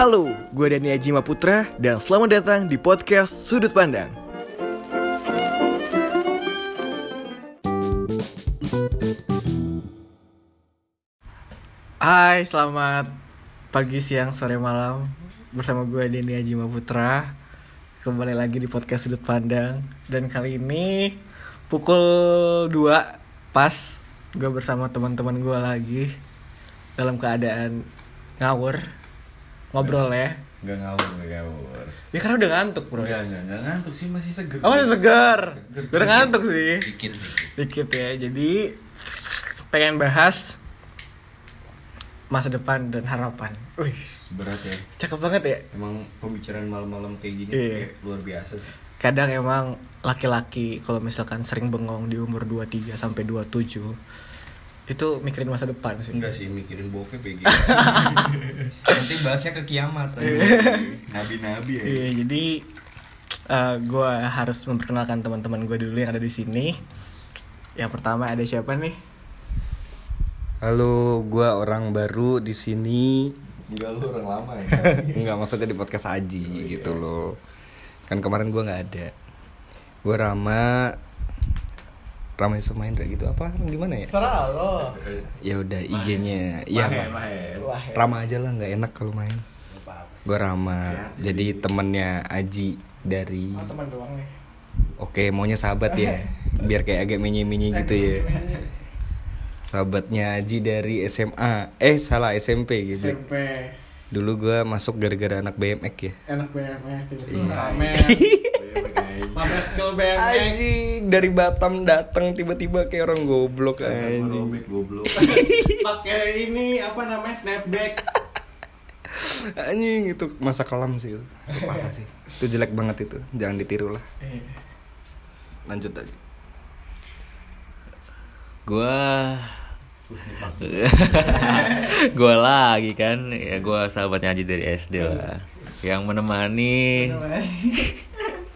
Halo, gue Dani Ajima Putra dan selamat datang di podcast Sudut Pandang. Hai, selamat pagi, siang, sore, malam. Bersama gue Deni Ajima Putra. Kembali lagi di podcast Sudut Pandang. Dan kali ini pukul 2 pas Gue bersama teman-teman gue lagi Dalam keadaan ngawur Ngobrol ya. Gak ngawur, gak ngawur. Ya karena udah ngantuk bro. Enggak, enggak, enggak ngantuk sih, masih seger. Oh masih segar Seger. Gue udah ngantuk sih? Dikit Dikit. Ya Jadi pengen bahas Masa depan dan harapan. Wih Berat ya. cakep banget ya. Emang pembicaraan malam-malam kayak gini Iya. kayak luar biasa sih. Kadang emang laki-laki kalau misalkan sering bengong di umur 23 sampai 27 itu mikirin masa depan sih. Enggak sih, mikirin bokep kayak gitu Nanti bahasnya ke kiamat Nabi-nabi ya Iya, jadi gue harus memperkenalkan teman-teman gue dulu yang ada di sini. Yang pertama ada siapa nih? Halo, gua orang baru di sini. Enggak lu orang lama ya Enggak maksudnya di podcast Aji gitu loh. Kan kemarin gua nggak ada. Gua Rama Rama Yusuf Mahendra gitu apa gimana ya? Serah lo. Ya udah IG-nya. Iya, mahen Rama aja lah nggak enak kalau main. Gua Rama. Jadi temennya Aji dari Oh, teman doang nih. Oke, maunya sahabat ya. Biar kayak agak menye-menye gitu ya. Sahabatnya Aji dari SMA. Eh, salah SMP gitu. SMP Dulu gua masuk gara-gara anak BMX ya. enak BMX tiba-tiba Iya. BMX. Anjing, dari Batam datang tiba-tiba kayak orang goblok anjing. Robek goblok Pakai ini apa namanya snapback. Anjing itu masa kelam sih itu. Itu parah sih. Itu jelek banget itu. Jangan ditiru lah. Iya. Lanjut tadi. gua gua lagi kan ya gua sahabatnya Aji dari SD lah yang menemani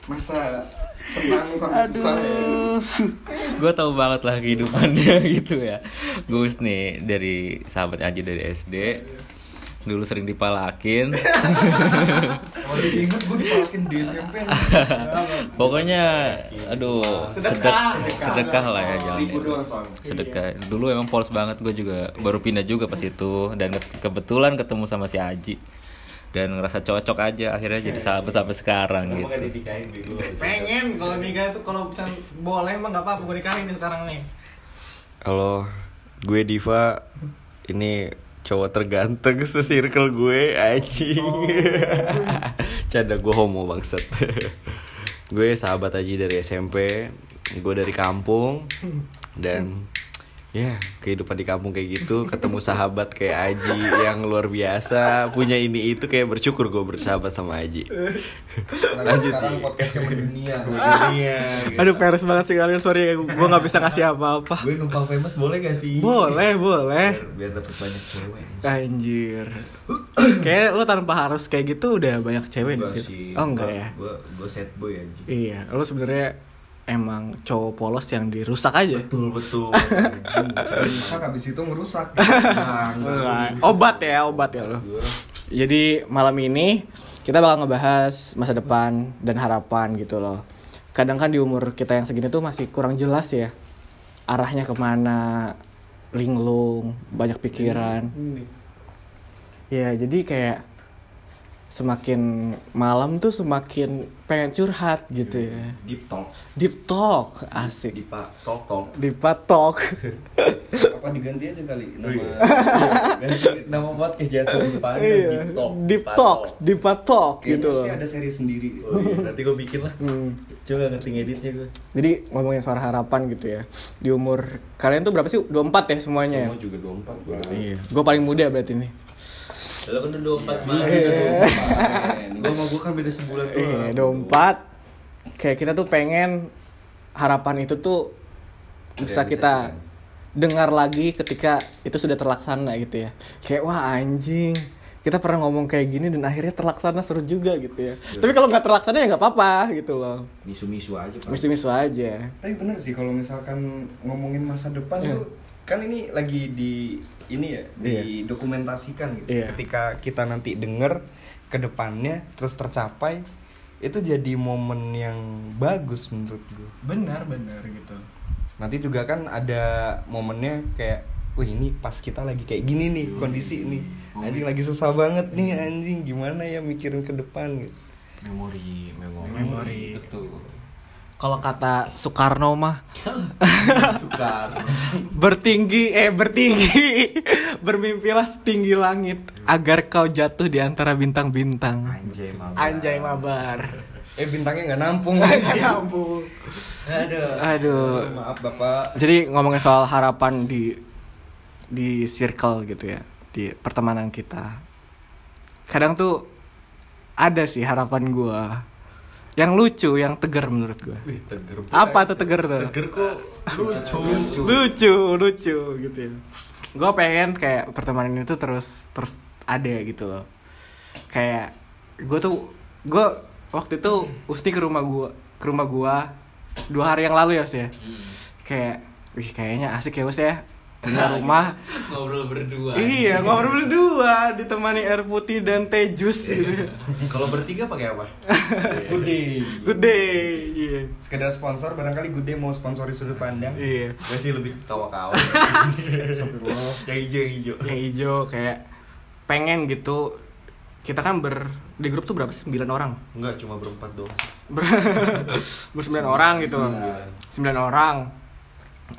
Masa senang sampai susah. gue tahu banget lah kehidupannya gitu ya. Gus nih dari sahabat Aji dari SD dulu sering dipalakin. Kalau diinget gue dipalakin di SMP. pokoknya aduh sedekah. sedekah. lah ya jangan soalnya. sedekah. Dulu emang polos banget gue juga baru pindah juga pas itu. Dan ke- kebetulan ketemu sama si Aji dan ngerasa cocok aja akhirnya jadi sahabat sampai sekarang Kamu gitu Pengen kalau nikah tuh kalau bisa boleh emang nggak apa-apa gue nikahin sekarang nih. Halo, gue Diva. Ini cowok terganteng se-circle gue anjing. Canda gue homo bangsat. gue sahabat Aji dari SMP. Gue dari kampung dan ya kehidupan di kampung kayak gitu ketemu sahabat kayak Aji yang luar biasa punya ini itu kayak bersyukur gue bersahabat sama Aji lanjut Sekarang Ji. podcastnya mendunia Iya, gitu. Aduh peres banget sih kalian sorry gue nggak bisa ngasih apa-apa. Gue numpang famous boleh gak sih? Boleh boleh. Biar, biar dapet banyak cewek Anjir. Kayak lo tanpa harus kayak gitu udah banyak cewek Enggak gitu. sih Oh enggak ya. Gue gue set boy aja Iya, lo sebenarnya emang cowok polos yang dirusak aja. Betul betul rusak habis itu ngerusak Enggak. Obat ya, obat ya lo. Jadi malam ini kita bakal ngebahas masa depan dan harapan gitu loh. Kadang kan di umur kita yang segini tuh masih kurang jelas ya arahnya ke mana, linglung, banyak pikiran. Ya jadi kayak semakin malam tuh semakin pengen curhat gitu ya. Deep talk Deep talk, asik. Deep talk talk Deep talk. apa diganti aja kali nama Ganti nama podcast jangan sebut sepanjang Iya, Deep talk deep talk, deep talk gitu loh. nanti ada seri sendiri Oh iya, nanti gue bikin lah Hmm. Coba ngerti ngeditnya gue Jadi ngomongin soal harapan gitu ya Di umur kalian tuh berapa sih? 24 ya semuanya ya? Semua juga 24 gue Iya Gue paling muda berarti nih lo kan udah 24 Gue sama gue kan beda sebulan Iya doang. 24 Kayak kita tuh pengen Harapan itu tuh Bisa kita dengar lagi ketika itu sudah terlaksana gitu ya. Kayak wah anjing. Kita pernah ngomong kayak gini dan akhirnya terlaksana seru juga gitu ya. Tapi kalau nggak terlaksana ya nggak apa-apa gitu loh. Misu-misu aja Pak. misu-misu aja. Tapi bener sih kalau misalkan ngomongin masa depan Iya. tuh kan ini lagi di ini ya didokumentasikan gitu. Iya. Ketika kita nanti denger ke depannya terus tercapai itu jadi momen yang bagus menurut gue. benar benar gitu Nanti juga kan ada momennya kayak Wih ini pas kita lagi kayak gini nih kondisi nih Anjing lagi susah banget nih anjing Gimana ya mikirin ke depan gitu Memori, memori. Memori. Betul kalau kata Soekarno mah. Suka bertinggi eh bertinggi. Bermimpilah setinggi langit agar kau jatuh di antara bintang-bintang. Anjay mabar. anjay mabar. Eh bintangnya nggak nampung. Anjay ampun Aduh. aduh. Maaf bapak. Jadi ngomongin soal harapan di di circle gitu ya di pertemanan kita. Kadang tuh ada sih harapan gua yang lucu yang tegar menurut gua. Teger apa tuh tegar tuh? Teger kok lucu. Lucu lucu gitu ya. Gue pengen kayak pertemanan itu terus terus ada gitu loh. Kayak gue tuh gue waktu itu Usti ke rumah gue ke rumah gue dua hari yang lalu ya sih ya. Kayak wih kayaknya asik ya Us ya punya rumah. Ngobrol berdua. iya ngobrol berdua ditemani air putih dan teh jus. Gitu. Kalau bertiga pakai apa? Good day. Good day iya. Sekedar sponsor, barangkali Good day mau sponsori sudut pandang. Iya. Gue sih lebih kawa-kawa Astagfirullah. Yang hijau, yang hijau. Yang hijau kayak pengen gitu. Kita kan ber di grup tuh berapa sih? 9 orang? Enggak, cuma berempat doang sih. Ber bersembilan orang gitu loh. Sembilan. sembilan orang.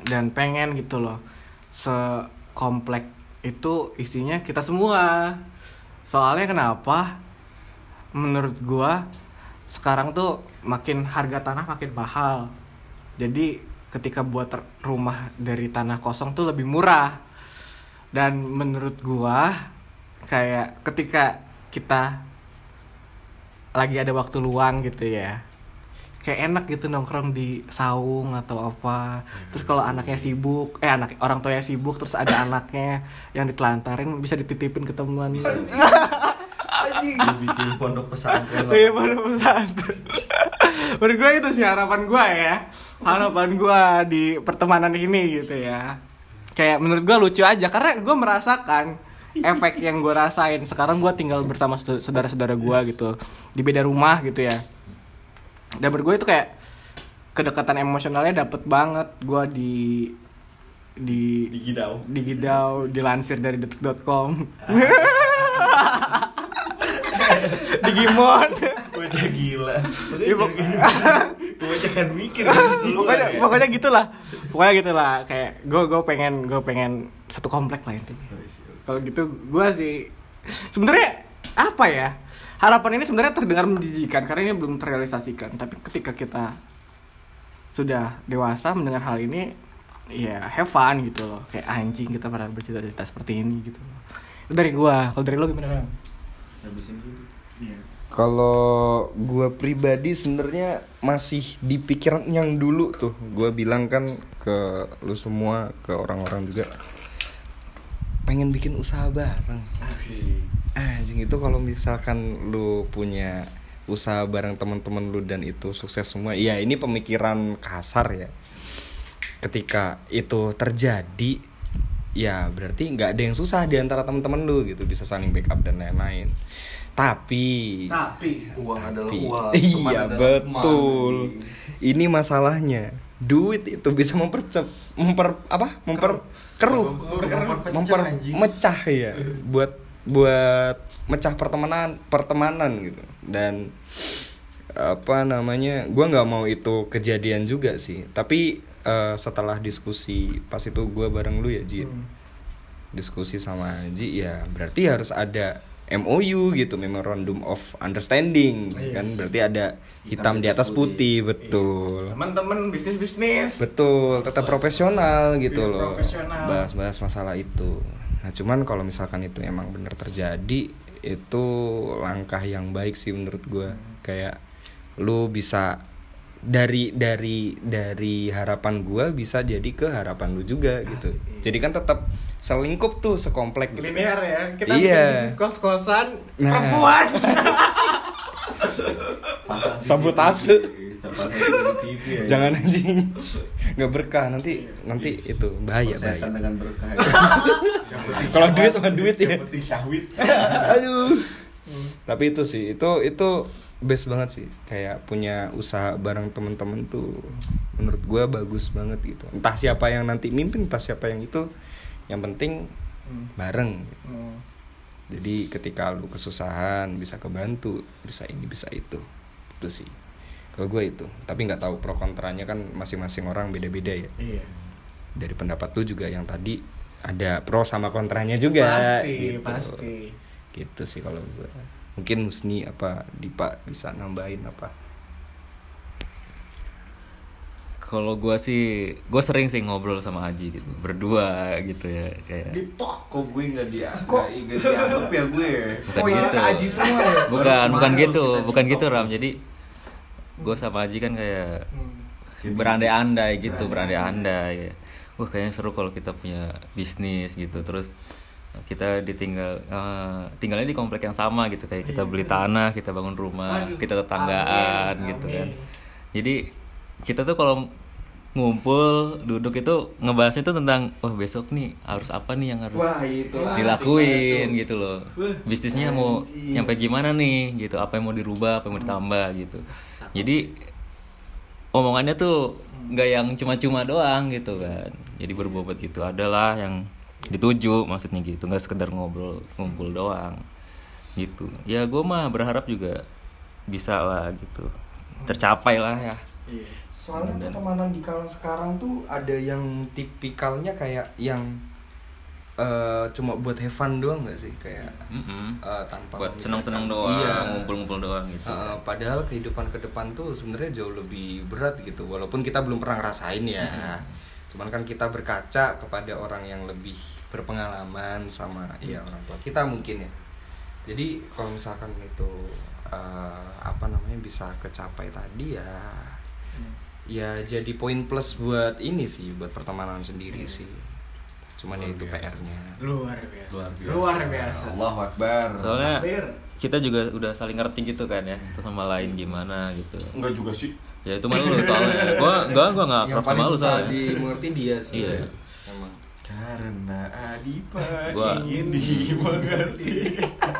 Dan pengen gitu loh sekomplek itu isinya kita semua. Soalnya kenapa? Menurut gua sekarang tuh makin harga tanah makin mahal. Jadi ketika buat rumah dari tanah kosong tuh lebih murah. Dan menurut gua kayak ketika kita lagi ada waktu luang gitu ya kayak enak gitu nongkrong di saung atau apa. Terus kalau anaknya sibuk eh anak orang tuanya sibuk terus ada anaknya yang ditelantarin bisa dititipin ke teman. Bikin pondok pesantren iya pada pesantren. Menurut gue itu sih harapan gue ya. Harapan gue di pertemanan ini gitu ya. Kayak menurut gue lucu aja karena gue merasakan efek yang gue rasain. Sekarang gue tinggal bersama saudara-saudara gue gitu di beda rumah gitu ya dan menurut gue itu kayak kedekatan emosionalnya dapet banget. Gue di di Di Gidau di Gidau dilansir dari detik.com di Gimon Bocah gila. Iya, pok- Bocah kan mikir pokoknya pokoknya gitulah. Pokoknya gitulah. Kayak gue gue pengen gue pengen satu komplek lah intinya. Kalau gitu gue sih sebenarnya apa ya harapan ini sebenarnya terdengar menjijikan karena ini belum terrealisasikan. Tapi ketika kita sudah dewasa mendengar hal ini ya have fun gitu loh. Kayak anjing kita pernah bercita-cita seperti ini gitu loh. Itu dari gue kalau dari lo gimana? Habisin dulu. Kalau gue pribadi sebenarnya masih di pikiran yang dulu tuh. Gue bilang kan ke lu semua, ke orang-orang juga Pengen bikin usaha bareng Anjing itu kalau misalkan lu punya usaha bareng teman-teman lu dan itu sukses semua Ya ini pemikiran kasar ya Ketika itu terjadi Ya berarti nggak ada yang susah di antara teman-teman lu gitu Bisa saling backup dan lain-lain Tapi tapi Uang adalah tapi- uang. teman Iya adalah betul. teman. Ini masalahnya. Duit itu bisa mempercep memper apa? Memper keruh. Memperpecah, Memper anjing. mecah ya. Buat buat mecah pertemanan pertemanan gitu. Dan apa namanya? Gua nggak mau itu kejadian juga sih. Tapi eh, setelah diskusi pas itu gua bareng lu ya Ji. Diskusi sama Ji ya berarti harus ada MOU gitu memorandum of understanding Iya. kan berarti ada hitam di atas putih betul teman-teman bisnis bisnis betul tetap profesional gitu Biar loh bahas-bahas masalah itu nah cuman kalau misalkan itu emang bener terjadi itu langkah yang baik sih menurut gue kayak lu bisa dari dari dari harapan gua bisa jadi ke harapan lu juga gitu jadi kan tetap selingkup tuh sekomplek gitu. linear ya kita Iya. bikin bisnis kos kosan Nah. perempuan Sabotase. Ya. jangan anjing. Nggak berkah nanti nanti itu bahaya bahaya. dengan berkah. Kalau duit mah duit ya. Yang penting syahwit. aduh. Tapi itu sih itu itu best banget sih. Kayak punya usaha bareng temen-temen tuh menurut gua bagus banget gitu. Entah siapa yang nanti mimpin entah siapa yang itu. Yang penting bareng. Hmm. jadi ketika lu kesusahan bisa kebantu bisa ini bisa itu. Itu sih kalau gue itu tapi nggak tahu pro kontranya kan masing-masing orang beda-beda ya iya dari pendapat lu juga yang tadi ada pro sama kontranya juga pasti gitu. pasti gitu sih kalau gue mungkin Husni apa Dipa bisa nambahin apa Kalau gua sih, gua sering sih ngobrol sama Aji gitu, berdua gitu ya kayak. Kok gue nggak dia kok nggak dianggap ya gue? Bukan gitu. semua ya Bukan, bukan gitu, bukan gitu Ram. Jadi gua sama Aji kan kayak berandai-andai gitu, berandai-andai. Wah kayaknya seru kalau kita punya bisnis gitu. Terus kita ditinggal eh, tinggalnya di komplek yang sama gitu. Kayak kita beli tanah, kita bangun rumah, kita tetanggaan amin, gitu amin. kan. Jadi kita tuh kalau ngumpul duduk itu ngebahasnya tuh tentang oh besok nih harus apa nih yang harus Wah dilakuin gitu loh. Bisnisnya mau nyampe gimana nih? gitu. Apa yang mau dirubah apa yang mau ditambah? gitu jadi omongannya tuh nggak yang cuma-cuma doang gitu kan. Jadi berbobot gitu. Adalah yang dituju maksudnya gitu. Nggak sekedar ngobrol ngumpul doang gitu. Ya gue mah berharap juga bisa lah gitu. Tercapai lah ya. Soalnya pertemanan di kala sekarang tuh ada yang tipikalnya kayak yang eh, cuma buat have fun doang gak sih? Kayak Mm-mm. eh, tanpa buat seneng-seneng doang Iya. ngumpul-ngumpul doang gitu. Uh, padahal kehidupan ke depan tuh sebenarnya jauh lebih berat gitu walaupun kita belum pernah ngerasain ya. Cuman kan kita berkaca kepada orang yang lebih berpengalaman sama ya orang tua kita mungkin ya. Jadi kalau misalkan itu uh, apa namanya bisa kecapai tadi ya ya jadi poin plus buat ini sih buat pertemanan sendiri sih cuman ya itu PR-nya luar biasa. Luar biasa. luar biasa. Allahu Akbar. soalnya Takbir. kita juga udah saling ngerti gitu kan ya satu sama lain gimana gitu. Enggak juga sih. ya itu mah lu soalnya. Gua gua gua nggak yang prof paling sama lu soalnya. dimengerti dia sih. Iya. emang. Karena Adipa Gua- ingin dimengerti.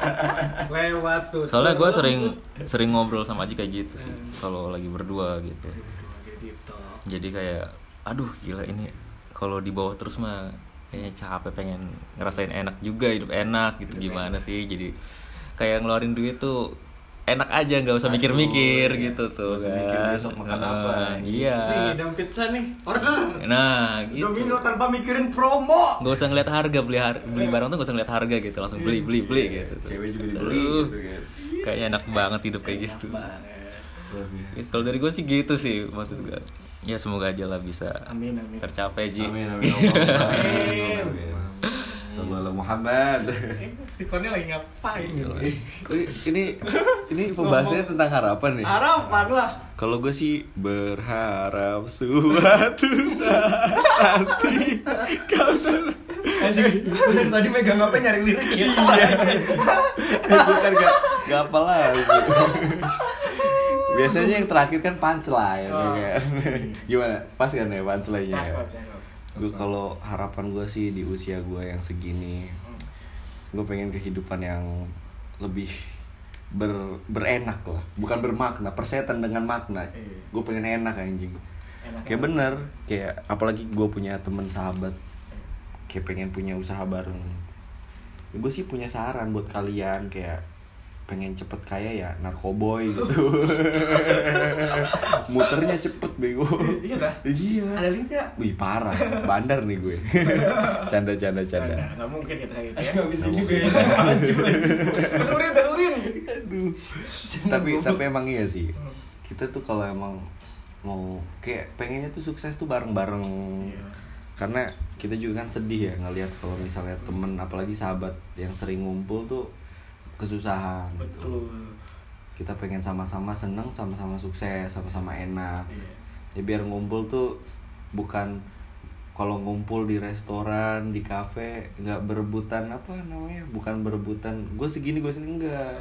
lewat tuh. Soalnya gua sering sering ngobrol sama Aji kayak gitu sih kalau lagi berdua gitu. Gitu jadi kayak aduh gila ini. Kalau di bawah terus mah kayaknya capek pengen ngerasain enak juga hidup enak gitu. Gimana sih? Jadi kayak ngeluarin duit tuh enak aja nggak usah mikir-mikir gitu tuh Nggak usah mikir besok makan Nah, apa. iya. Nih dam pizza nih order. Nah gitu. Domino tanpa mikirin promo. Nggak usah ngeliat harga beli har beli barang tuh nggak usah ngeliat harga gitu langsung beli beli beli gitu tuh. Cewek juga dibeli Aduh, gitu kan. kayaknya enak banget hidup kayak gitu. Ya, kalau dari gue sih gitu sih maksud gue ya semoga aja lah bisa amin amin tercapai Ji Amin amin amin. amin. Sallallahu Muhammad. Eh, si Koni lagi ngapain ini ini pembahasannya tentang harapan nih. harapan lah Kalau gue sih berharap suatu saat nanti kau ter Anjing, dari tadi megang apa nyari lirik ya? gue kan gak gak apa lah. Biasanya yang terakhir kan punchline Oh. ya kan. Gimana? Pas kan ya punchline-nya ya? cakep cakep Gue kalau harapan gue sih di usia gue yang segini Gue pengen kehidupan yang lebih ber, berenak lah Bukan bermakna, persetan dengan makna Iya. Gue pengen enak anjing Kayak bener, kayak apalagi gue punya temen sahabat Kayak pengen punya usaha bareng Gue sih punya saran buat kalian kayak pengen cepet kaya ya narkoboy gitu muternya cepet bego iya dah iya ada link nggak Wih parah, bandar nih gue. canda canda canda. Nggak, nggak mungkin kita kayak gitu ya Gak bisa juga ya. tesurin tesurin Aduh. tapi tapi emang iya sih. Kita tuh kalau emang mau kayak pengennya tuh sukses tuh bareng-bareng. Iya. Karena kita juga kan sedih ya ngelihat kalau misalnya temen apalagi sahabat yang sering ngumpul tuh kesusahan. gitu. betul kita pengen sama-sama seneng sama-sama sukses sama-sama enak ya biar ngumpul tuh bukan kalau ngumpul di restoran di kafe nggak berebutan apa namanya bukan berebutan gue segini gue segini enggak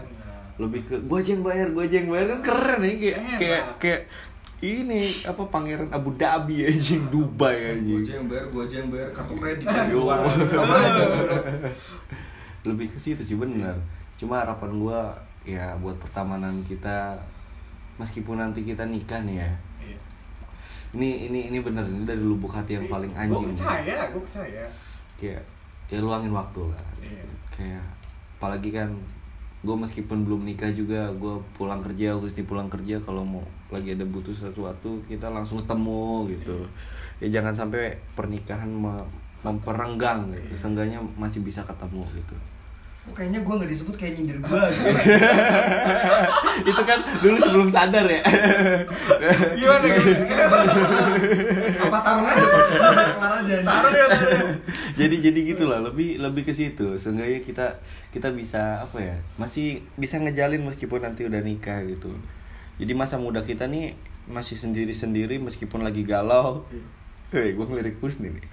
lebih ke gue aja yang bayar gue aja yang bayar kan keren nih kayak kayak kayak ini apa pangeran Abu Dhabi anjing Dubai Gue anjing aja yang bayar, gue aja yang bayar kartu kredit. Yo. Sama aja. lebih ke situ sih bener cuma harapan gua ya buat pertemanan kita meskipun nanti kita nikah nih ya. Iya. ini ini ini bener ini dari lubuk hati yang paling Gue anjing percaya, gue percaya. kayak ya luangin waktu lah. Iya. kayak apalagi kan gue meskipun belum nikah juga gue pulang kerja Gusti pulang kerja kalau mau lagi ada butuh sesuatu kita langsung ketemu gitu. Ya jangan sampai pernikahan me- memperenggang gitu seenggaknya masih bisa ketemu gitu kayaknya gue gak disebut kayak nyindir gue gitu. itu kan dulu sebelum sadar ya Gimana gitu? Apa tarung aja? Aja. Taruh ya, taruh ya. jadi jadi gitulah lebih lebih ke situ seenggaknya kita kita bisa apa ya masih bisa ngejalin meskipun nanti udah nikah gitu jadi masa muda kita nih masih sendiri sendiri meskipun lagi galau Hei, gue ngelirik Husni nih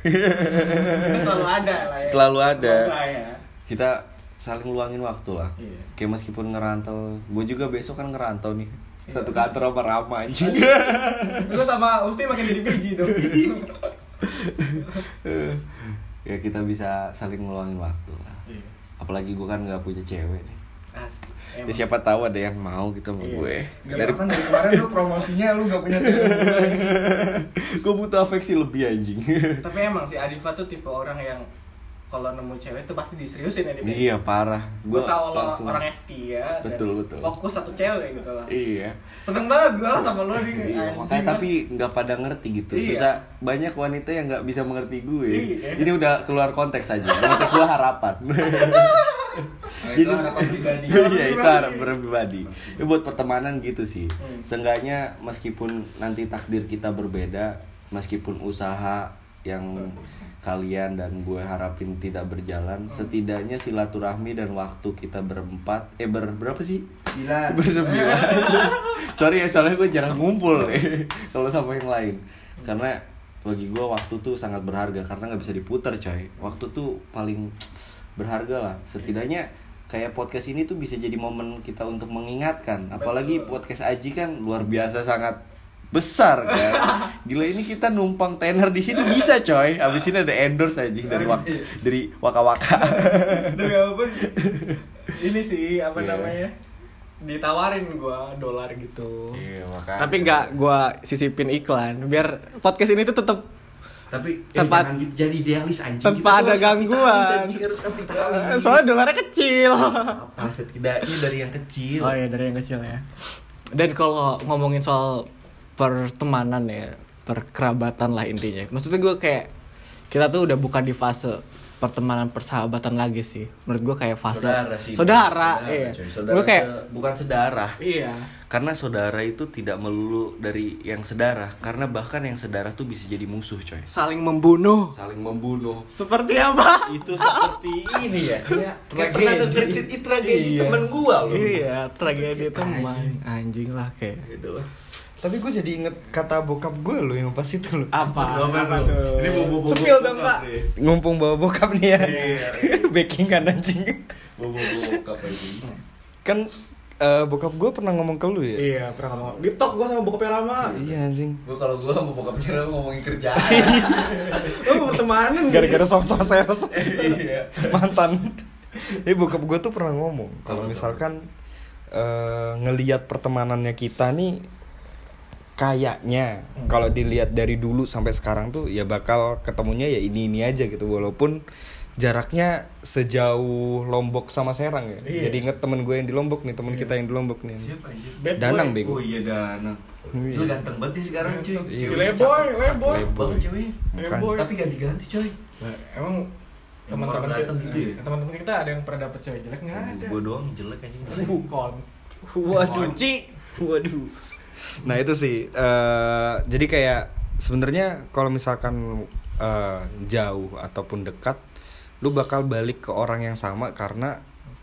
Selalu ada lah ya. Selalu ada. Semoga ya. kita saling luangin waktu lah Iya. kayak meskipun ngerantau gue juga besok kan ngerantau nih Iya. satu kantor sama Rama anjing Gue sama Usti makin jadi biji dong. ya kita bisa saling ngeluangin waktu lah Iya. apalagi gue kan nggak punya cewek nih ya Emang. siapa tahu ada yang mau gitu sama Iya. gue Gak dari dari kemarin lu promosinya lu gak punya cewek gue butuh afeksi lebih anjing Tapi emang sih Adifa tuh tipe orang yang kalau nemu cewek tuh pasti diseriusin ya dia. iya parah Gue tau lo langsung- orangnya setia dan Betul, betul. fokus satu cewek gitu lah. iya Seneng banget gue sama lo nih. Iya, makanya tapi nggak pada ngerti gitu. Iya. Susah banyak wanita yang nggak bisa mengerti gue. Iya. Ini udah keluar konteks aja. Menurut gue harapan. Nah, itu harapan pribadi. Iya itu harapan pribadi. Itu buat pertemanan gitu sih. Hmm. Seenggaknya meskipun nanti takdir kita berbeda, meskipun usaha yang kalian dan gue harapin tidak berjalan, setidaknya silaturahmi dan waktu kita berempat, eh ber berapa sih? Sembilan. bersembilan. Sorry ya soalnya gue jarang ngumpul nih kalau sama yang lain. Karena bagi gue waktu tuh sangat berharga karena nggak bisa diputar coy. Waktu tuh paling berharga lah. Setidaknya kayak podcast ini tuh bisa jadi momen kita untuk mengingatkan. Apalagi podcast Aji kan luar biasa sangat besar kan gila ini kita numpang tenar di sini bisa coy abis ini ada endorse aja dari wak dari waka waka Demi apa pun ini sih apa Iya. namanya ditawarin gua dolar gitu. iya makanya Tapi nggak gua sisipin iklan biar podcast ini tuh tetap tapi Tempat- eh, jangan jadi idealis anjing tanpa tuh ada gangguan. anjing, harus kapitalis. Soalnya dolarnya kecil. apa setidaknya dari yang kecil Oh iya dari yang kecil ya. Dan kalau ngomongin soal pertemanan ya, perkerabatan lah intinya. Maksudnya gue kayak kita tuh udah bukan di fase pertemanan persahabatan lagi sih. Menurut gue kayak fase saudara sih Saudara, iya. coy. saudara Gue kayak se- bukan sedarah iya. karena saudara itu tidak melulu dari yang sedarah karena bahkan yang sedarah tuh bisa jadi musuh coy Saling membunuh. saling membunuh Seperti apa? itu seperti ini ya kayak Tragedi. cerita tragedi Iya. temen gua loh Iya, tragedi teman. Anjing lah kayak. Gitu lah. Tapi gue jadi inget kata bokap gue loh yang pas itu loh. Apa? Apa tuh? Ini bobo-bobo Sepil dong, bokap Pak. nih. Ngumpung bawa bokap nih ya. Iya, Backingan anjing. bobo-bobo bokap aja Kan eh, bokap gue pernah ngomong ke lu ya? Iya, pernah ngomong. Di talk gua sama bokapnya Rama. Iya anjing. gua kalau gua sama bokapnya Rama ngomongin kerjaan Lu mau pertemanan Gara-gara sama-sama sales. iya Mantan. Ini bokap gue tuh pernah ngomong kalau misalkan eh, ngelihat pertemanannya kita nih kayaknya kalau dilihat dari dulu sampai sekarang tuh ya bakal ketemunya ya ini ini aja gitu walaupun jaraknya sejauh Lombok sama Serang ya. Iya. Jadi inget temen gue yang di Lombok nih, temen kita yang di Lombok nih. siapa anjir Danang boy. bego. oh iya Danang Iya. Lu ganteng banget sih sekarang cuy Iya, Leboy, Leboy. banget ceweknya Bukan. Leboy. tapi ganti-ganti coy Nah, emang teman-teman orang kita, ganteng gitu ya? teman-teman kita ada yang pernah dapet cewek jelek nggak ada. gua doang jelek anjing Bukan. Waduh. Waduh. Nah itu sih. eh, jadi kayak sebenarnya kalau misalkan eh, jauh ataupun dekat, lu bakal balik ke orang yang sama karena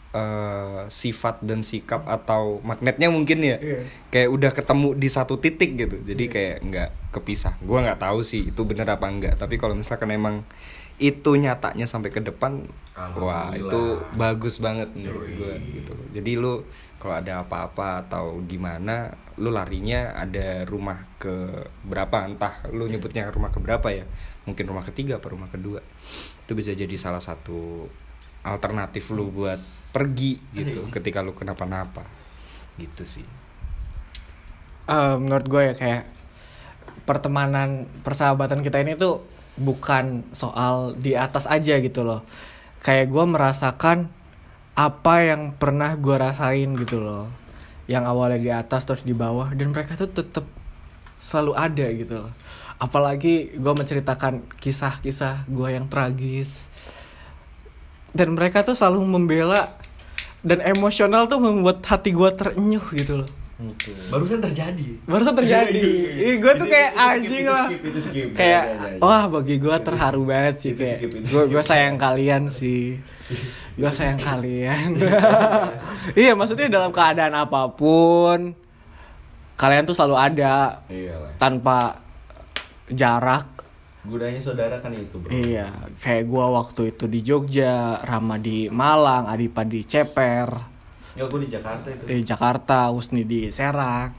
eh, sifat dan sikap atau magnetnya mungkin ya. Iya. kayak udah ketemu di satu titik gitu. Jadi kayak nggak kepisah. Gua nggak tahu sih itu bener apa enggak tapi kalau misalkan emang itu nyatanya sampai ke depan wah itu bagus banget menurut gua gitu. Jadi lu kalau ada apa-apa atau gimana lu larinya ada rumah ke berapa? Entah lu nyebutnya rumah ke berapa ya. Mungkin rumah ketiga apa rumah kedua. Itu bisa jadi salah satu alternatif lu buat pergi gitu ketika lu kenapa-napa. Gitu sih. Eh, menurut gue ya kayak pertemanan persahabatan kita ini tuh bukan soal di atas aja gitu loh. Kayak gue merasakan apa yang pernah gue rasain gitu loh. Yang awalnya di atas terus di bawah dan mereka tuh tetap selalu ada gitu loh. Apalagi gue menceritakan kisah-kisah gue yang tragis. Dan mereka tuh selalu membela dan emosional tuh membuat hati gue terenyuh gitu loh Barusan terjadi. barusan terjadi. Ih, gue tuh kayak anjing lah. kayak wah bagi gue terharu banget sih Itu kayak itu gue gue sayang kalian sih. Gue sayang kalian. Iya maksudnya dalam keadaan apa pun kalian tuh selalu ada Iya lah. tanpa jarak. Gunanya saudara kan itu, Bro. iya kayak gue waktu itu di Jogja Rama di Malang Adipa di Ceper Ya gue di Jakarta itu. di Jakarta, Husni di Serang.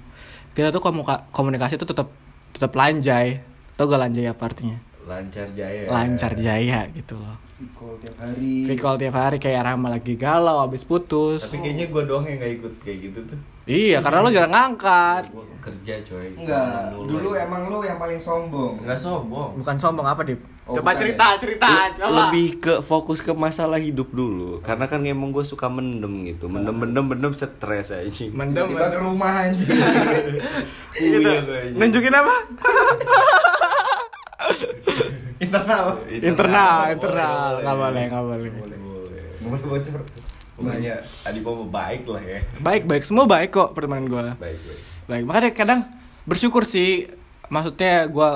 Kita tuh komuka- komunikasi tuh tetap tetap lanjai. Tau gak lanjai apa artinya? Lancar jaya. Lancar jaya gitu loh. Vicol tiap hari. Vicol tiap hari kayak Rama lagi galau abis putus. Tapi kayaknya gue doang yang gak ikut kayak gitu tuh. Iya, karena lo jarang ngangkat. Gue kerja coy. Enggak, dulu aja. emang lu yang paling sombong. Nggak sombong. Bukan sombong apa, Dip? Oh, Coba cerita, ya? cerita, Le- coba. lebih ke fokus ke masalah hidup dulu karena kan emang gue suka mendem gitu mendem mendem mendem stres aja mendem. Tiba-tiba ke rumah anjing. Gitu. Iya, gue aja. Nunjukin apa? Internal. internal, internal. Gak boleh, gak boleh. boleh boleh bocor pokoknya Adipo mau baik lah ya Baik, baik. Semua baik kok pertemanan gue. baik baik Baik, makanya kadang bersyukur sih. Maksudnya gue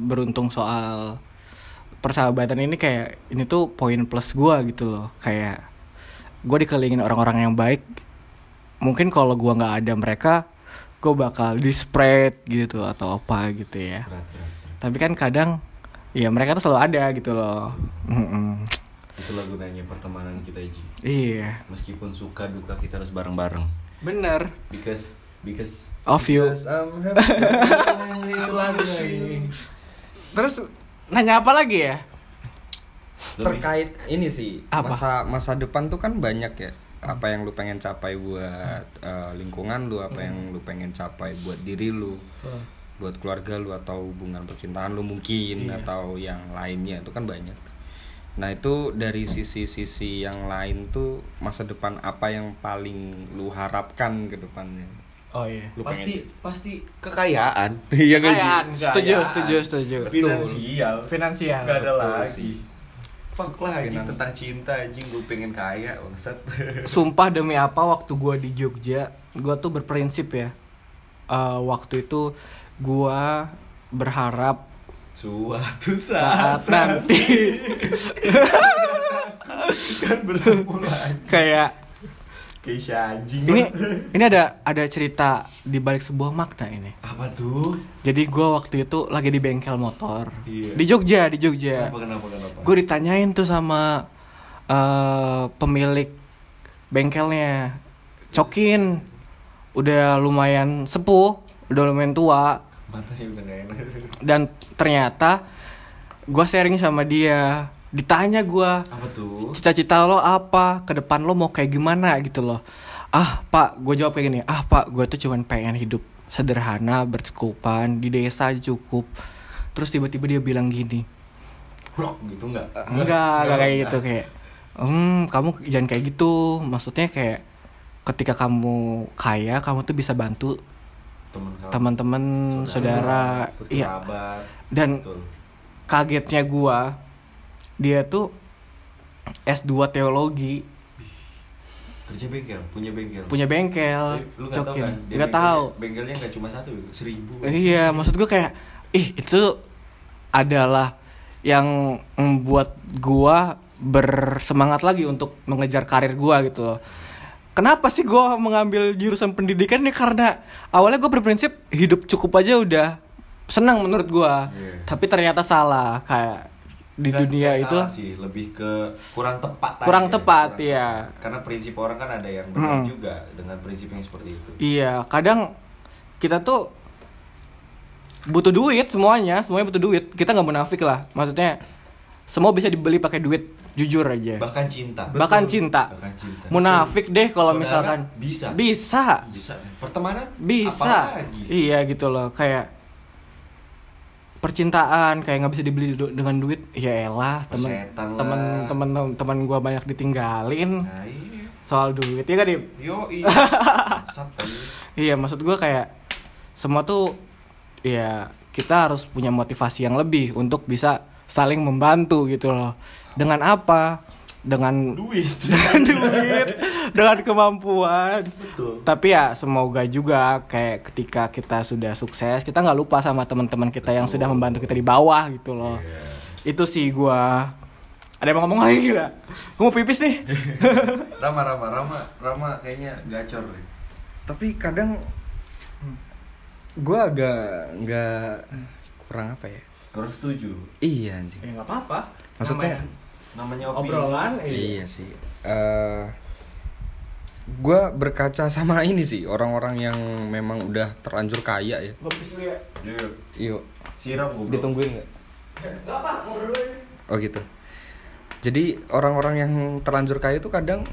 beruntung soal persahabatan ini kayak ini tuh poin plus gue gitu loh. Kayak gue dikelilingin orang-orang yang baik. Mungkin kalau gue nggak ada mereka, gue bakal di spread gitu atau apa gitu ya. berat berat Tapi kan kadang ya mereka tuh selalu ada gitu loh. Mm-mm. Itulah gunanya pertemanan kita Ji Iya, meskipun suka duka kita harus bareng bareng bener. because because Of you. because I'm happy itu lagu Terus nanya apa lagi ya? Terkait ini sih Apa? masa masa depan tuh kan banyak ya apa yang lu pengen capai buat eh, lingkungan lu apa yang lu pengen capai buat diri lu buat keluarga lu atau hubungan percintaan lu mungkin Iya. atau yang lainnya itu kan banyak nah itu dari sisi-sisi yang lain tuh masa depan apa yang paling lu harapkan ke depannya Oh iya. lu pasti pengen pasti kekayaan iya Ji? Kekayaan, setuju, setuju, setuju. finansial Finansial. nggak ada Betul lagi sih. fuck lah anjing tentang cinta anjing gue pengen kaya bangsat Sumpah demi apa waktu gua di Jogja, gua tuh berprinsip ya. Eh, waktu itu gua berharap suatu saat saat nanti. kan bertemu lagi. Kayak Keisha anjing. Ini ini ada ada cerita di balik sebuah makna ini. apa tuh? Jadi gua waktu itu lagi di bengkel motor. Iya. di Jogja, di Jogja. kenapa kenapa kenapa? Gue ditanyain tuh sama eh pemilik bengkelnya, Cokin, udah lumayan sepuh, udah lumayan tua, Pantasnya udah gak enak. Dan ternyata gue sharing sama dia, ditanya gue, apa tuh? Cita-cita lo apa, ke depan lo mau kayak gimana? gitu loh. Ah pak, gue jawab kayak gini, ah pak, gue tuh cuman pengen hidup sederhana, bercukupan, di desa cukup. Terus tiba-tiba dia bilang gini, blok gitu nggak? Enggak enggak kayak gitu kayak hmm kamu jangan kayak gitu. Maksudnya kayak ketika kamu kaya kamu tuh bisa bantu teman-teman saudara iya. dan betul. kagetnya gua dia tuh S2 teologi. Kerja bengkel punya bengkel. Punya bengkel lu nggak tahu cokin. kan dia nggak bengkelnya- tahu. bengkelnya nggak cuma satu seribu. Iya maksud gua kayak ih itu adalah yang membuat gua bersemangat lagi untuk mengejar karir gua gitu loh. Kenapa sih gua mengambil jurusan pendidikan ini karena awalnya gue berprinsip hidup cukup aja udah senang menurut gua. Iya. Tapi ternyata salah kayak di Nggak- dunia itu salah sih lebih ke kurang tepat Kurang aja. tepat, Kurang tepat. karena prinsip orang kan ada yang benar Hmm. juga dengan prinsip yang seperti itu Iya, kadang kita tuh butuh duit semuanya, semuanya butuh duit. Kita nggak munafik lah. Maksudnya semua bisa dibeli pakai duit, jujur aja. bahkan cinta Bahkan cinta. bahkan cinta Munafik deh kalau misalkan bisa. Bisa. bisa pertemanan Bisa. apalagi Iya gitu loh, kayak percintaan kayak nggak bisa dibeli du- dengan duit. Ya elah, temen temen temen temen gua banyak ditinggalin nah ini soal duit. Ya gak, Dip? yo sat Iya, maksud gue kayak semua tuh ya kita harus punya motivasi yang lebih untuk bisa saling membantu gitu loh. Dengan apa? Dengan duit dengan duit, dengan kemampuan. betul Tapi ya semoga juga kayak ketika kita sudah sukses, kita nggak lupa sama teman-teman kita yang sudah membantu kita di bawah gitu loh. Iya. Itu sih gua. Ada yang mau ngomong lagi gak? Gua mau pipis nih. Rama Rama Rama Rama kayaknya gacor deh tapi kadang gue agak nggak kurang apa ya kurang setuju. Iya anjing. Ya nggak apa-apa. Maksudnya- namanya opini. obrolan iya. Sih. Eh gue berkaca sama ini sih orang-orang yang memang udah terlanjur kaya ya. Gua pipis dulu ya. Yuk, yuk siram goblok. Ditungguin nggak? Gak apa, ngobrol oh gitu. Jadi orang-orang yang terlanjur kaya itu kadang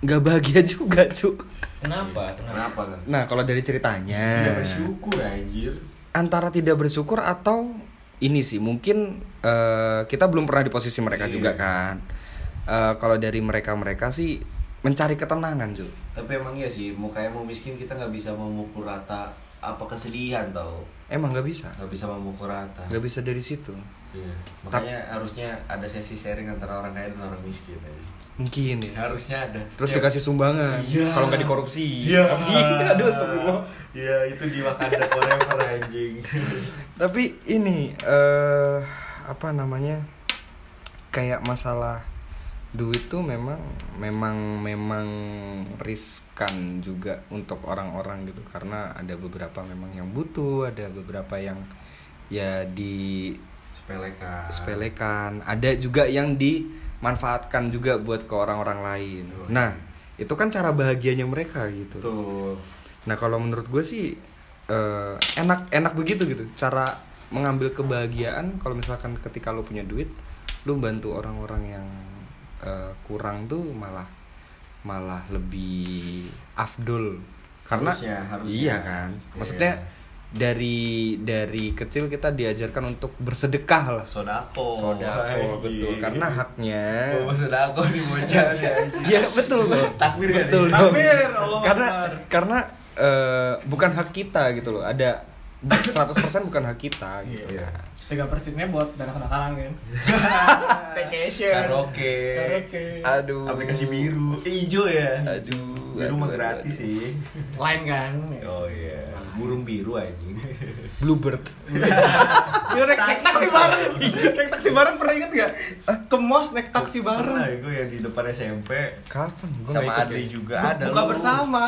nggak bahagia juga cu Kenapa? kenapa kan nah kalau dari tidak ceritanya bersyukur anjir. Antara tidak bersyukur atau ini sih mungkin eh, kita belum pernah di posisi mereka Iya. juga kan Eh, kalau dari mereka mereka sih mencari ketenangan cuy tapi emang iya sih mau kayak mau miskin kita nggak bisa memukul rata apa kesedihan tau emang nggak bisa nggak bisa memukul rata nggak bisa dari situ Iya. makanya harusnya ada sesi sharing antara orang kaya dan orang miskin aja. Mungkin ya harusnya ada terus Ya. dikasih sumbangan Iya. kalau nggak dikorupsi Iya. aduh astagfirullah Iya, itu di Wakanda forever anjing. tapi ini eh apa namanya kayak masalah duit tuh memang memang memang riskan juga untuk orang-orang gitu karena ada beberapa memang yang butuh ada beberapa yang ya di Sepelekan. sepelekan ada juga yang dimanfaatkan juga buat ke orang-orang lain. Oh, nah itu kan cara bahagianya mereka gitu. Tuh. Nah kalau menurut gue sih eh, enak enak begitu gitu. Cara mengambil kebahagiaan kalau misalkan ketika lo punya duit lo bantu orang-orang yang eh, kurang tuh malah malah lebih afdol. Karena Harusnya, harusnya. iya kan? Maksudnya dari dari kecil kita diajarkan untuk bersedekah lah Sodako. sodako betul karena haknya Oh, sodako di bocah. Iya betul loh. Takbir kan? betul. Takbir, Allah Karena karena eh, bukan hak kita gitu loh. Ada 100% bukan hak kita gitu. Iya. Tiga persennya buat dana kenakalan kan. Vacation. Karaoke. Karaoke. Aduh. Aplikasi biru. Eh, hijau ya. Aduh. Biru mah gratis aduh. sih. Lain kan. Oh iya. Burung biru anjing. Bluebird. Iya naik, naik taksi bareng. naik taksi bareng pernah inget gak? Ke mos naik taksi bareng. Pernah gue yang di depan SMP Kapan? Gua sama Adli ya. juga ada. Buka lu. bersama.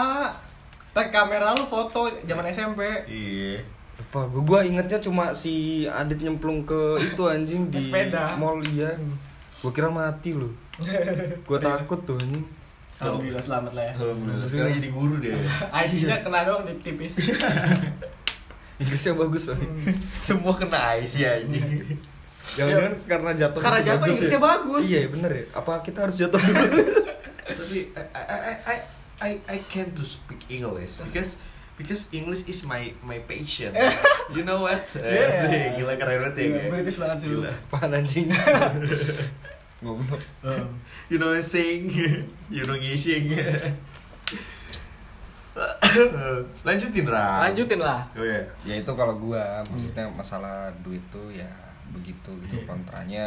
Pakai kamera lu foto zaman SMP. Iya. Lupa, gua, gua ingetnya cuma si Adit nyemplung ke itu anjing di sepeda. mall iya. Gua kira mati loh. Gua takut tuh anjing. Alhamdulillah selamat lah ya. Alhamdulillah. Sekarang jadi guru dia. IC-nya kena doang di tipis. Inggrisnya bagus loh. Semua kena IC anjing. Jangan-jangan karena jatuh Karena itu jatuh bagus Inggrisnya ya? bagus. Iya bener ya. Apa kita harus jatuh dulu? Tapi I I I I I, I can't to speak English because because English is my my passion. you know what? Yeah. Asik, gila keren banget ya. Kayak. British banget sih lu. Gila. Apaan anjing? Goblok. You know what I'm saying? you know ngising. Lanjutin Ra. Lanjutin lah. Oh iya. ya itu kalau gua maksudnya masalah duit tuh ya begitu gitu Iya. kontranya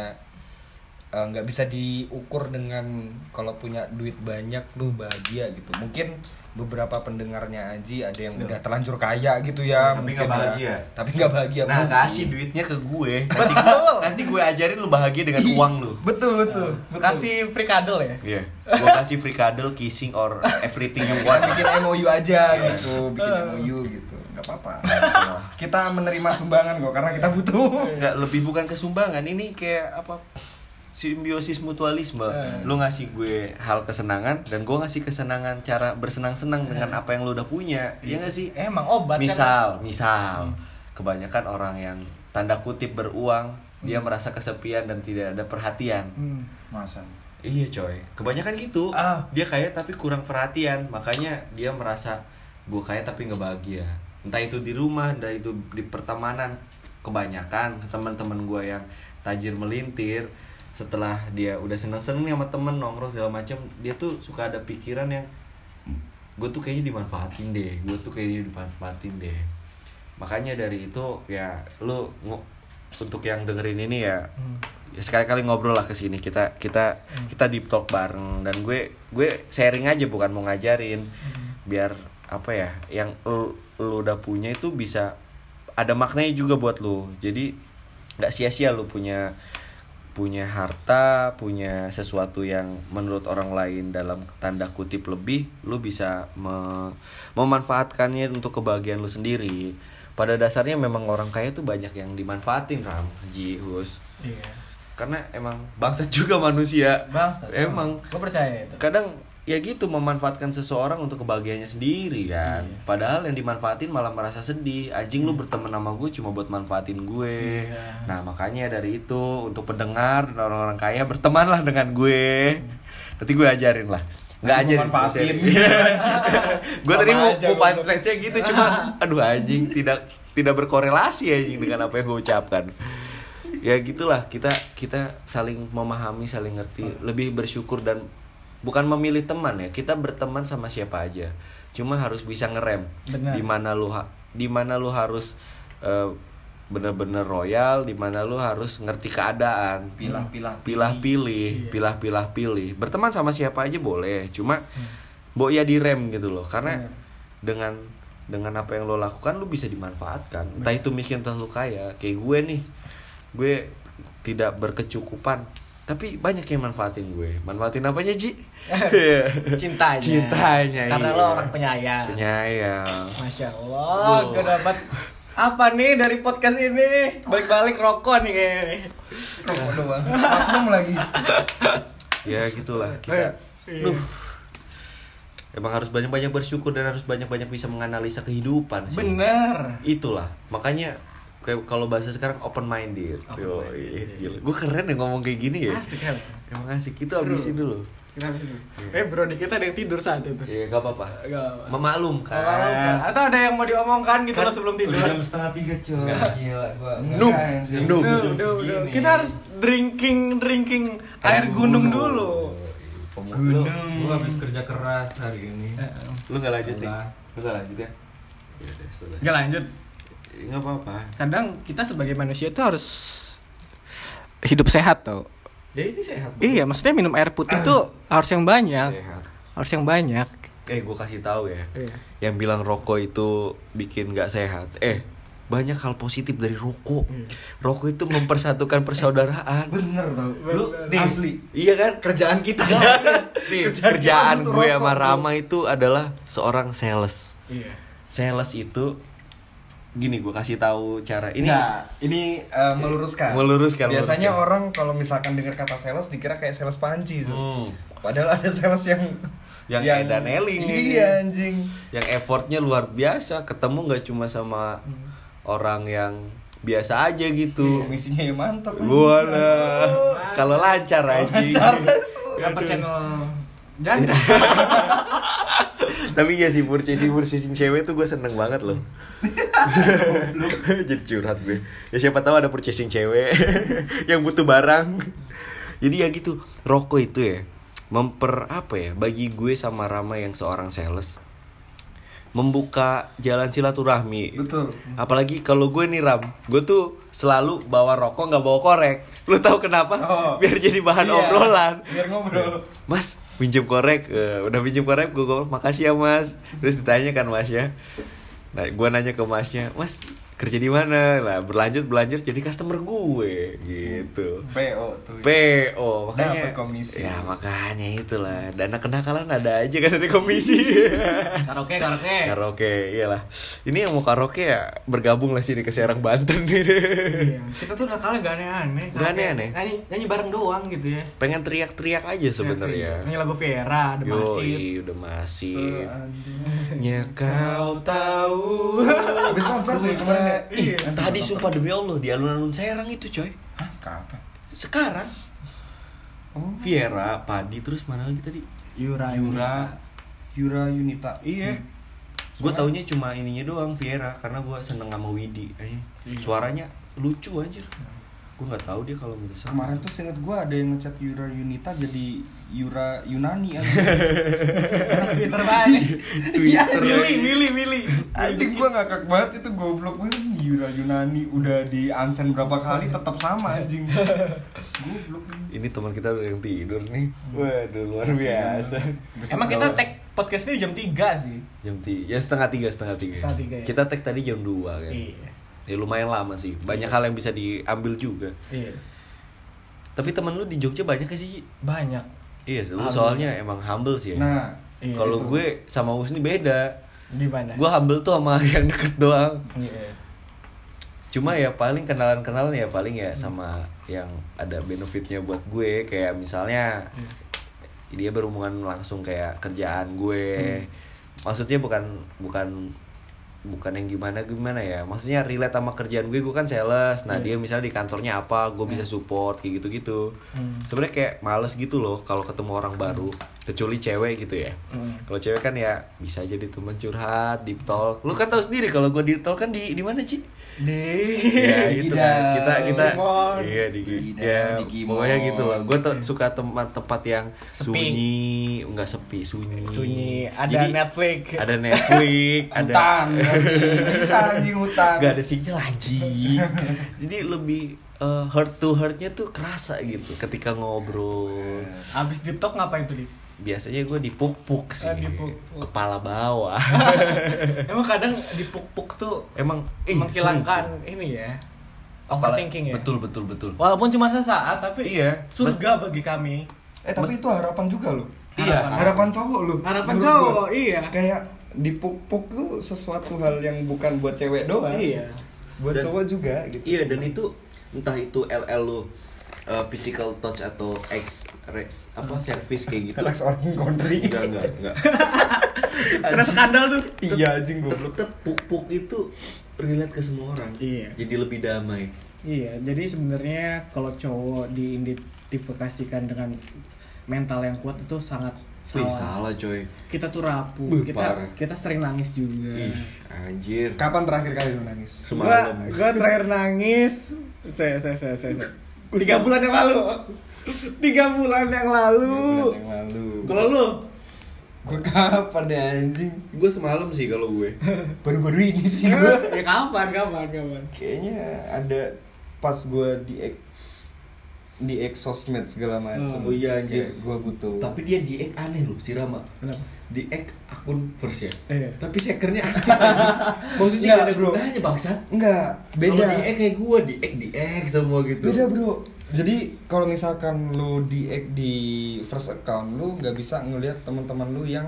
eh, nggak bisa diukur dengan kalau punya duit banyak lu bahagia gitu mungkin beberapa pendengarnya Aji ada yang udah terlanjur kaya gitu ya Tapi mungkin nggak ya. bahagia. tapi nggak bahagia Nah, mungkin. kasih duitnya ke gue. Nanti, gue- nanti gue ajarin lu bahagia dengan uang lu. betul betul, betul. Kasih free kadel ya. Iya. Gue kasih free cuddle, kissing or everything you want. bikin MOU aja gitu bikin MOU gitu nggak apa-apa kita menerima sumbangan kok karena kita butuh Enggak, lebih bukan kesumbangan. Ini kayak apa? Simbiosis mutualisme. Lu ngasih gue hal kesenangan dan gue ngasih kesenangan cara bersenang-senang dengan apa yang lu udah punya. Iya gak sih? Emang obat kan? misal misal kebanyakan orang yang tanda kutip beruang dia merasa kesepian dan tidak ada perhatian Hmm. masa iya coy kebanyakan gitu Ah. dia kaya tapi kurang perhatian makanya dia merasa gue kaya tapi nggak bahagia entah itu di rumah entah itu di pertemanan kebanyakan teman-teman gue yang tajir melintir setelah dia udah seneng-seneng nih sama temen nongkrong segala macem dia tuh suka ada pikiran yang gue tuh kayaknya dimanfaatin deh gue tuh kayaknya dimanfaatin deh. Makanya dari itu ya lu untuk yang dengerin ini ya ya sekali-kali ngobrol lah ke sini. Kita kita kita deep talk bareng. Dan gue gue sharing aja bukan mau ngajarin. Biar apa ya yang lu, lu udah punya itu bisa ada maknanya juga buat lu. Jadi nggak sia-sia lu punya punya harta, punya sesuatu yang menurut orang lain dalam tanda kutip lebih, lu bisa me- memanfaatkannya untuk kebahagiaan lu sendiri. Pada dasarnya memang orang kaya tuh banyak yang dimanfaatin Ram, Ji, Hus. Iya. Karena emang bangsat juga manusia. Bangsat. Emang Gue percaya itu. kadang ya gitu memanfaatkan seseorang untuk kebahagiaannya sendiri kan. Iya. Padahal yang dimanfaatin malah merasa sedih. Anjing lu berteman sama gue cuma buat manfaatin gue. Iya. Nah, makanya dari itu untuk pendengar dan orang-orang kaya bertemanlah dengan gue. Nanti gue ajarin lah. Nggak mau manfaatin. gue tadi mau aja, mau punchline-nya gitu cuma aduh anjing tidak tidak berkorelasi anjing dengan apa yang gue ucapkan. Ya gitulah kita kita saling memahami, saling ngerti, lebih bersyukur dan bukan memilih teman ya. Kita berteman sama siapa aja. Cuma harus bisa ngerem. Di mana lu di mana lu harus eh, bener-bener royal, di mana lu harus ngerti keadaan. Pilah-pilah pilah pilih, pilah pilah pilih. Berteman sama siapa aja boleh, cuma bo ya direm gitu loh. Karena dengan dengan apa yang lo lakukan lu bisa dimanfaatkan. Entah itu miskin entah lu kaya. Kayak gue nih. Gue tidak berkecukupan tapi banyak yang manfaatin gue. Manfaatin apanya, Ji? Iya. Cintanya. Cintanya. Karena iya. lo orang penyayang. Penyayang. Masya Allah, gue dapat apa nih dari podcast ini? Balik-balik rokok nih kayaknya. nih. rokok doang lagi ya gitulah kita Iya. Duh. emang harus banyak-banyak bersyukur dan harus banyak-banyak bisa menganalisa kehidupan sih Bener. itulah makanya kayak kalau bahasa sekarang open minded Yo, gue keren ya ngomong kayak gini ya Asik kan? emang asik itu habisin dulu Kita habis dulu. Eh bro, di kita ada yang tidur saat itu. ya gak apa-apa Gak apa. memaklumkan Kan. Atau ada yang mau diomongkan gitu loh sebelum tidur. setengah tiga cuy. Gila gua. Noob, noob. Kita harus drinking drinking air gunung dulu. Gunung. Gua habis kerja keras hari ini. lu gak lanjut nih Enggak. lu gak lanjut ya ya udah sudah Gak lanjut. Nggak apa-apa. Kadang kita sebagai manusia tuh harus hidup sehat tau. ya ini sehat Iya, maksudnya minum air putih tuh harus yang banyak. sehat. Harus yang banyak. eh gue kasih tahu ya. Iya. yang bilang rokok itu bikin nggak sehat. Eh banyak hal positif dari rokok. Rokok itu mempersatukan persaudaraan. Bener tau. Lu nih, asli. iya kan? Kerjaan kita. Nih, Kerjaan kerjaan tuh gue sama tuh. Rama itu adalah seorang sales. Iya. sales itu gini gue kasih tahu cara ini Nah, ini eh, meluruskan. Meluruskan, Biasanya meluruskan. orang kalau misalkan dengar kata sales dikira kayak sales panci tuh. Hmm. Padahal ada sales yang Yang edan eling ini. Iya anjing. yang effortnya luar biasa ketemu nggak cuma sama orang yang biasa aja gitu Komisinya ya mantap. Wala, kalau lancar aja. Dapat channel jadi. Tapi ya sih purchasing purchasing cewek tuh gue seneng banget loh. Jadi curhat gue. Ya siapa tahu ada purchasing cewek yang butuh barang. Jadi ya gitu, rokok itu ya memper apa ya bagi gue sama Rama yang seorang sales. membuka jalan silaturahmi. Betul. Apalagi kalau gue nih Ram, gue tuh selalu bawa rokok nggak bawa korek. Lu tahu kenapa? Oh. Biar jadi bahan Iya, obrolan. Biar ngobrol. Mas, pinjem korek. Eh, udah pinjem korek, gue makasih ya mas. Terus ditanya kan masnya. Nah, gue nanya ke masnya, mas kerja di mana? Lah berlanjut berlanjut jadi customer gue gitu. PO tuh. PO makanya Dapat komisi. Ya makanya itulah dana kenakalan ada aja kan dari komisi. Karaoke, karaoke. karaoke iyalah. Ini yang mau karaoke ya bergabung lah sini ke Serang Banten nih. Iya. Kita tuh nakalnya gak aneh-aneh. Nggak aneh-aneh. Nyanyi, nyanyi bareng doang gitu ya. Pengen teriak-teriak aja sebenarnya. Nyanyi lagu Vera, Massive. Yoi, udah masih. Nya kau tahu. Habis konser nih kemarin ya? Ih, Iya. tadi sumpah demi Allah di alun-alun Serang itu coy. Hah, kapan? Sekarang Oh, Viera, Padi terus mana lagi tadi? Yura. Yura. Yura Yunita. Iya. Gue taunya cuma ininya doang Viera karena gue seneng sama Widi. Eh, Suaranya lucu anjir. Gue nggak tahu dia kalau bisa. Kemarin tuh seinget gue ada yang ngechat Yura Yunita jadi Yura Yunani anjing. Twitter banget. Twitter Milih, milih, milih. Anjing gue ngakak banget itu goblok banget Yura Yunani udah di unsend berapa kali tetap sama anjing. Goblok. Ini teman kita udah yang tidur nih. Waduh luar biasa. Emang kita tag podcast ini jam 3 sih. Jam tiga, ya setengah tiga, setengah tiga. Setengah tiga, ya. Kita tag tadi jam 2 kan. Iya. Ya lumayan lama sih. Banyak hal yang bisa diambil juga. Iya. Tapi temen lu di Jogja banyak gak sih? Banyak. Iya, lu Humble. soalnya emang humble sih ya. Nah, Iya, Kalau gue sama Husni beda. Di mana? Gue humble tuh sama yang deket doang. Iya. Cuma ya paling kenalan-kenalan ya paling ya sama yang ada benefitnya buat gue kayak misalnya dia berhubungan langsung kayak kerjaan gue. Maksudnya bukan bukan bukan yang gimana gimana ya. Maksudnya relate sama kerjaan gue gue kan sales. Nah dia misalnya di kantornya apa gue bisa support kayak gitu gitu Hmm. sebenarnya kayak males gitu loh kalau ketemu orang baru kecuali cewek gitu ya. Hmm. kalau cewek kan ya bisa jadi teman curhat deep talk. Lu kan tahu sendiri kalau gue deep talk kan di di mana sih Di ya gitu kan. Kita kita Gimon. iya di ya di pokoknya gitu. Lah gue tuh suka tempat-tempat yang Sepi. sunyi. Enggak sepi sunyi. Sunyi, ada Jadi, Netflix. ada Netflix ada hutan bisa anjing hutan. nggak ada sinyal anjing. Jadi lebih eh, heart to heartnya tuh kerasa gitu ketika ngobrol. Abis deep talk ngapain tuh, Di? Biasanya gue dipuk-puk sih Ah, dipuk-puk. kepala bawah Emang kadang dipuk-puk tuh emang eh, menghilangkan ini ya. Overthinking ya. betul betul betul Walaupun cuma sesaat tapi Iya. surga bagi kami. Eh tapi itu harapan juga loh. Iya. Harapan cowok loh. Harapan menurut cowok, gua. iya. Kayak dipuk-puk tuh sesuatu hal yang bukan buat cewek doang. Iya. Buat Dan- cowok juga gitu. Iya dan itu entah itu LL lu uh, physical touch atau X res, apa service kayak gitu. Relax orang country. Enggak enggak enggak. Kena skandal tuh. Iya anjing goblok. Tetep puk-puk itu relate ke semua orang. Iya. Jadi lebih damai. Iya, jadi sebenarnya kalau cowok diidentifikasikan dengan mental yang kuat itu sangat Wih, salah. salah coy. Kita tuh rapuh, Wih, kita parah. kita sering nangis juga. Ih, anjir. Kapan terakhir kali lu nangis? Gua, Semalam. gua terakhir nangis saya saya saya saya saya. tiga bulan yang lalu tiga bulan yang lalu Bulan yang lalu. kalau lu Gue kapan ya anjing? Gue semalam sih kalau gue. Baru-baru ini sih gue. ya kapan kapan kapan Kayaknya ada pas gue di ex di ex sosmed segala macam. Oh iya, anjir. Gue butuh. Tapi dia di ek aneh loh si Rama. kenapa Di ek akun first ya. Iya. Tapi sekernya aktif. Maksudnya Nggak, gak ada bro. gunanya bangsat. enggak, beda. Kalau di ek kayak gue, di ek di ek semua gitu. Beda bro. Jadi kalau misalkan lu di di first account lu nggak bisa ngelihat teman-teman lu yang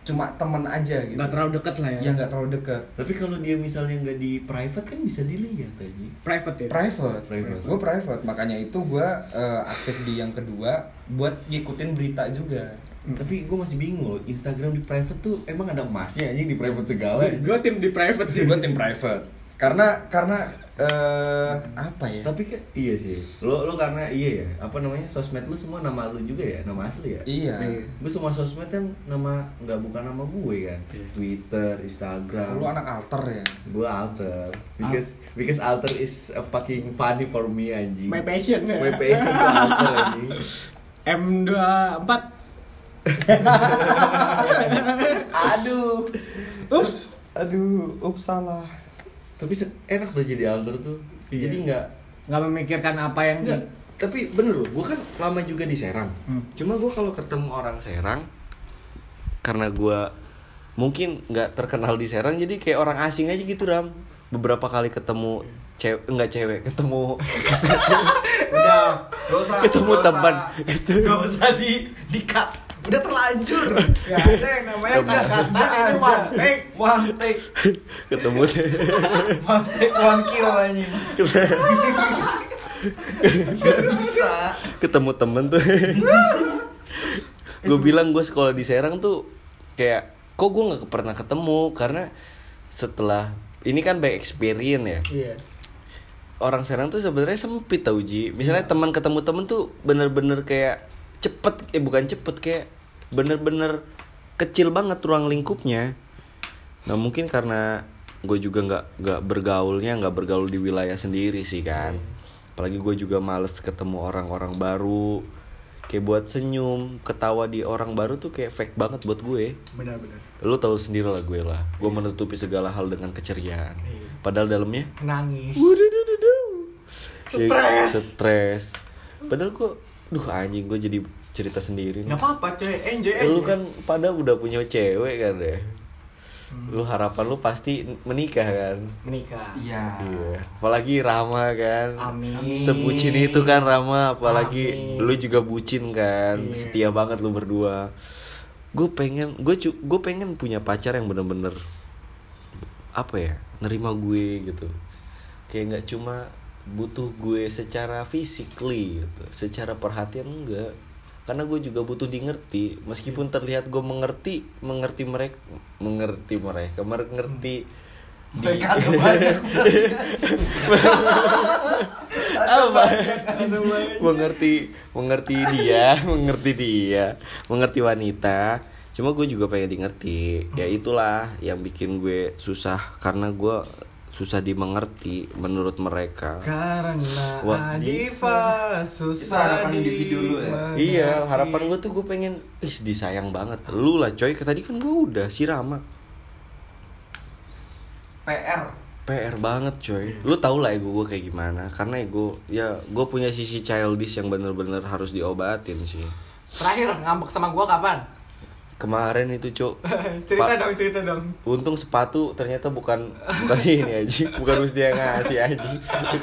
cuma teman aja gitu. nggak terlalu dekat lah ya Yang nggak terlalu dekat. Tapi kalau dia misalnya nggak di private kan bisa dilihat aja. private ya Private, Private. gue private. Makanya itu gue eh, aktif di yang kedua buat ngikutin berita juga. Tapi gue masih bingung loh, Instagram di private tuh emang ada emasnya aja di private segala. gue tim di private sih gue tim private. Karena karena eh apa ya? Tapi kan iya sih. Lo lo karena iya ya, apa namanya sosmed lu semua nama lu juga ya, nama asli ya. Iya. Gue semua sosmed kan nama nggak bukan nama gue kan. Iya. Twitter, Instagram. Lu anak alter ya. Gue alter because because alter is a fucking funny for me anjing. my passion ya My passion alter anjing. M24 Aduh. Ups. Aduh, ups salah. Tapi enak tuh jadi alter tuh. Iya. Jadi nggak nggak memikirkan apa yang Enggak, tapi bener loh, gue kan lama juga di Serang. Hmm. Cuma gue kalau ketemu orang Serang, karena gue mungkin nggak terkenal di Serang, jadi kayak orang asing aja gitu ram. Beberapa kali ketemu cewek, enggak cewek, ketemu Udah, gak usah. ketemu gak teman, usah. gitu. Gak usah di di cut. Udah terlanjur. Gak ada yang namanya Gak kata Gak ini ada. one take. One take. ketemu take, one kill anjing. Gak bisa. ketemu temen tuh. gue bilang gue sekolah di Serang tuh kayak kok gue nggak pernah ketemu karena setelah ini kan by experience ya. Iya. orang Serang tuh sebenarnya sempit tau Ji misalnya teman ketemu temen tuh bener-bener kayak cepet eh bukan cepet kayak bener-bener kecil banget ruang lingkupnya nah mungkin karena gue juga nggak nggak bergaulnya nggak bergaul di wilayah sendiri sih kan apalagi gue juga males ketemu orang-orang baru kayak buat senyum ketawa di orang baru tuh kayak fake banget buat gue Benar-benar. lu tahu sendiri lah gue lah gue menutupi segala hal dengan keceriaan Iya. padahal dalamnya Nangis. Stres. Stres. Padahal kok, duh anjing gue jadi cerita sendiri nih. Gak apa-apa coy, enjoy aja. Lu kan pada udah punya cewek kan ya. Lu harapan lu pasti menikah kan. menikah. Iya. Iya. Apalagi Rama kan. Amin. Sebucin itu kan Rama, apalagi Amin. lu juga bucin kan. Iya. Setia banget lu berdua. Gue pengen, gue gue pengen punya pacar yang bener-bener apa ya, nerima gue gitu. Kayak nggak cuma butuh gue secara physically gitu, secara perhatian enggak. Karena gue juga butuh di ngerti, meskipun terlihat gue mengerti, mengerti mereka, mengerti mereka, mengerti di Mereka ada banyak. apa? mengerti mengerti dia mengerti dia mengerti wanita. Cuma gue juga pengen di ngerti ya itulah yang bikin gue susah. Karena gue susah dimengerti menurut mereka. Karena Wah, Adifa Itu susah harapan individu lu ya? iya harapan gue tuh gue pengen ih disayang banget. Lu lah coy tadi kan gue udah si Rama. PR. PR banget coy. Lu tau lah ego gue kayak gimana Karena ego Ya gue punya sisi childish yang bener-bener harus diobatin sih. Terakhir ngambek sama gua kapan? Kemarin itu cok cerita dong, cerita dong. Untung sepatu ternyata bukan Bukan ini aja Bukan mesti yang ngasih aja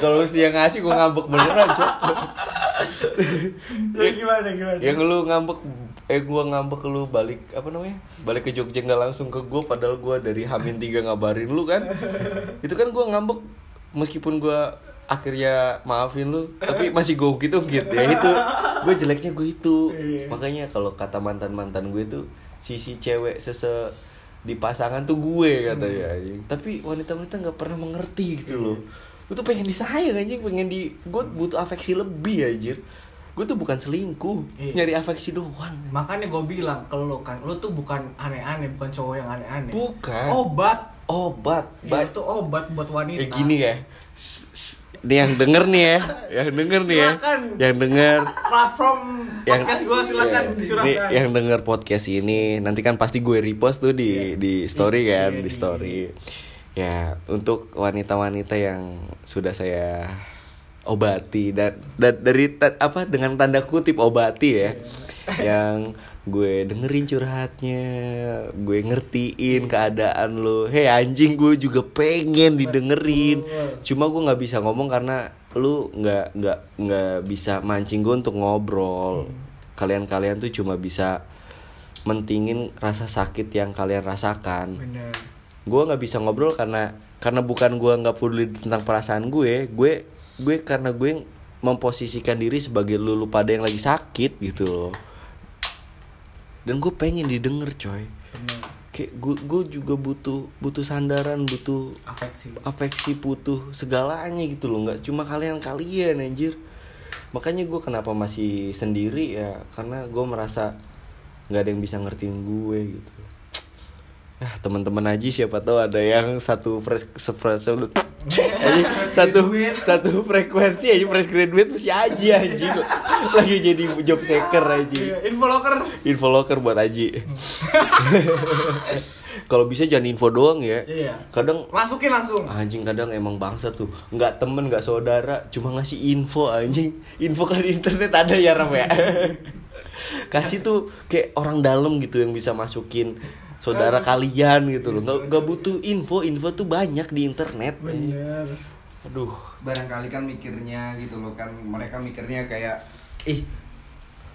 Kalau mesti yang ngasih gue ngambek beneran cok Ya gimana gimana? Yang lu ngambek Eh gue ngambek lu balik Apa namanya? Balik ke Jogja nggak langsung ke gue Padahal gue dari Hamin 3 ngabarin lu kan? Itu kan gue ngambek Meskipun gue akhirnya maafin lu tapi masih gue gitu gitu ya itu. Gue jeleknya gue itu. Iya. makanya kalau kata mantan mantan gue tuh sisi cewek sese di pasangan tuh gue katanya anjing. tapi wanita-wanita nggak pernah mengerti gitu loh gue tuh pengen disayang anjing pengen di gue butuh afeksi lebih anjir gue tuh bukan selingkuh Iya. nyari afeksi doang Makanya gue bilang ke lo kan, lo tuh bukan aneh-aneh, bukan cowok yang aneh-aneh. bukan Obat. obat Ya, itu obat buat wanita. Eh gini ya. S- s- Nih yang denger nih ya, yang denger nih ya, yang denger. Platform yang podcast gue silakan ya, nih, yang denger podcast ini nanti kan pasti gue repost tuh di di story Iya, kan, iya, di di- story. Ya, untuk wanita-wanita yang sudah saya obati dan, dan dari apa dengan tanda kutip obati ya. yang gue dengerin curhatnya, gue ngertiin keadaan lo. Hei anjing, gue juga pengen didengerin. Cuma gue nggak bisa ngomong karena lu nggak nggak nggak bisa mancing gue untuk ngobrol. Kalian-kalian tuh cuma bisa mentingin rasa sakit yang kalian rasakan. Bener. Gue nggak bisa ngobrol karena karena bukan gue nggak peduli tentang perasaan gue. Gue gue karena gue memposisikan diri sebagai lu, lu pada yang lagi sakit gitu loh dan gue pengen didengar coy Bener. kayak gue gue juga butuh butuh sandaran butuh Afeksi. afeksi butuh segalanya gitu loh nggak cuma kalian kalian anjir makanya gue kenapa masih sendiri ya karena gue merasa nggak ada yang bisa ngertiin gue gitu ya teman-teman aja siapa tahu ada yang satu fresh fresh satu satu frekuensi aja fresh graduate masih aja anjing lagi jadi job seeker aja info locker. Info locker buat Aji kalau bisa jangan info doang ya. Iya. kadang masukin langsung. Anjing kadang emang bangsa tuh. Nggak temen nggak saudara cuma ngasih info anjing. Info kan di internet ada ya ram ya. Kasih tuh kayak orang dalam gitu yang bisa masukin saudara kalian gitu loh. Nggak nggak butuh info info tuh banyak di internet. Bener. Aduh. Barangkali kan mikirnya gitu loh kan mereka mikirnya kayak ih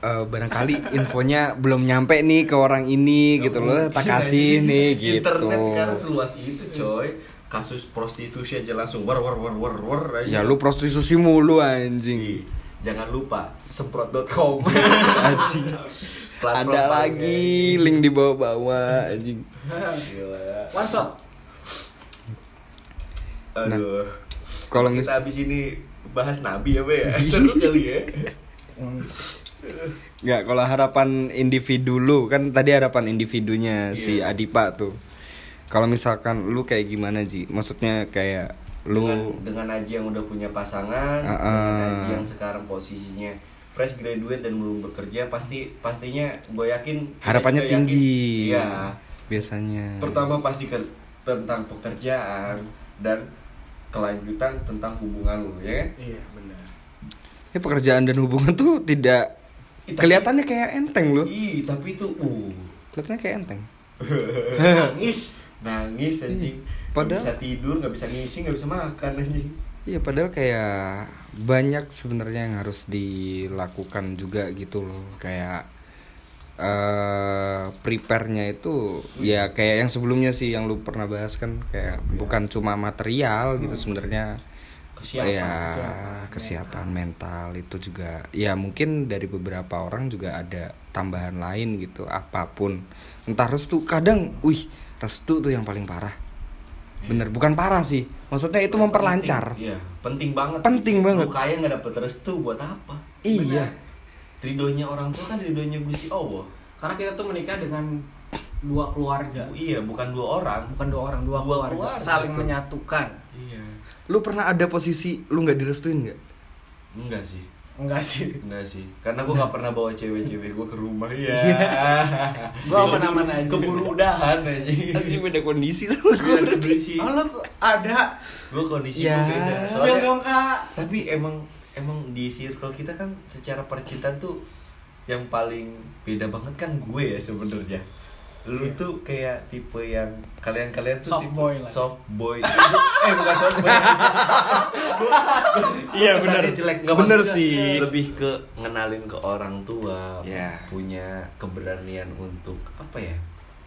eh, barangkali infonya belum nyampe nih ke orang ini gitu loh. tak kasih nih gitu. internet sekarang seluas itu coy. Kasus prostitusi aja langsung war war war war war aja. Ya lu prostitusi mulu anjing. Ih, jangan lupa semprot.com anjing Platform ada lagi link di bawah-bawah anjing Gila. mantap Aduh. kalau Kalau kita habis ini bahas nabi apa ya? Seru kali ya. Nggak, kalau harapan individu lu kan tadi harapan individunya si Iya. Adipa tuh. Kalau misalkan lu kayak gimana Ji? Maksudnya kayak lu Dengan dengan Aji yang udah punya pasangan, Ah, dengan ah. Aji yang sekarang posisinya fresh graduate dan belum bekerja, pasti pastinya gue yakin harapannya tinggi. Iya. Biasanya. Pertama pasti ke, tentang pekerjaan dan kelanjutan tentang hubungan lu ya. kan? iya bener Ya pekerjaan dan hubungan tuh tidak Ih, kelihatannya kayak enteng loh. Ih, tapi itu uh Kelihatannya kayak enteng. nangis nangis anjing. Nggak Padahal- bisa tidur, nggak bisa ngisi, nggak bisa makan anjing. Iya padahal kayak banyak sebenarnya yang harus dilakukan juga gitu loh. Kayak eh prepare-nya itu ya kayak yang sebelumnya sih yang lu pernah bahas kan kayak bukan cuma material gitu sebenarnya. Kesiapan, ya kesiapan kesiapan mental. itu juga ya mungkin dari beberapa orang juga ada tambahan lain gitu apa pun. Entah restu kadang wih restu tuh yang paling parah. Bener bukan parah sih maksudnya itu memperlancar. Iya, penting banget. Penting banget. Lu kaya nggak dapet restu buat apa? Iya. Benar. Ridhonya orang tua kan ridhonya Gusti Allah. karena kita tuh menikah dengan dua keluarga Iya, bukan dua orang. bukan dua orang dua, Dua keluarga, keluarga, saling betul. menyatukan Iya. Lu pernah ada posisi lu nggak direstuin nggak? Enggak sih. Enggak sih Enggak sih. Karena gue nggak pernah bawa cewek-cewek gue ke rumah. Iya. Gua aman-aman aja. Keburu udahan aja. Anjing beda kondisi sama Biar kondisi. oh lo tuh ada Gue kondisi Ya. gue beda. Spill Soalnya dong kak tapi emang emang di circle kita kan secara percintaan tuh yang paling beda banget kan gue ya sebenarnya lu tuh kayak tipe yang kalian-kalian tuh Soft tipe boy lah. soft boy eh bukan soft boy Iya, bener. jelek nggak Bener maksudnya sih. lebih ke ngenalin ke orang tua Ya. punya keberanian untuk apa ya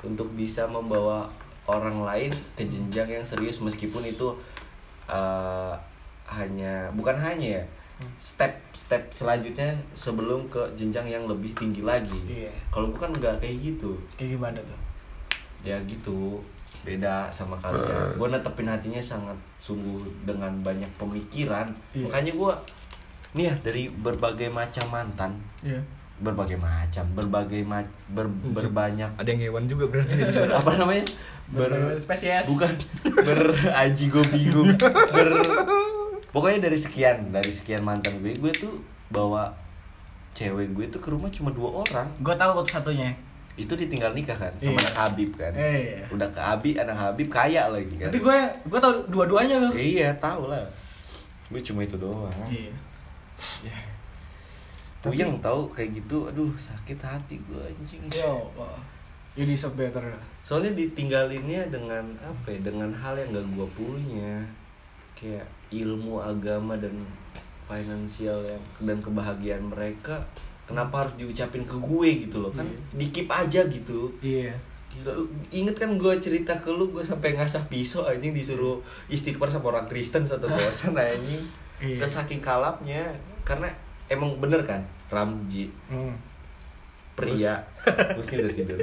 untuk bisa membawa orang lain ke jenjang yang serius meskipun itu eh, hanya bukan hanya ya step step selanjutnya sebelum ke jenjang yang lebih tinggi lagi. Iya. kalau bukan nggak kayak gitu. Kayak gimana tuh? Ya gitu beda sama kalian. Gue netepin hatinya sangat sungguh dengan banyak pemikiran. Iya. makanya gue nih ya dari berbagai macam mantan iya. berbagai macam berbagai ma- ber- berbanyak Ada yang hewan juga berarti. apa namanya? Ber Berbagai spesies. bukan. Ber aji go bingung. Ber pokoknya dari sekian dari sekian mantan gue gue tuh bawa cewek gue tuh ke rumah cuma dua orang. Gue tahu satu satunya itu ditinggal nikah kan sama Iya. anak Habib kan. Iya. udah ke Habib anak Habib kaya lagi kan. Tapi gue gue tahu dua-duanya loh. Iya tahu lah. Gue cuma itu doang. Iya. Puyeng tahu kayak gitu. Aduh sakit hati gue anjing. Ya Allah. You deserve better soalnya ditinggalinnya dengan apa ya? Dengan hal yang gak gue punya. Kayak ilmu agama dan finansial yang dan kebahagiaan mereka kenapa harus diucapin ke gue gitu loh? Kan Iya. dikip aja gitu. Iya. Gila, lu inget kan gue cerita ke lu gue sampai ngasah pisau anjing disuruh istighfar sama orang Kristen satu bosan anjing. Iya. sesaking kalapnya karena emang bener kan Ramji? Hmm. pria. Gusnya udah tidur.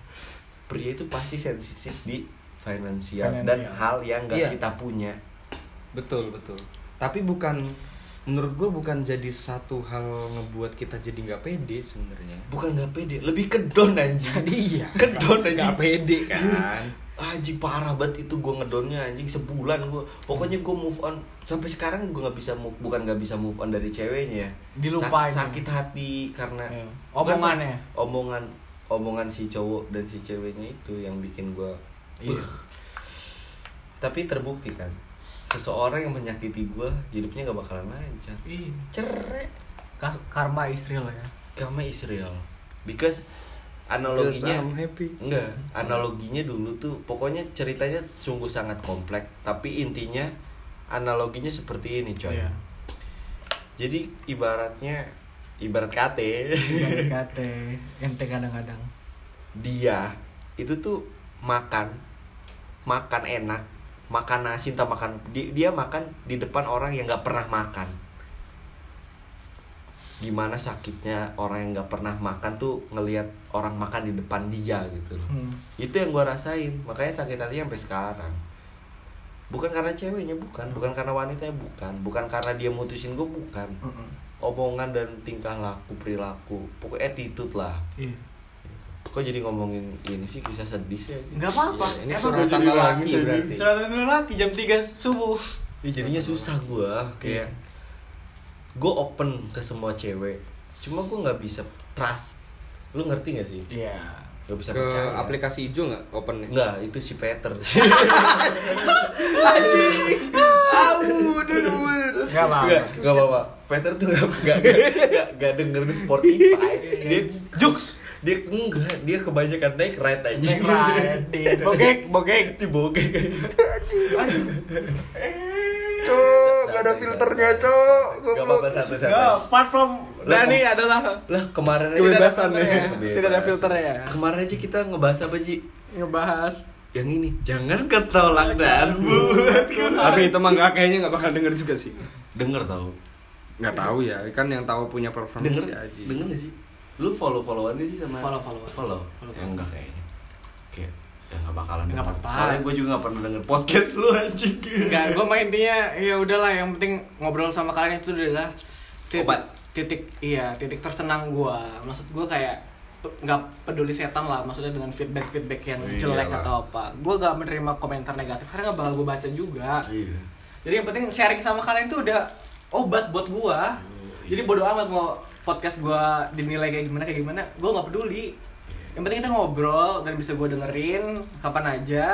Pria itu pasti sensitif di finansial, dan hal yang gak Iya. kita punya betul betul. Tapi bukan menurut gue bukan jadi satu hal ngebuat kita jadi nggak pede sebenarnya bukan nggak pede lebih kedon anjing iya kedon anjing nggak pede kan anjing parah banget itu gue ngedonnya anjing sebulan gue pokoknya gue move on sampai sekarang gue nggak bisa move bukan nggak bisa move on dari ceweknya ya. Dilupain. Sa- sakit hati karena Iya. Omongannya. omongan omongan si cowok dan si ceweknya itu yang bikin gue Iya. tapi terbukti kan seseorang yang menyakiti gue hidupnya gak bakalan lancar Iya. cerai Karma lo ya. karma is real because analoginya happy. enggak analoginya dulu tuh pokoknya ceritanya sungguh sangat kompleks tapi intinya analoginya seperti ini coy Iya. jadi ibaratnya ibarat kate KT ente kadang-kadang. dia itu tuh makan makan enak makan nasi entah makan di- dia makan di depan orang yang nggak pernah makan. Gimana sakitnya orang yang nggak pernah makan tuh ngelihat orang makan di depan dia gitu loh. Hmm. itu yang gua rasain makanya sakit hati sampai sekarang. Bukan karena ceweknya bukan. Bukan karena wanitanya bukan. Bukan karena dia mutusin gue bukan. Omongan dan tingkah laku perilaku pokoknya attitude lah. Iya. Kok jadi ngomongin ini sih kisah sedih sih Enggak apa-apa. Iya, ini Emang suratan jadi lelaki lagi berarti. Suratan lelaki jam 3 subuh. Ya, jadinya susah gua kayak gue open ke semua cewek cuma gue nggak bisa trust lu ngerti gak sih Iya. gak bisa ke percaya aplikasi hijau nggak opennya Enggak, itu si Peter Enggak apa-apa. Enggak, enggak apa-apa. Peter tuh enggak enggak enggak enggak dengerin Spotify. Dia jokes. Dia enggak, dia kebanyakan naik ride aja. Naik ride, di bogek, bogek. Di bogek. cok gak ada filternya cok Enggak apa-apa satu-satu. No, apart from Lah, Dani kok- adalah Lah kemarin aja Kebebasan tidak ada ya. filternya. Tidak ada filternya ya. Kemarin aja kita ngebahas apa Ji? ngebahas Yang ini, jangan ketolak dan buat tapi itu mah nggak kayaknya nggak bakal denger juga sih Denger tau nggak tahu ya kan yang tahu punya performance Denger, Aji denger gak sih? Lu follow-followan gak sih sama Follow, follow. Follow? Follow. Ya enggak kayaknya Kayak ya gak bakalan Nggak apa-apa. Soalnya gue juga gak pernah denger podcast lu anjing Enggak, gue mah intinya ya udahlah yang penting ngobrol sama kalian itu adalah titik, Obat. titik iya titik tersenang gue. Maksud gue kayak nggak peduli setan lah maksudnya dengan feedback feedback yang Iya jelek lah. atau apa gue gak menerima komentar negatif karena gak bakal gue baca juga Iya jadi yang penting sharing sama kalian itu udah obat buat gue jadi bodo amat mau podcast gue dinilai kayak gimana kayak gimana gue nggak peduli. Yang penting kita ngobrol dan bisa gue dengerin kapan aja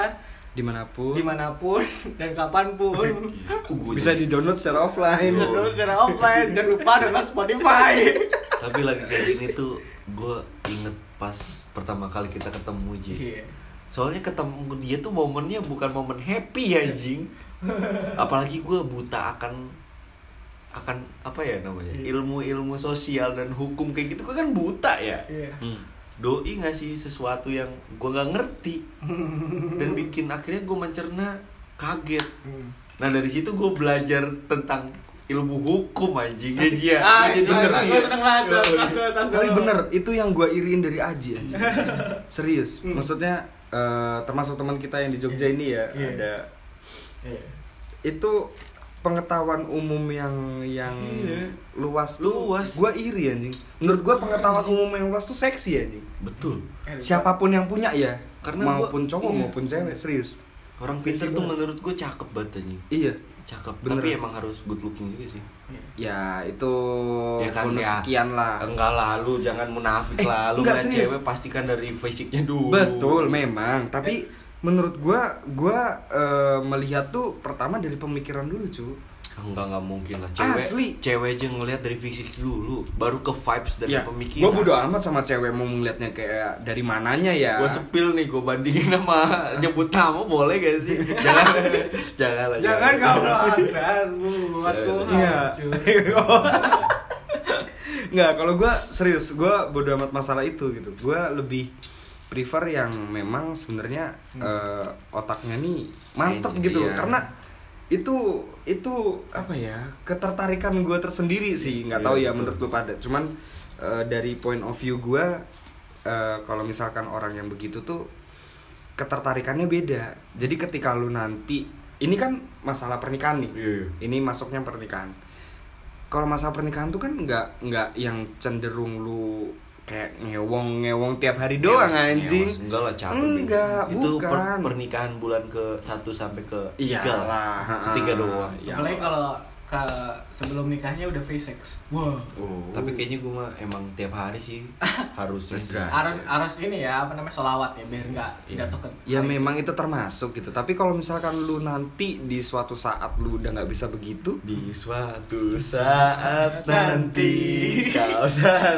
di mana pun. di mana pun dan kapan pun. Uh, bisa di download secara offline. Terus secara offline dan lupa download Spotify. Tapi lagi kayak gini tuh Gue inget pas pertama kali kita ketemu Ji. Iya. Soalnya ketemu dia tuh momennya bukan momen happy ya anjing. Apalagi gue buta akan akan apa ya namanya ilmu-ilmu sosial dan hukum kayak gitu gue kan buta ya? Iya. Hmm. doi ngasih sesuatu yang gue nggak ngerti dan bikin akhirnya gue mencerna kaget. Nah dari situ gue belajar tentang ilmu hukum anjing. Ya Ji, ya Ah, Jadi itu ngerti tapi bener itu yang gue iriin dari Aji anjing. serius. Maksudnya eh, termasuk teman kita yang di Jogja ini ya Iya. ada Iya. itu pengetahuan umum yang yang Iya. luas tuh Luas. gue iri anjing. Menurut gue pengetahuan umum yang luas tuh seksi anjing. Betul. Siapa pun yang punya ya. Karena gua- maupun cowok iya. maupun cewek serius. Orang pintar tuh menurut gue cakep banget anjing. Iya. Cakep. Bener. tapi emang harus good looking juga sih. Ya itu Ya kan, bonus ya. sekian lah. Enggak lah lu jangan munafik Eh, lah. Lu enggak, cewek pastikan dari fisiknya dulu. Betul memang. Tapi menurut gua gua eh, melihat tuh pertama dari pemikiran dulu cu. Enggak enggak mungkin lah. Cewek Asli. cewek aja ngeliat dari fisik dulu baru ke vibes dari ya pemikiran. Gua bodo amat sama cewek mau ngeliatnya kayak dari mananya ya. Gue sepil nih gue bandingin sama nyebut nama boleh gak sih? Jangan. Jangan lah Jangan kau dan buat Iya. Tuhan. Nggak, kalau gua serius, gua bodo amat masalah itu gitu. Gua lebih prefer yang memang sebenarnya eh, otaknya nih mantep Iya. gitu loh. Karena itu itu apa ya ketertarikan gua tersendiri sih nggak Iya, tahu ya betul. menurut lu pada cuman eh, dari point of view gua eh, kalau misalkan orang yang begitu tuh ketertarikannya beda jadi ketika lu nanti ini kan masalah pernikahan nih Iya, iya. ini masuknya pernikahan kalau masa pernikahan tuh kan nggak nggak yang cenderung lu kayak ngewong ngewong tiap hari doang Ngeos, anjing. ngeos. enggak lah capek Enggak, itu per- pernikahan bulan ke 1 sampai ke 3 Iyalah, ketiga doang. Ya. Apalagi kalau ke sebelum nikahnya udah free sex. Wah. Oh. tapi kayaknya gue mah emang tiap hari sih harus. Harus harus ini ya apa namanya solawat ya biar nggak Iya. jatuh ke. Ya memang itu termasuk gitu. Tapi kalau misalkan lu nanti di suatu saat lu udah nggak bisa begitu, di suatu saat nanti kau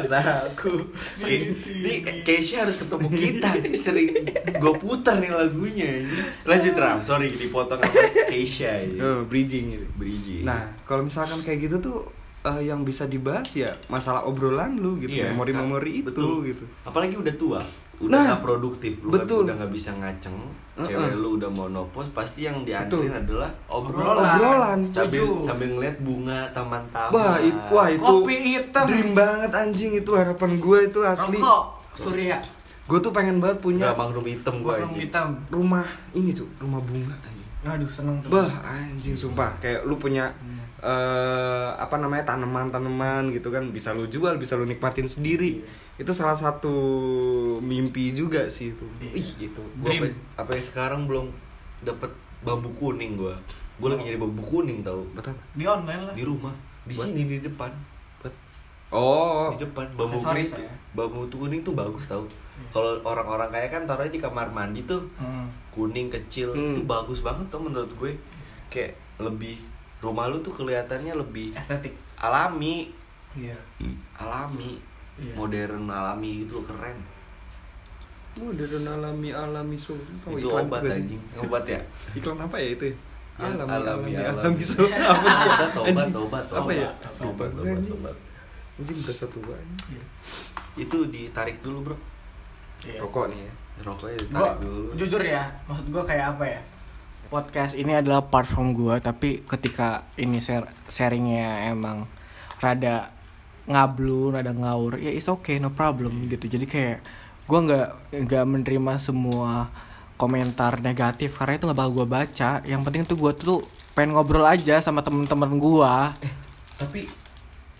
aku ini Keisha harus ketemu kita ini sering gue putar nih lagunya lanjut Ram sorry dipotong sama Keisha ini eh, bridging bridging Nah, kalau misalkan kayak gitu tuh eh, yang bisa dibahas ya masalah obrolan lu gitu, Iya, memori-memori Kak. itu Betul. gitu. apalagi udah tua udah Nah, nggak produktif lu betul. udah nggak bisa ngaceng Uh-uh. cewek lu udah mau nopos pasti yang dianterin adalah obrolan, Obrolan. Sambil Setuju. sambil ngeliat bunga taman-taman Wah, it- wah itu Kopi hitam. dream banget anjing itu harapan gue itu asli. Rokok Surya. Gue tuh pengen banget punya mangrove hitam gue aja hitam. rumah ini tuh, rumah bunga anjing. Aduh seneng tuh. Bah, anjing sumpah kayak lu punya eh apa namanya tanaman-tanaman gitu kan bisa lu jual, bisa lu nikmatin sendiri. Itu salah satu mimpi juga sih itu. Iya. Ih, itu. Gua Dream. apa, apa ya sekarang belum dapat bambu kuning gua. Gua lagi nyari bambu kuning tau Betul. Di online lah. di rumah. Di Buat? sini di depan. Oh, Di depan bambu Aksesoris kuning. ya? Bambu tuh kuning tuh bagus tau. Kalau orang-orang kaya kan taruhnya di kamar mandi tuh Hmm. kuning kecil Hmm. itu bagus banget tau menurut gue. Kayak lebih rumah lu tuh kelihatannya lebih Estetik. alami, Iya. alami, Iya. modern alami gitu loh keren. modern alami alami so. Itu iklan obat anjing. Obat ya? Iklan apa ya itu? ya? Yang Alami alami, alami alami. alami so. Apa sih? Obat, obat, obat, Apa obat. ya? Obat, obat, Anjing. obat. Anjing berasa tua anjing. Itu ditarik dulu, Bro. Iya. Rokok nih ya. Rokoknya ditarik dulu. jujur ya, maksud gua kayak apa ya? Podcast ini adalah platform gua, tapi ketika ini share sharingnya emang rada ngablu, rada ngaur, ya it's okay, no problem gitu. Jadi kayak gua nggak nggak menerima semua komentar negatif karena itu nggak bakal gua baca. Yang penting tuh gua tuh pengen ngobrol aja sama temen-temen gua. Tapi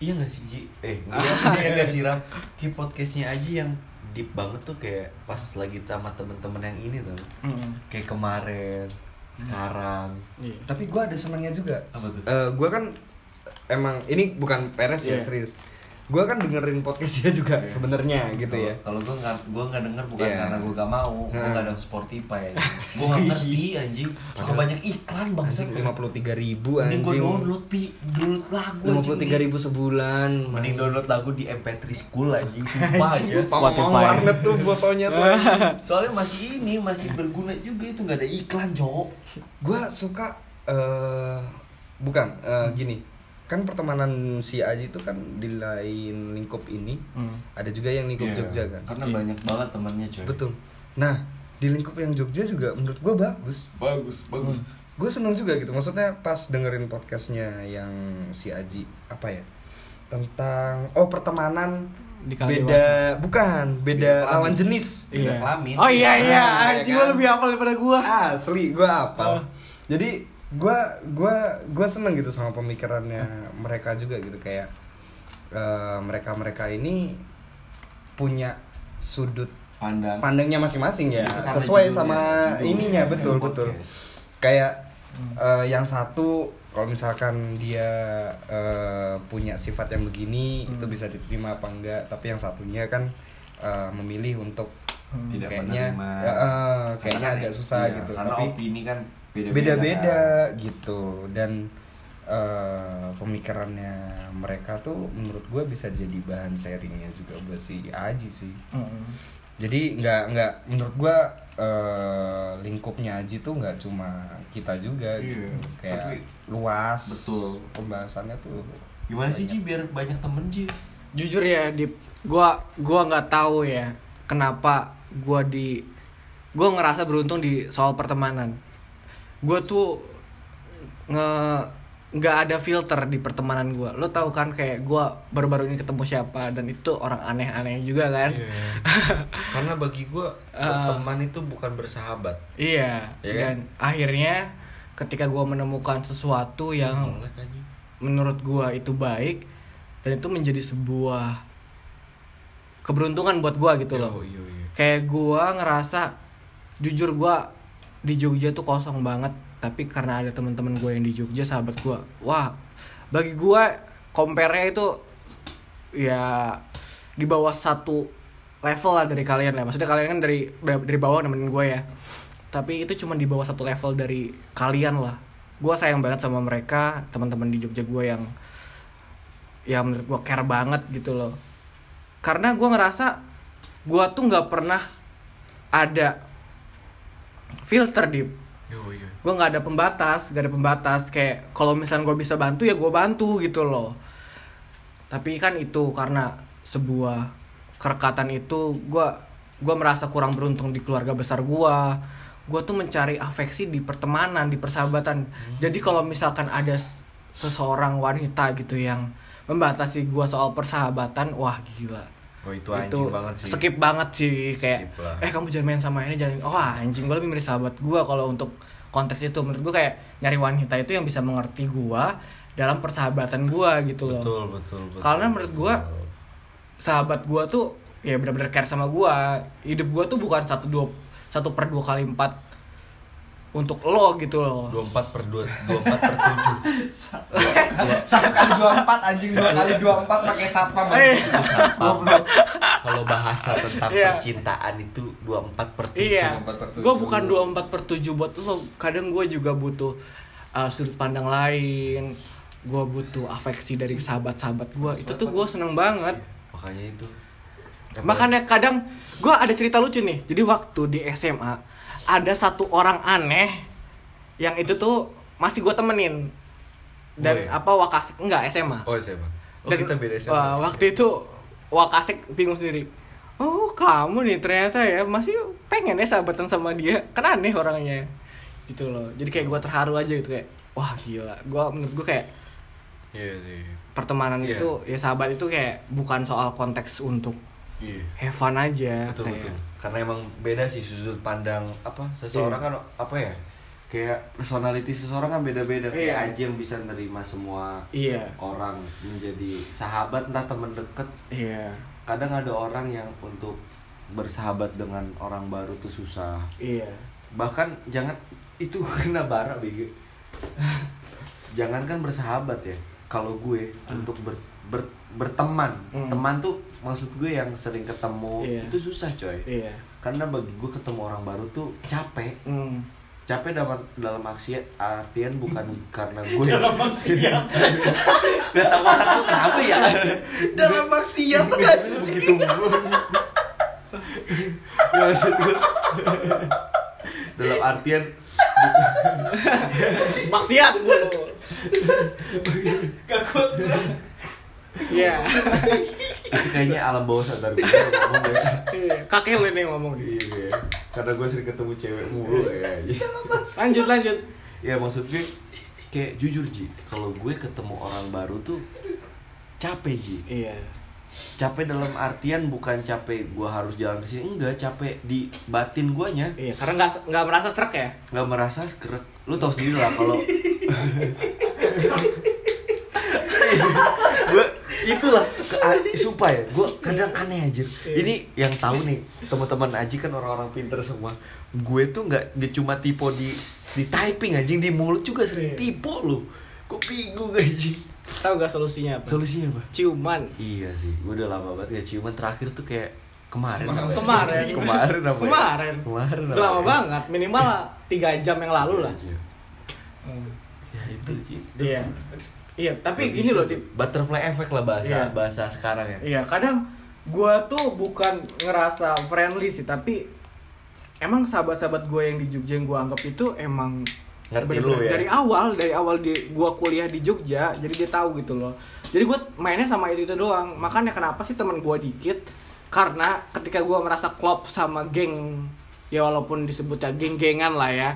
iya gak sih, Ji? Eh, iya, iya gak sih, Ram? Kayak podcastnya aja yang deep banget tuh kayak pas lagi sama temen-temen yang ini tuh. Mm. Kayak kemarin, sekarang. Iya. Tapi gua ada senangnya juga. Apa tuh? Eh, gua kan emang ini bukan peres ya Iya. serius. Gua kan dengerin podcastnya juga Iya. sebenarnya gitu ya. Kalau gue nggak gue nggak denger bukan Iya. karena gue gak mau, gue Nah. gak ada Spotify. gue gak ngerti anjing. Suka banyak iklan bangsa. Anjing lima puluh tiga ribu anjing. gue download pi, download lagu Lima puluh tiga ribu sebulan. Mending download lagu di MP3 School anjing, sumpah aja. Spotify. Warnet tuh fotonya tuh. Soalnya masih ini masih berguna juga itu nggak ada iklan, Cok. Gua suka eh bukan eh, gini. Kan pertemanan si Aji itu kan di lain lingkup ini Hmm. ada juga yang lingkup Jogja kan. Karena banyak banget temannya, coy. Betul. Nah, di lingkup yang Jogja juga menurut gua bagus. Bagus, bagus. Gue seneng juga gitu. Maksudnya pas dengerin podcastnya yang si Aji apa ya tentang oh pertemanan Di beda bukan beda Beda lawan kelamin. jenis Beda kelamin. Oh iya iya, Ah, anjing kan? gua lebih hafal daripada gua. asli gue Oh. apa jadi gue gua gua seneng gitu sama pemikirannya mereka juga gitu kayak mereka mereka ini punya sudut Pandang. pandangnya masing-masing ya karena sesuai sama ininya betul betul. Kayak eh, yang satu kalau misalkan dia eh, punya sifat yang begini itu bisa diterima apa enggak? Tapi yang satunya kan eh, memilih untuk Tidak kayaknya menerima. ya, eh, kayaknya kan agak ya- susah iya, gitu. Karena tapi opini kan beda-beda. kan. gitu dan eh, pemikirannya mereka tuh menurut gue bisa jadi bahan sharingnya juga buat si Aji sih Mm. jadi nggak nggak menurut gua eh, lingkupnya Aji tuh nggak cuma kita juga gitu Iya, kayak tapi- luas Betul. pembahasannya tuh Gimana sih Ji biar banyak temen Ji? jujur ya di gua gua nggak tahu ya kenapa gua di gua ngerasa beruntung di soal pertemanan gua tuh nge nggak ada filter di pertemanan gua lo tahu kan kayak gua baru-baru ini ketemu siapa dan itu orang aneh-aneh juga kan Karena bagi gue Ah. teman itu bukan bersahabat. iya Iya dan akhirnya ketika gua menemukan sesuatu yang menurut gua itu baik dan itu menjadi sebuah keberuntungan buat gua gitu loh iya, iya. kayak gua ngerasa jujur gua di Jogja tuh kosong banget. Tapi karena ada teman-teman gue yang di Jogja sahabat gua wah bagi gua compare-nya itu ya di bawah satu level lah dari kalian lah. Maksudnya kalian kan dari dari bawah nemenin gue ya. Tapi itu cuma di bawah satu level dari kalian lah. Gue sayang banget sama mereka teman-teman di Jogja gue yang yang menurut gue care banget gitu loh. Karena gue ngerasa gue tuh nggak pernah ada filter di iya. gue nggak ada pembatas gak ada pembatas. Kayak kalau misalnya gue bisa bantu ya gue bantu gitu loh. Tapi kan itu karena sebuah kerekatan itu gue gue merasa kurang beruntung di keluarga besar gue gue tuh mencari afeksi di pertemanan di persahabatan. Jadi kalau misalkan ada seseorang wanita gitu yang membatasi gue soal persahabatan wah gila Oh itu anjing banget sih. skip banget sih kayak eh kamu jangan main sama ini jangan oh anjing gue lebih milih sahabat gue kalau untuk konteks itu menurut gue kayak nyari wanita itu yang bisa mengerti gue dalam persahabatan gue gitu loh Betul, betul, betul. Karena menurut gua, betul. sahabat gue tuh ya benar-benar care sama gue hidup gue tuh bukan satu dua satu per dua kali empat untuk lo gitu loh 24 per 2 24 per 7 Satu kali dua empat anjing dua kali dua empat pakai satpam. Eh. Kalau bahasa tentang Iya. percintaan itu 24 per 7 Iya, 24 per tujuh. gue bukan 24 per 7 buat lo. Kadang gue juga butuh uh, sudut pandang lain. Gue butuh afeksi dari sahabat-sahabat gue. Itu tuh gue seneng banget. Makanya itu Makanya kadang gue ada cerita lucu nih. Jadi waktu di SMA ada satu orang aneh yang itu tuh masih gue temenin. Dan Gue? apa Wakasek enggak SMA. Oh SMA Oh Dan, kita beda SMA wah, waktu itu Wakasek bingung sendiri. Oh kamu nih ternyata ya masih pengen ya sahabatan sama dia. Kan aneh orangnya. Gitu loh. Jadi kayak gue terharu aja gitu kayak wah gila. Gue menurut gue kayak Iya sih pertemanan Iya. itu ya sahabat itu kayak bukan soal konteks untuk Iya have fun aja betul kayak betul karena emang beda sih sudut pandang apa seseorang kan apa ya kayak personality seseorang kan beda-beda. Kayak Iya. aja yang bisa nerima semua iya. orang menjadi sahabat entah teman deket. Iya. Kadang ada orang yang untuk bersahabat dengan orang baru tuh susah. Iya. Bahkan jangan itu kena bara bego jangan kan bersahabat ya kalau gue untuk ber, ber- berteman. Hmm. teman tuh maksud gue yang sering ketemu Iya. itu susah coy. Iya. Karena bagi gue ketemu orang baru tuh capek. Hmm. capek dalam dalam aksi artian bukan karena gue. Dalam maksiat gak tau otak gue kenapa ya? Dalam maksiat tuh kan. begitu. Ya maksud gue dalam artian maksiat mulu Iya. itu kayaknya alam bawah sadar gue ngomong ya Iya. Kakek lu nih yang ngomong nih. Iya, karena gue sering ketemu cewek mulu ya. Lanjut lanjut. ya maksud gue kayak jujur Ji, kalau gue ketemu orang baru tuh capek Ji. Iya. Capek dalam artian bukan capek gue harus jalan ke sini, enggak capek di batin guanya. Iya, karena nggak nggak merasa serak ya. nggak merasa skrek. Lu tau sendiri lah kalau gue itulah ke, a- sumpah ya gue kadang aneh aja ini yang tahu nih teman-teman Aji kan orang-orang pinter semua gue tuh nggak cuma tipe di di typing anjing di mulut juga sering Iya. tipe lu gue bingung anjing Tahu gak solusinya apa? solusinya apa Ciuman. iya sih gue udah lama banget gak ciuman terakhir tuh kayak kemarin apa ya? Kemarin. kemarin apa ya? Kemarin. kemarin Udah apa lama ya? banget, minimal tiga jam yang lalu lah. Iya, Ji. ya itu Ji. Iya. Iya, tapi Gak gini loh. Dip. butterfly effect lah bahasa Iya. bahasa sekarang ya Iya, kadang gua tuh bukan ngerasa friendly sih, tapi emang sahabat-sahabat gue yang di Jogja yang gua anggap itu emang Ngerti lu ya? Dari awal, dari awal di gua kuliah di Jogja, jadi dia tahu gitu loh. Jadi gua mainnya sama itu itu doang. Makanya kenapa sih teman gua dikit? Karena ketika gua merasa klop sama geng, ya walaupun disebutnya geng-gengan lah ya,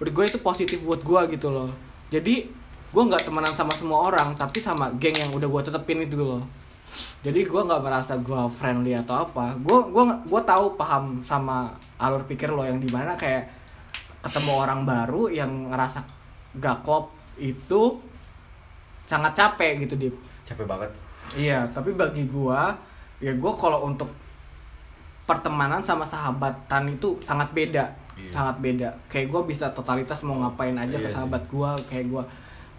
menurut gue itu positif buat gua gitu loh. Jadi gua nggak temenan sama semua orang, tapi sama geng yang udah gua tetepin itu loh jadi gue nggak merasa gue friendly atau apa gue gua gua tahu paham sama alur pikir lo yang di mana kayak ketemu orang baru yang ngerasa gak klop itu sangat capek gitu Dip. capek banget Iya, tapi bagi gua ya gua kalau untuk pertemanan sama sahabatan itu sangat beda, sangat beda. Kayak gua bisa totalitas mau ngapain aja ke Iya sih. sahabat gua, kayak gua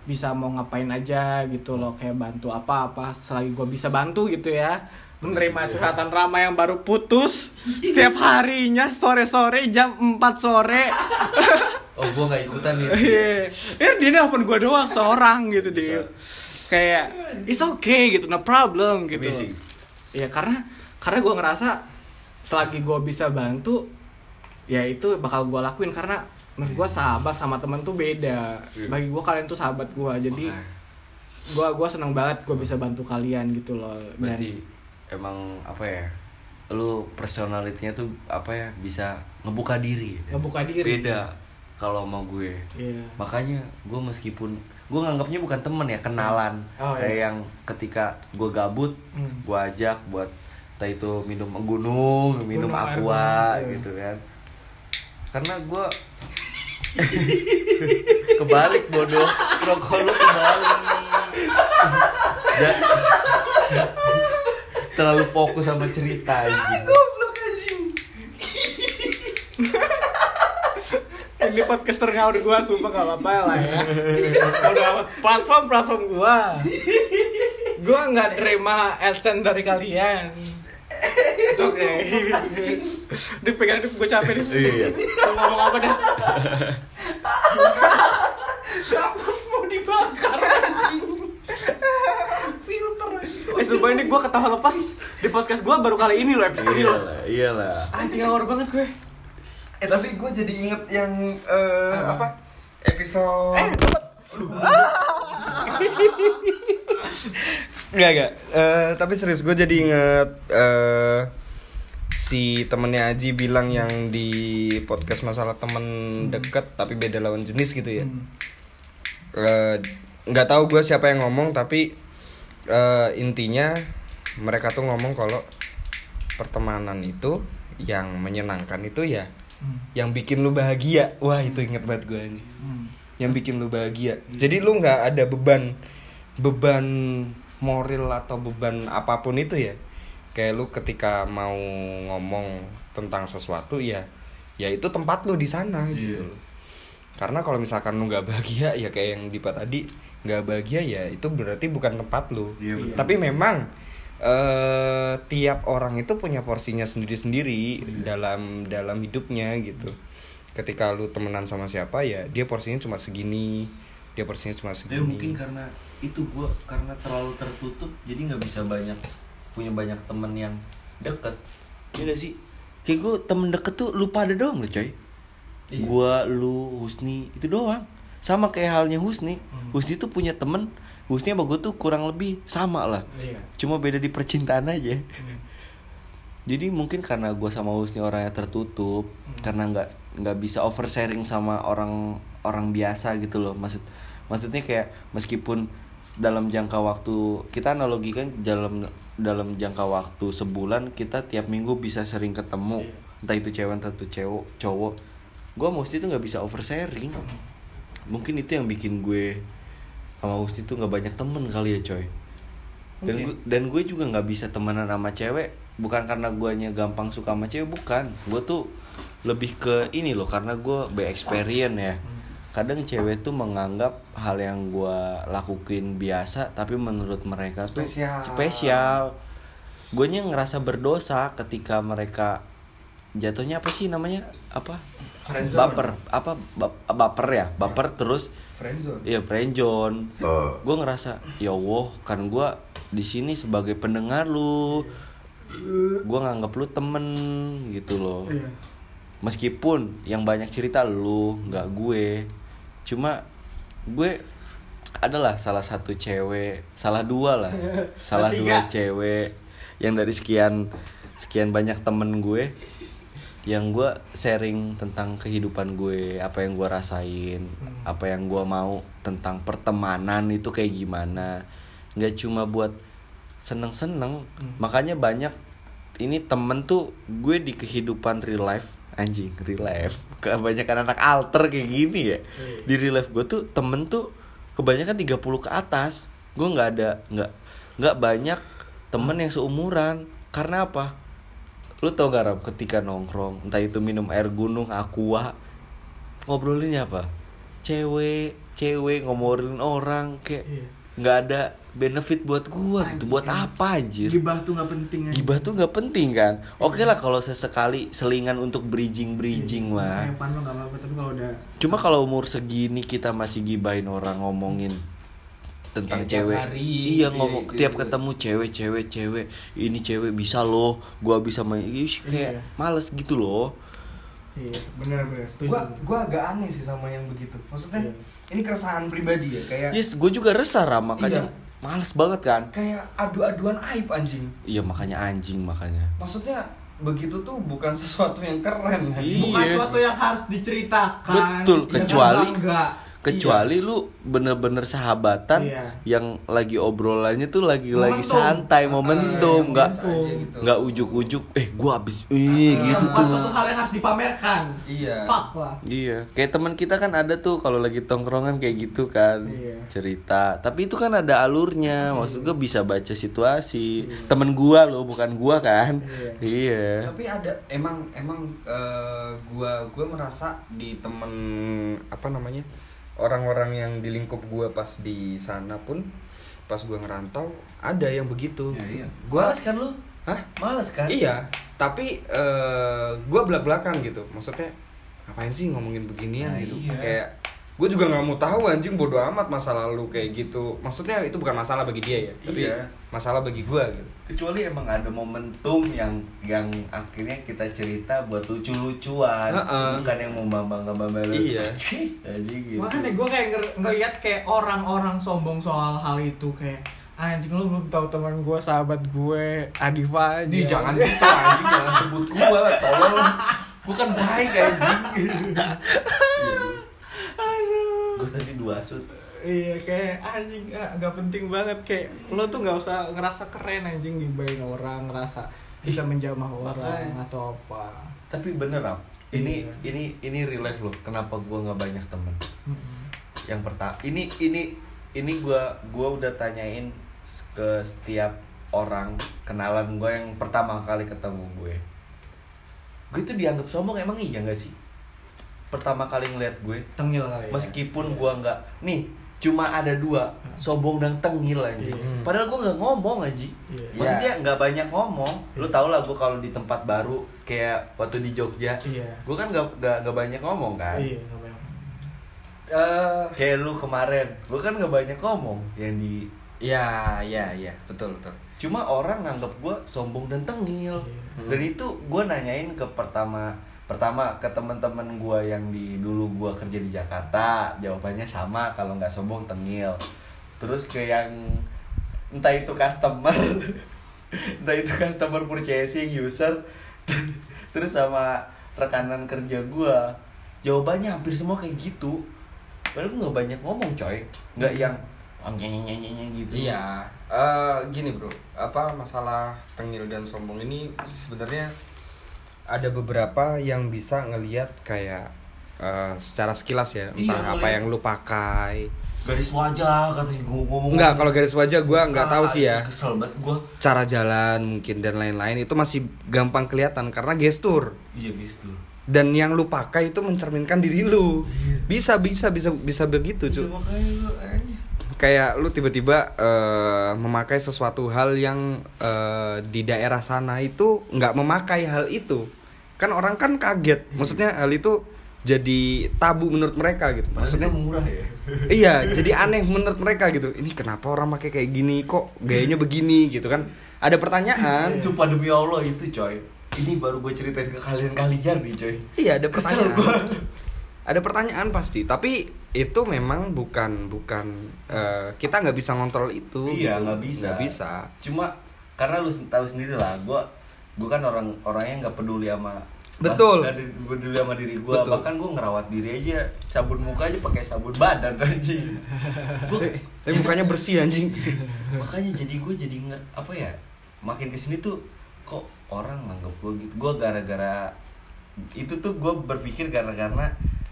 bisa mau ngapain aja gitu loh, kayak bantu apa-apa selagi gua bisa bantu gitu ya. Menerima curhatan Rama yang baru putus setiap harinya sore-sore jam 4 sore. oh gua nggak ikutan nih Iya, ya dia nelfon gue doang seorang gitu dia. Kayak it's okay gitu, no problem gitu. Amazing. Iya karena karena gue ngerasa selagi gue bisa bantu, ya itu bakal gue lakuin karena menurut gue sahabat sama temen tuh beda. Iya. Bagi gue kalian tuh sahabat gue, jadi gue gua seneng banget gue bisa bantu kalian gitu loh. Dan berarti emang apa ya lu personalitinya tuh apa ya bisa ngebuka diri ngebuka diri. beda kalau sama gue Iya. makanya gue meskipun gue nganggapnya bukan temen ya kenalan Oh, kayak iya. yang ketika gue gabut Hmm. gue ajak buat entah itu minum gunung minum air aqua iya. gitu kan karena gue kebalik bodoh rokok lu kebalik Dan- terlalu fokus sama cerita anjing. Ini podcaster ngawur gua sumpah gak apa-apa lah ya. Udah platform platform gua. Gua nggak terima adsense dari kalian. It's Oke. Dipegang di gua capek deh. Iya. Mau ngomong apa deh? Kampus mau dibakar anjing. Filter. Eh sumpah ini gua ketawa lepas di podcast gua baru kali ini loh episode ini loh. iyalah iyalah Anjing ngawur banget gue. Eh tapi gue jadi inget yang eh, apa? Episode Eh. Enggak, enggak. Eh, tapi serius gue jadi inget eh si temennya Aji bilang yang di podcast masalah temen deket tapi beda lawan jenis gitu ya. Eh, nggak tahu gue siapa yang ngomong tapi eh, intinya mereka tuh ngomong kalau pertemanan itu yang menyenangkan itu ya yang bikin lu bahagia. Wah itu inget banget gue ini yang bikin lu bahagia. Jadi lu nggak ada beban beban moral atau beban apa pun itu ya. Kayak lu ketika mau ngomong tentang sesuatu ya ya itu tempat lu di sana gitu. loh. Karena kalau misalkan lu nggak bahagia ya kayak yang Dipa tadi nggak bahagia ya itu berarti bukan tempat lu. Iya, betul. Tapi memang eh tiap orang itu punya porsinya sendiri-sendiri dalam dalam hidupnya gitu. Ketika lu temenan sama siapa ya dia porsinya cuma segini, dia porsinya cuma segini. Ya mungkin karena itu gua karena terlalu tertutup jadi nggak bisa banyak punya banyak temen yang deket. Ya gak sih? Kayak gue temen deket tuh lu pada doang loh coy. Gua, lu, Husni itu doang. Sama kayak halnya Husni. Husni tuh punya temen. Husni sama gue tuh kurang lebih sama lah. Iya. Cuma beda di percintaan aja. Jadi mungkin karena gue sama Husni orangnya tertutup, karena nggak nggak bisa oversharing sama orang orang biasa gitu loh. Maksud maksudnya kayak meskipun dalam jangka waktu kita analogikan dalam dalam jangka waktu sebulan kita tiap minggu bisa sering ketemu, entah itu cewek entah itu cewek cowok. Gue mesti tuh nggak bisa oversharing. Mungkin itu yang bikin gue sama Husni tuh nggak banyak temen kali ya coy dan Oke. gue dan gue juga nggak bisa temenan sama cewek bukan karena guanya gampang suka sama cewek bukan gue tuh lebih ke ini loh karena gue be experience ya kadang cewek tuh menganggap hal yang gue lakuin biasa tapi menurut mereka tuh Spesial. spesial gue ngerasa berdosa ketika mereka jatuhnya apa sih namanya apa Friendzone. baper apa bap- baper ya baper terus Friendzone. Iya friendzone. Gue ngerasa ya Allah kan gue di sini sebagai pendengar lu. Gue nganggap lu temen gitu loh. Iya. Meskipun yang banyak cerita lu nggak gue. Cuma gue adalah salah satu cewek, salah dua lah, salah dua cewek yang dari sekian sekian banyak temen gue yang gue sharing tentang kehidupan gue apa yang gue rasain apa yang gue mau tentang pertemanan itu kayak gimana nggak cuma buat seneng seneng makanya banyak ini temen tuh gue di kehidupan real life anjing real life. Kebanyakan anak alter kayak gini ya. Di real life gue tuh temen tuh kebanyakan 30 ke atas. Gue nggak ada nggak nggak banyak temen yang seumuran. Karena apa? Lu tau gak Ram, ketika nongkrong entah itu minum air gunung aqua ngobrolinnya apa? Cewek cewek ngomongin orang kayak Iya. Nggak ada benefit buat gua gitu. Buat apa anjir? Gibah tuh nggak penting aja. gibah tuh nggak penting kan? Oke lah kalau sesekali selingan untuk bridging bridging mah cuma kalau umur segini kita masih gibahin orang ngomongin tentang Kayak cewek. hari, iya gitu ngomong ya, tiap gitu. ketemu cewek cewek cewek. Ini cewek bisa loh gua bisa main. Ih, kayak Iya. males gitu loh. Iya benar benar gua gua agak aneh sih sama yang begitu. Maksudnya Iya. Ini keresahan pribadi ya kayak yes gue juga resah ram makanya Iya. males banget kan? Kayak adu-aduan aib anjing. Iya makanya anjing makanya. Maksudnya begitu tuh bukan sesuatu yang keren anjing. Iya. bukan sesuatu yang harus diceritakan. Betul, Jangan kecuali- kecuali lu bener-bener sahabatan Iya. yang lagi obrolannya tuh lagi lagi Momentum. santai momentum yang nggak gitu. nggak ujuk-ujuk eh gua abis ih gitu bukan tuh suatu hal yang harus dipamerkan Iya. fuck lah Iya, kayak teman kita kan ada tuh kalau lagi tongkrongan kayak gitu kan Iya. cerita. Tapi itu kan ada alurnya, maksud gue bisa baca situasi. Temen gua loh, bukan gua kan? Iya. tapi ada emang emang eh, gua gua merasa di temen apa namanya orang-orang yang di lingkup gua pas di sana pun pas gua ngerantau ada yang begitu Ya, iya. gua Males kan lu? hah Males kan? iya tapi eh, gua belak belakan gitu maksudnya ngapain sih ngomongin beginian Nah, gitu iya. kayak gue juga nggak mau tahu anjing bodoh amat masa lalu kayak gitu maksudnya itu bukan masalah bagi dia ya tapi Iya. masalah bagi gua gitu Kecuali emang ada momentum yang yang akhirnya kita cerita buat lucu-lucuan, Heeh. bukan yang mau bangga-bangga Iya. Jadi gitu. makanya gue kayak nger- ngeliat kayak orang-orang sombong soal hal itu kayak anjing lu belum tahu teman gue sahabat gue Adifa aja Di jangan gitu anjing, jangan sebut gua lah, tolong. Bukan baik anjing. aduh Gue tadi dua sud. Iya kayak anjing ah, nggak penting banget kayak lo tuh nggak usah ngerasa keren anjing gibain orang ngerasa bisa menjamah orang Makanya. atau apa Tapi bener Ram, ini Iya. ini ini real life loh. Kenapa gua nggak banyak temen? Yang pertama, ini ini ini gua gua udah tanyain ke setiap orang kenalan gue yang pertama kali ketemu gue. Gue tuh dianggap sombong emang iya gak sih? Pertama kali ngeliat gue, tengil kali ya. meskipun gua nggak nih cuma ada dua sombong dan tengil aja Iya. padahal gua nggak ngomong aja Iya. maksudnya nggak banyak ngomong. Lu tau lah gua kalau di tempat baru kayak waktu di Jogja Iya. gua kan nggak nggak nggak banyak ngomong kan? Iya banyak. eh kayak lu kemarin gua kan nggak banyak ngomong yang di ya ya ya betul betul. Cuma orang nganggap gua sombong dan tengil. Iya. dan itu gua nanyain ke pertama pertama ke teman-teman gua yang di dulu gua kerja di Jakarta jawabannya sama kalau nggak sombong tengil. Terus ke yang entah itu customer entah itu customer purchasing user terus sama rekanan kerja gua jawabannya hampir semua kayak gitu. Padahal gua nggak banyak ngomong coy. Nggak yang nyanyi gitu. Iya, eh gini bro, apa masalah tengil dan sombong ini sebenarnya ada beberapa yang bisa ngelihat kayak eh, secara sekilas ya, Iya, entah apa yang lu pakai. garis wajah katanya gua ngomong Enggak, kalau garis wajah gua nggak tahu sih ya. kesel banget gua Cara jalan mungkin dan lain-lain itu masih gampang kelihatan karena gestur. iya gitu Dan yang lu pakai itu mencerminkan diri lu. Bisa bisa bisa bisa begitu, Iya, cuy. lu anjing. kayak lu tiba-tiba eh, memakai sesuatu hal yang eh, di daerah sana itu nggak memakai hal itu kan orang kan kaget. Maksudnya hal itu jadi tabu menurut mereka gitu. Maksudnya murah ya? Iya jadi aneh menurut mereka gitu. Ini kenapa orang pakai kayak gini? Kok gayanya begini gitu kan? Ada pertanyaan. Sumpah demi allah itu coy. Ini baru gue ceritain ke kalian-kalian nih coy. Iya ada pertanyaan. gua. ada pertanyaan pasti. Tapi itu memang bukan bukan eh, kita nggak bisa ngontrol itu iya gitu. nggak bisa. Nggak bisa. Cuma karena lu tahu sendiri lah gue gue kan orang orangnya nggak peduli sama Betul. nggak peduli sama diri gue bahkan gue ngerawat diri aja sabun muka aja pakai sabun badan anjing. Gue tapi mukanya bersih anjing. Makanya jadi gue jadi nggak apa ya makin ke sini tuh kok orang nganggap gue gitu. Gue gara-gara itu tuh gue berpikir karena-karena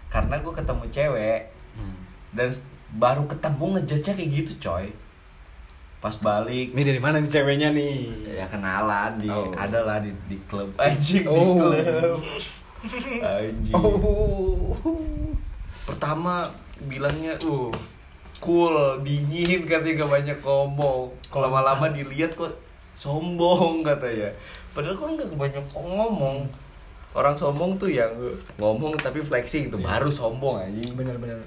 karena gue ketemu cewek dan s- baru ketemu ngejudge kayak gitu coy pas balik. Ini dari mana nih ceweknya nih? ya kenalan di Oh. ada lah di, di klub. Anjing Oh. di klub. Anjing. Pertama bilangnya uh cool dingin katanya gak banyak ngomong. Kalau lama-lama dilihat kok sombong katanya. Padahal kan gak banyak ngomong. Orang sombong tuh yang ngomong tapi flexing itu baru sombong anjing. Bener-bener.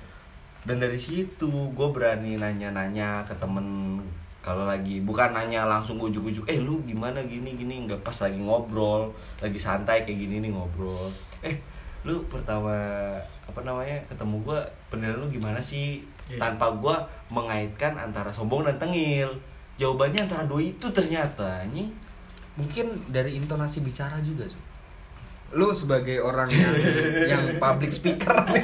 dan dari situ gue berani nanya-nanya ke temen kalau lagi bukan nanya langsung ujuk-ujuk eh lu gimana gini gini? Nggak pas lagi ngobrol lagi santai kayak gini nih ngobrol. Eh lu pertama apa namanya ketemu gue penilaian lu gimana sih? Iya. tanpa gue mengaitkan antara sombong dan tengil. Jawabannya antara dua itu ternyata anjing. Mungkin dari intonasi bicara juga Su. Lu sebagai orang yang yang public speaker nih.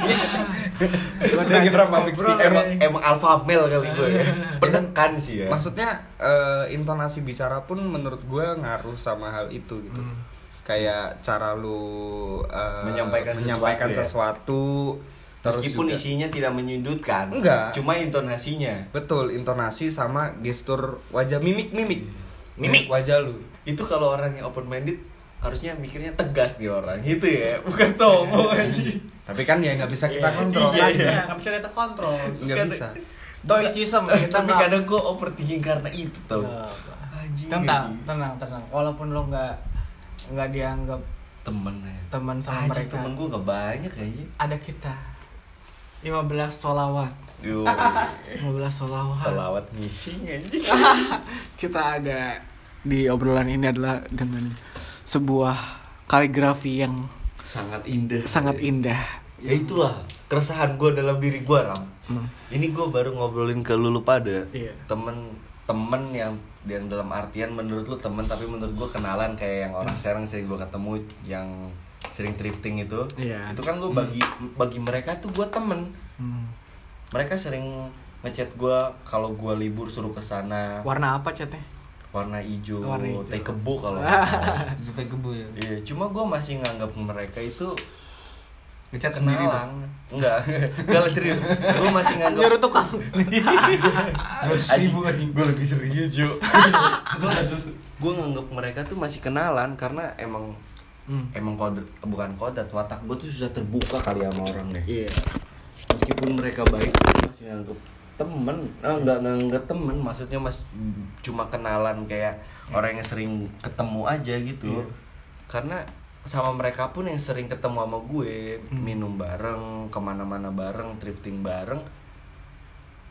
Lu sebagai orang public speaker. emang emang alpha male kali gue ya. Penekan sih ya. Maksudnya eh, intonasi bicara pun menurut gue ngaruh sama hal itu gitu. Kayak cara lu eh, Menyampaikan menyampaikan sesuatu ya. sesuatu, terus Meskipun juga- isinya tidak menyudutkan Enggak. Cuma intonasinya. Betul intonasi sama gestur wajah mimik mimik. Mimik. wajah lu. Itu kalau orang yang open minded Harusnya mikirnya tegas nih orang Gitu ya Bukan sombong aja tapi kan ya nggak bisa kita kontrol Iya, iya. Iya, nggak bisa kita kontrol. nggak Kan- bisa Stoicism kita Tapi kadang gue overthinking karena itu tau Nggak. Anjing tenang, tenang, tenang. Walaupun lo nggak nggak dianggap Temen ya teman sama Anjing mereka, temen gue gak banyak kayaknya ada kita. 15 solawat. Yo 15 solawat. Salawat missing anjing kita ada di obrolan ini adalah dengan sebuah kaligrafi yang Sangat indah sangat indah. Ya itulah keresahan gue dalam diri gue Ram Hmm. Ini gue baru ngobrolin ke lu lu pada Iya. temen temen yang yang dalam artian menurut lu temen tapi menurut gue kenalan kayak yang orang sekarang sering gue ketemu yang sering thrifting itu Iya. itu kan gue bagi bagi mereka tuh gue temen Hmm. mereka sering ngechat gue kalau gue libur suruh ke sana Warna apa catnya? Warna hijau, Warna hijau. teh kebo kalau. Sampai kebu ya iya cuma gue masih nganggap mereka itu ngecat sendiri tuh enggak enggak lah, serius gue masih nganggap Nyuruh tukang. Anjing, gue lagi serius Jo Gue nganggep mereka tuh masih kenalan Karena emang Hmm. Emang kodrat, bukan kodrat Watak gue tuh susah terbuka kali sama orang deh Iya. Meskipun mereka baik masih nganggep temen ah, Enggak nganggep temen Maksudnya mas cuma kenalan kayak Orang yang sering ketemu aja gitu Iya. Karena sama mereka pun yang sering ketemu sama gue Hmm. Minum bareng, ke mana-mana bareng, thrifting bareng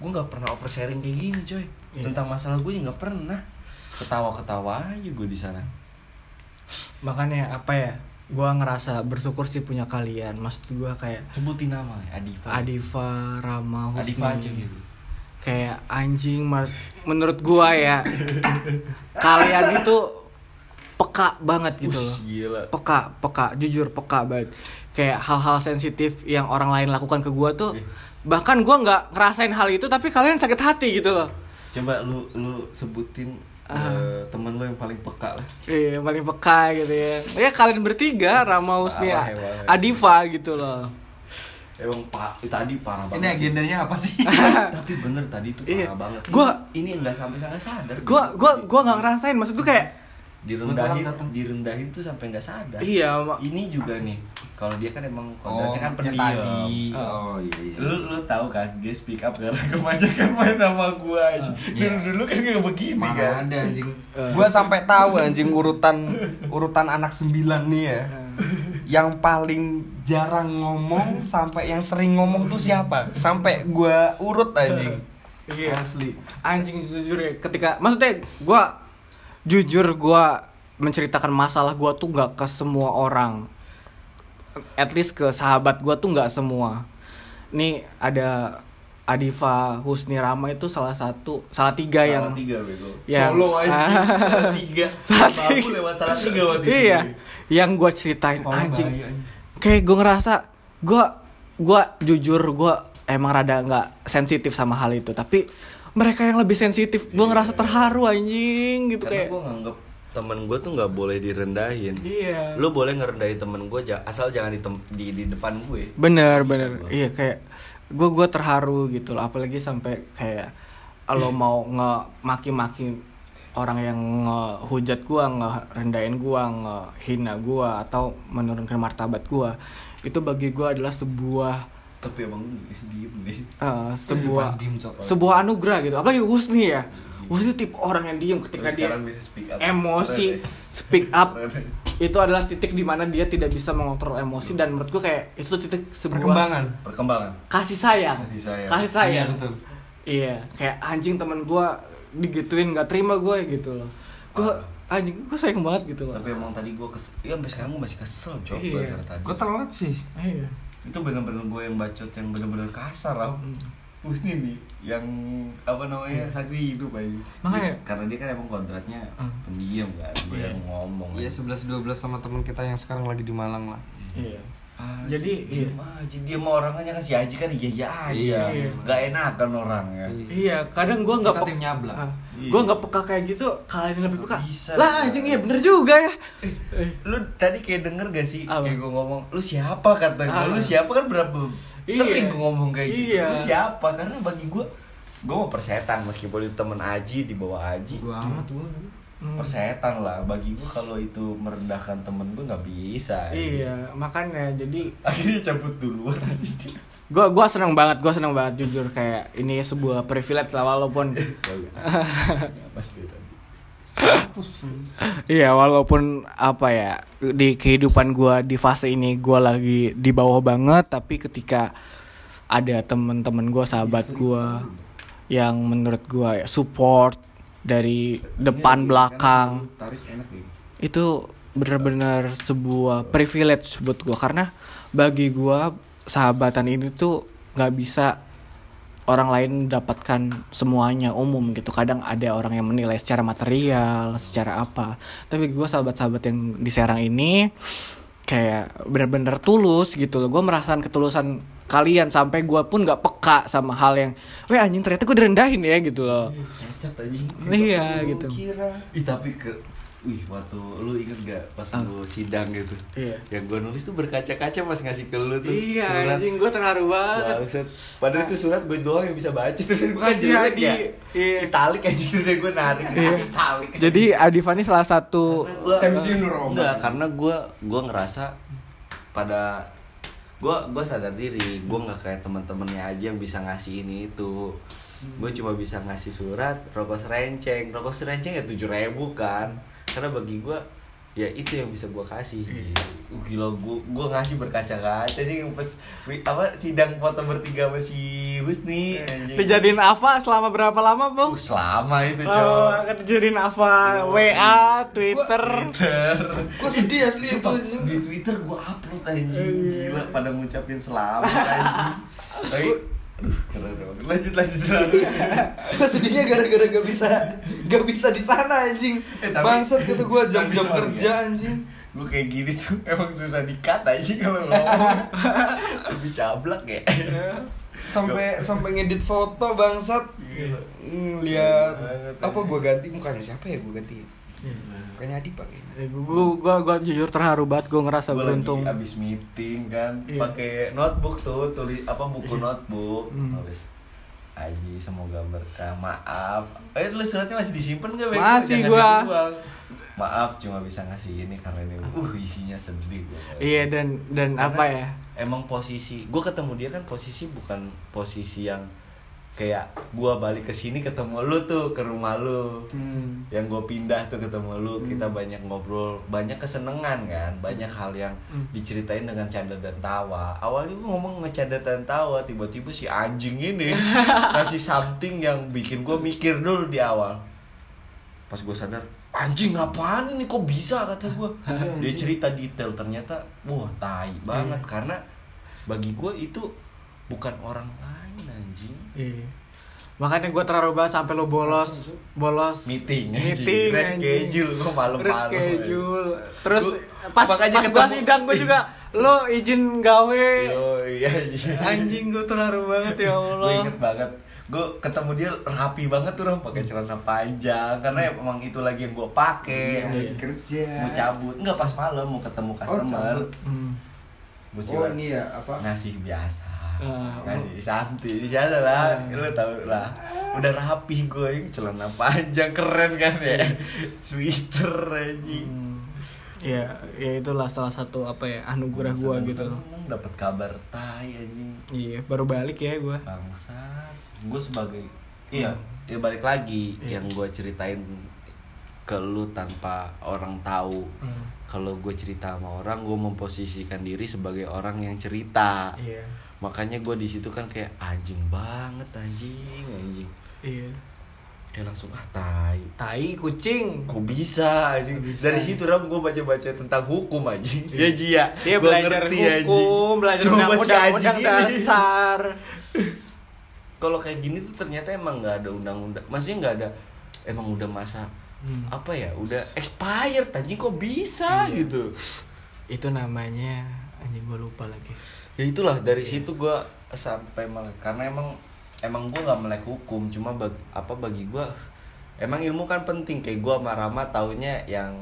gue nggak pernah oversharing kayak gini coy Iya. tentang masalah gue nggak pernah ketawa-ketawa aja gue di sana Makanya apa ya? Gua ngerasa bersyukur sih punya kalian. Maksud gua kayak sebutin nama ya, Adifa Adifa, Rama, Husni. Adifa aja gitu Kayak anjing mas menurut gua ya. kalian itu peka banget gitu loh. Gila Peka, peka, jujur peka banget. Kayak hal-hal sensitif yang orang lain lakukan ke gua tuh Iya. bahkan gua nggak ngerasain hal itu tapi kalian sakit hati gitu loh. coba lu lu sebutin eh, temen lu yang paling peka lah Iya, paling peka gitu ya. Ya kalian bertiga, Rama Husni. Adifa gitu loh. Emang pak tadi parah ini banget sih. agendanya apa sih tapi bener tadi tuh parah Iya. banget Gua- ini nggak sampai nggak sadar Gua gua gua nggak ngerasain maksud gua kayak direndahin datang. direndahin tuh sampai nggak sadar iya ma- ini juga nih kalau dia kan emang kodratnya kan yang pendiam. Oh. oh iya iya lu lu tahu kan dia speak up karena kebanyakan main sama gua aja Iya. dulu dulu kan gak begini Mana kan ada anjing Eh. Gua sampai tahu anjing urutan Urutan anak sembilan nih ya Yang paling jarang ngomong Sampai yang sering ngomong tuh siapa? Sampai gua urut anjing. Iya. Asli. Anjing jujur ya ketika maksudnya gua jujur gua menceritakan masalah gua tuh nggak ke semua orang. At least ke sahabat gua tuh nggak semua. Nih ada Adifa Husni Rama itu salah satu salah tiga salah yang tiga bego. yang- solo aja salah tiga. Salah tiga. lewat salah tiga waktu itu iya. yang gua ceritain Oh, anjing. kayak gua ngerasa gua gua jujur gua emang rada nggak sensitif sama hal itu. Tapi mereka yang lebih sensitif gua ngerasa terharu anjing gitu karena kayak. gua nganggep temen gua tuh nggak boleh direndahin. Iya. Lu boleh ngerendahin temen gua ja- asal jangan di, di di depan gue. Bener bener. Iya kayak gue gue terharu gitu loh apalagi sampai kayak lo mau nge maki-maki orang yang ngehujat gua, ngerendahin gua, ngehina gua atau menurunkan martabat gua, itu bagi gua adalah sebuah Tapi emang diem nih. eh, sebuah Diem, sebuah anugerah gitu. Apalagi Husni ya. Husni tipe orang yang diem ketika Terus dia speak up. emosi ya. speak up Keren. itu adalah titik di mana dia tidak bisa mengontrol emosi dan menurut gua kayak itu titik sebuah Perkembangan. Perkembangan. kasih sayang Kasih sayang. kasih sayang Iya, betul. iya kayak anjing teman gua digituin nggak terima gue gitu loh gua anjing gue sayang banget gitu loh Tapi emang tadi gue kesel, iya sampai sekarang gue masih kesel cok Iya. gara-gara tadi. Gue telat sih. iya Itu bener-bener gue yang bacot yang bener-bener kasar Ram. Husni nih yang apa namanya saksi hidup aja. Makanya- karena dia kan emang kontraknya Hmm. pendiam kan, Iya. yang ngomong. Iya aja. 11 12 sama teman kita yang sekarang lagi di Malang lah. iya Ah, Jadi, dia iya. aja dia mau orangnya kasih aja kan iya iya aja. Iya. Gak enakan orangnya. iya kadang gue nggak tim nyablak. gue Ah, nggak peka kayak gitu kalian yang lebih peka Nggak bisa, lah anjing iya bener juga ya Eh, Lu tadi kayak denger gak sih Apa? kayak gue ngomong, lu siapa kata gue, Ah. lu siapa kan berapa Iya. sering gue ngomong kayak gitu. Iya. Lu siapa? Karena bagi gue gue mau persetan meskipun itu temen Aji di bawah Aji. Gua amat gua. Hmm. Persetan lah bagi gue kalau itu merendahkan temen gue nggak bisa. iya makanya jadi Akhirnya cabut duluan. gue gua seneng banget gue seneng banget jujur kayak ini sebuah privilege lah walaupun Iya walaupun apa ya di kehidupan gua di fase ini gua lagi di bawah banget tapi ketika ada temen-temen gua sahabat gua yang menurut gua ya, support dari depan belakang. Tarik enak ya. itu benar-benar sebuah privilege buat gua karena bagi gua sahabatan ini tuh nggak bisa orang lain mendapatkan semuanya umum gitu. Kadang ada orang yang menilai secara material secara apa. Tapi gua sahabat-sahabat yang di Serang ini kayak benar-benar tulus gitu loh gue merasakan ketulusan kalian sampai gua pun nggak peka sama hal yang weh anjing ternyata gue direndahin ya gitu loh Cacat aja. Iya, gitu. Ih tapi ke Wih waktu lu inget gak pas lu sidang gitu Iya. Yang gue nulis tuh berkaca-kaca pas ngasih ke lu tuh iya surat. anjing gue terharu banget Bangsat. Padahal itu surat gue doang yang bisa baca terus gue Makasih, jelek Adi. ya. Iya. Italik aja terus gue narik. Iya. Italik. Jadi Adivani salah satu Roman. Enggak, karena gue gue ngerasa pada gue gue sadar diri gue nggak kayak teman-temannya aja yang bisa ngasih ini itu gue cuma bisa ngasih surat rokok serenceng rokok serenceng ya tujuh ribu kan karena bagi gue ya itu yang bisa gue kasih uh, gila gue gue ngasih berkaca-kaca sih pas apa sidang foto bertiga sama si Husni. Anjing. Dijadiin Ava selama berapa lama, Bang? Uh, selama itu Oh, cowok dijadiin Ava. WA, Twitter. Twitter. Gua sedih asli itu. Di Twitter gue upload anjing. Gila pada ngucapin selamat anjing. Tapi Lanjut lanjut lanjut Gua sedihnya gara-gara gak bisa gak bisa di sana anjing. Eh, Bangsat gua tapi jam-jam sorry kerja ya. anjing. Gue kayak gini tuh emang susah dikat anjing kalau ngomong Lebih cablak ya Sampai sampai ngedit foto bangsat. Gila. Lihat apa gua ganti mukanya siapa ya gua ganti. Mukanya Adi pakai. Gue gua, gua jujur terharu banget, gue ngerasa Gue beruntung. lagi abis meeting kan Iya. pakai notebook tuh tulis apa buku notebook Hmm. tulis Aji semoga berkah maaf eh lu suratnya masih disimpan gak? Masih Jangan gua. dibuang. maaf cuma bisa ngasih ini karena ini uh isinya sedih gua Iya dan dan Karena apa ya? emang posisi gue ketemu dia kan posisi bukan posisi yang kayak gua balik ke sini ketemu lu tuh ke rumah lu. Hmm. yang gue pindah tuh ketemu lu kita banyak ngobrol banyak kesenengan kan banyak hal yang Hmm. diceritain dengan canda dan tawa. Awalnya gue ngomong ngecanda dan tawa tiba-tiba si anjing ini kasih something yang bikin gue mikir dulu di awal. Pas gue sadar anjing apaan ini? Kok bisa? kata gue dia cerita detail ternyata wah tai banget. Karena bagi gue itu bukan orang lain anjing Iya. Makanya gue terharu banget sampai lo bolos, bolos meeting anjing. meeting, reschedule gue malam-malam reschedule. Terus Gua- pas makanya pas gua ketemu- sidang gue juga lo izin gawe. Yo, iya anjing. Anjing gue terharu banget ya Gue Allah. inget banget gue ketemu dia rapi banget tuh rom pakai celana panjang karena emang itu lagi yang gue pakai Lagi kerja. mau cabut nggak pas malam mau ketemu customer cabut. Hmm. Gua Oh ini ya apa? ngasih biasa Kasih Santi di sana lah. Ah. lu tau lah. Udah rapi gue celana panjang keren kan ya? Sweater anjing. Hmm. Ya, ya itulah salah satu apa ya anugerah gua gitu loh. dapat kabar tai anjing. Iya, baru balik ya gua. bangsat. Gue sebagai iya ya balik lagi. Yang gue ceritain ke lu tanpa orang tahu. Hmm. kalau gue cerita sama orang gue memposisikan diri sebagai orang yang cerita. Iya. Makanya gue di situ kan kayak anjing banget anjing anjing Iya. kayak langsung ah tai Tai kucing. kok bisa anjing bisa? dari situ ram gue baca baca tentang hukum anjing ya Ji ya Dia Gua belajar ngerti, hukum, belajar Cuma baca undang-undang anjing dasar. kalau kayak gini tuh ternyata emang nggak ada undang-undang maksudnya nggak ada emang udah masa Hmm. apa ya udah expired anjing kok bisa Iya. gitu Itu namanya anjing gua lupa lagi. Ya itulah dari situ gue sampai melek karena emang emang gue nggak melek hukum cuma bag, apa bagi gue emang ilmu kan penting. Kayak gue sama Rama taunya yang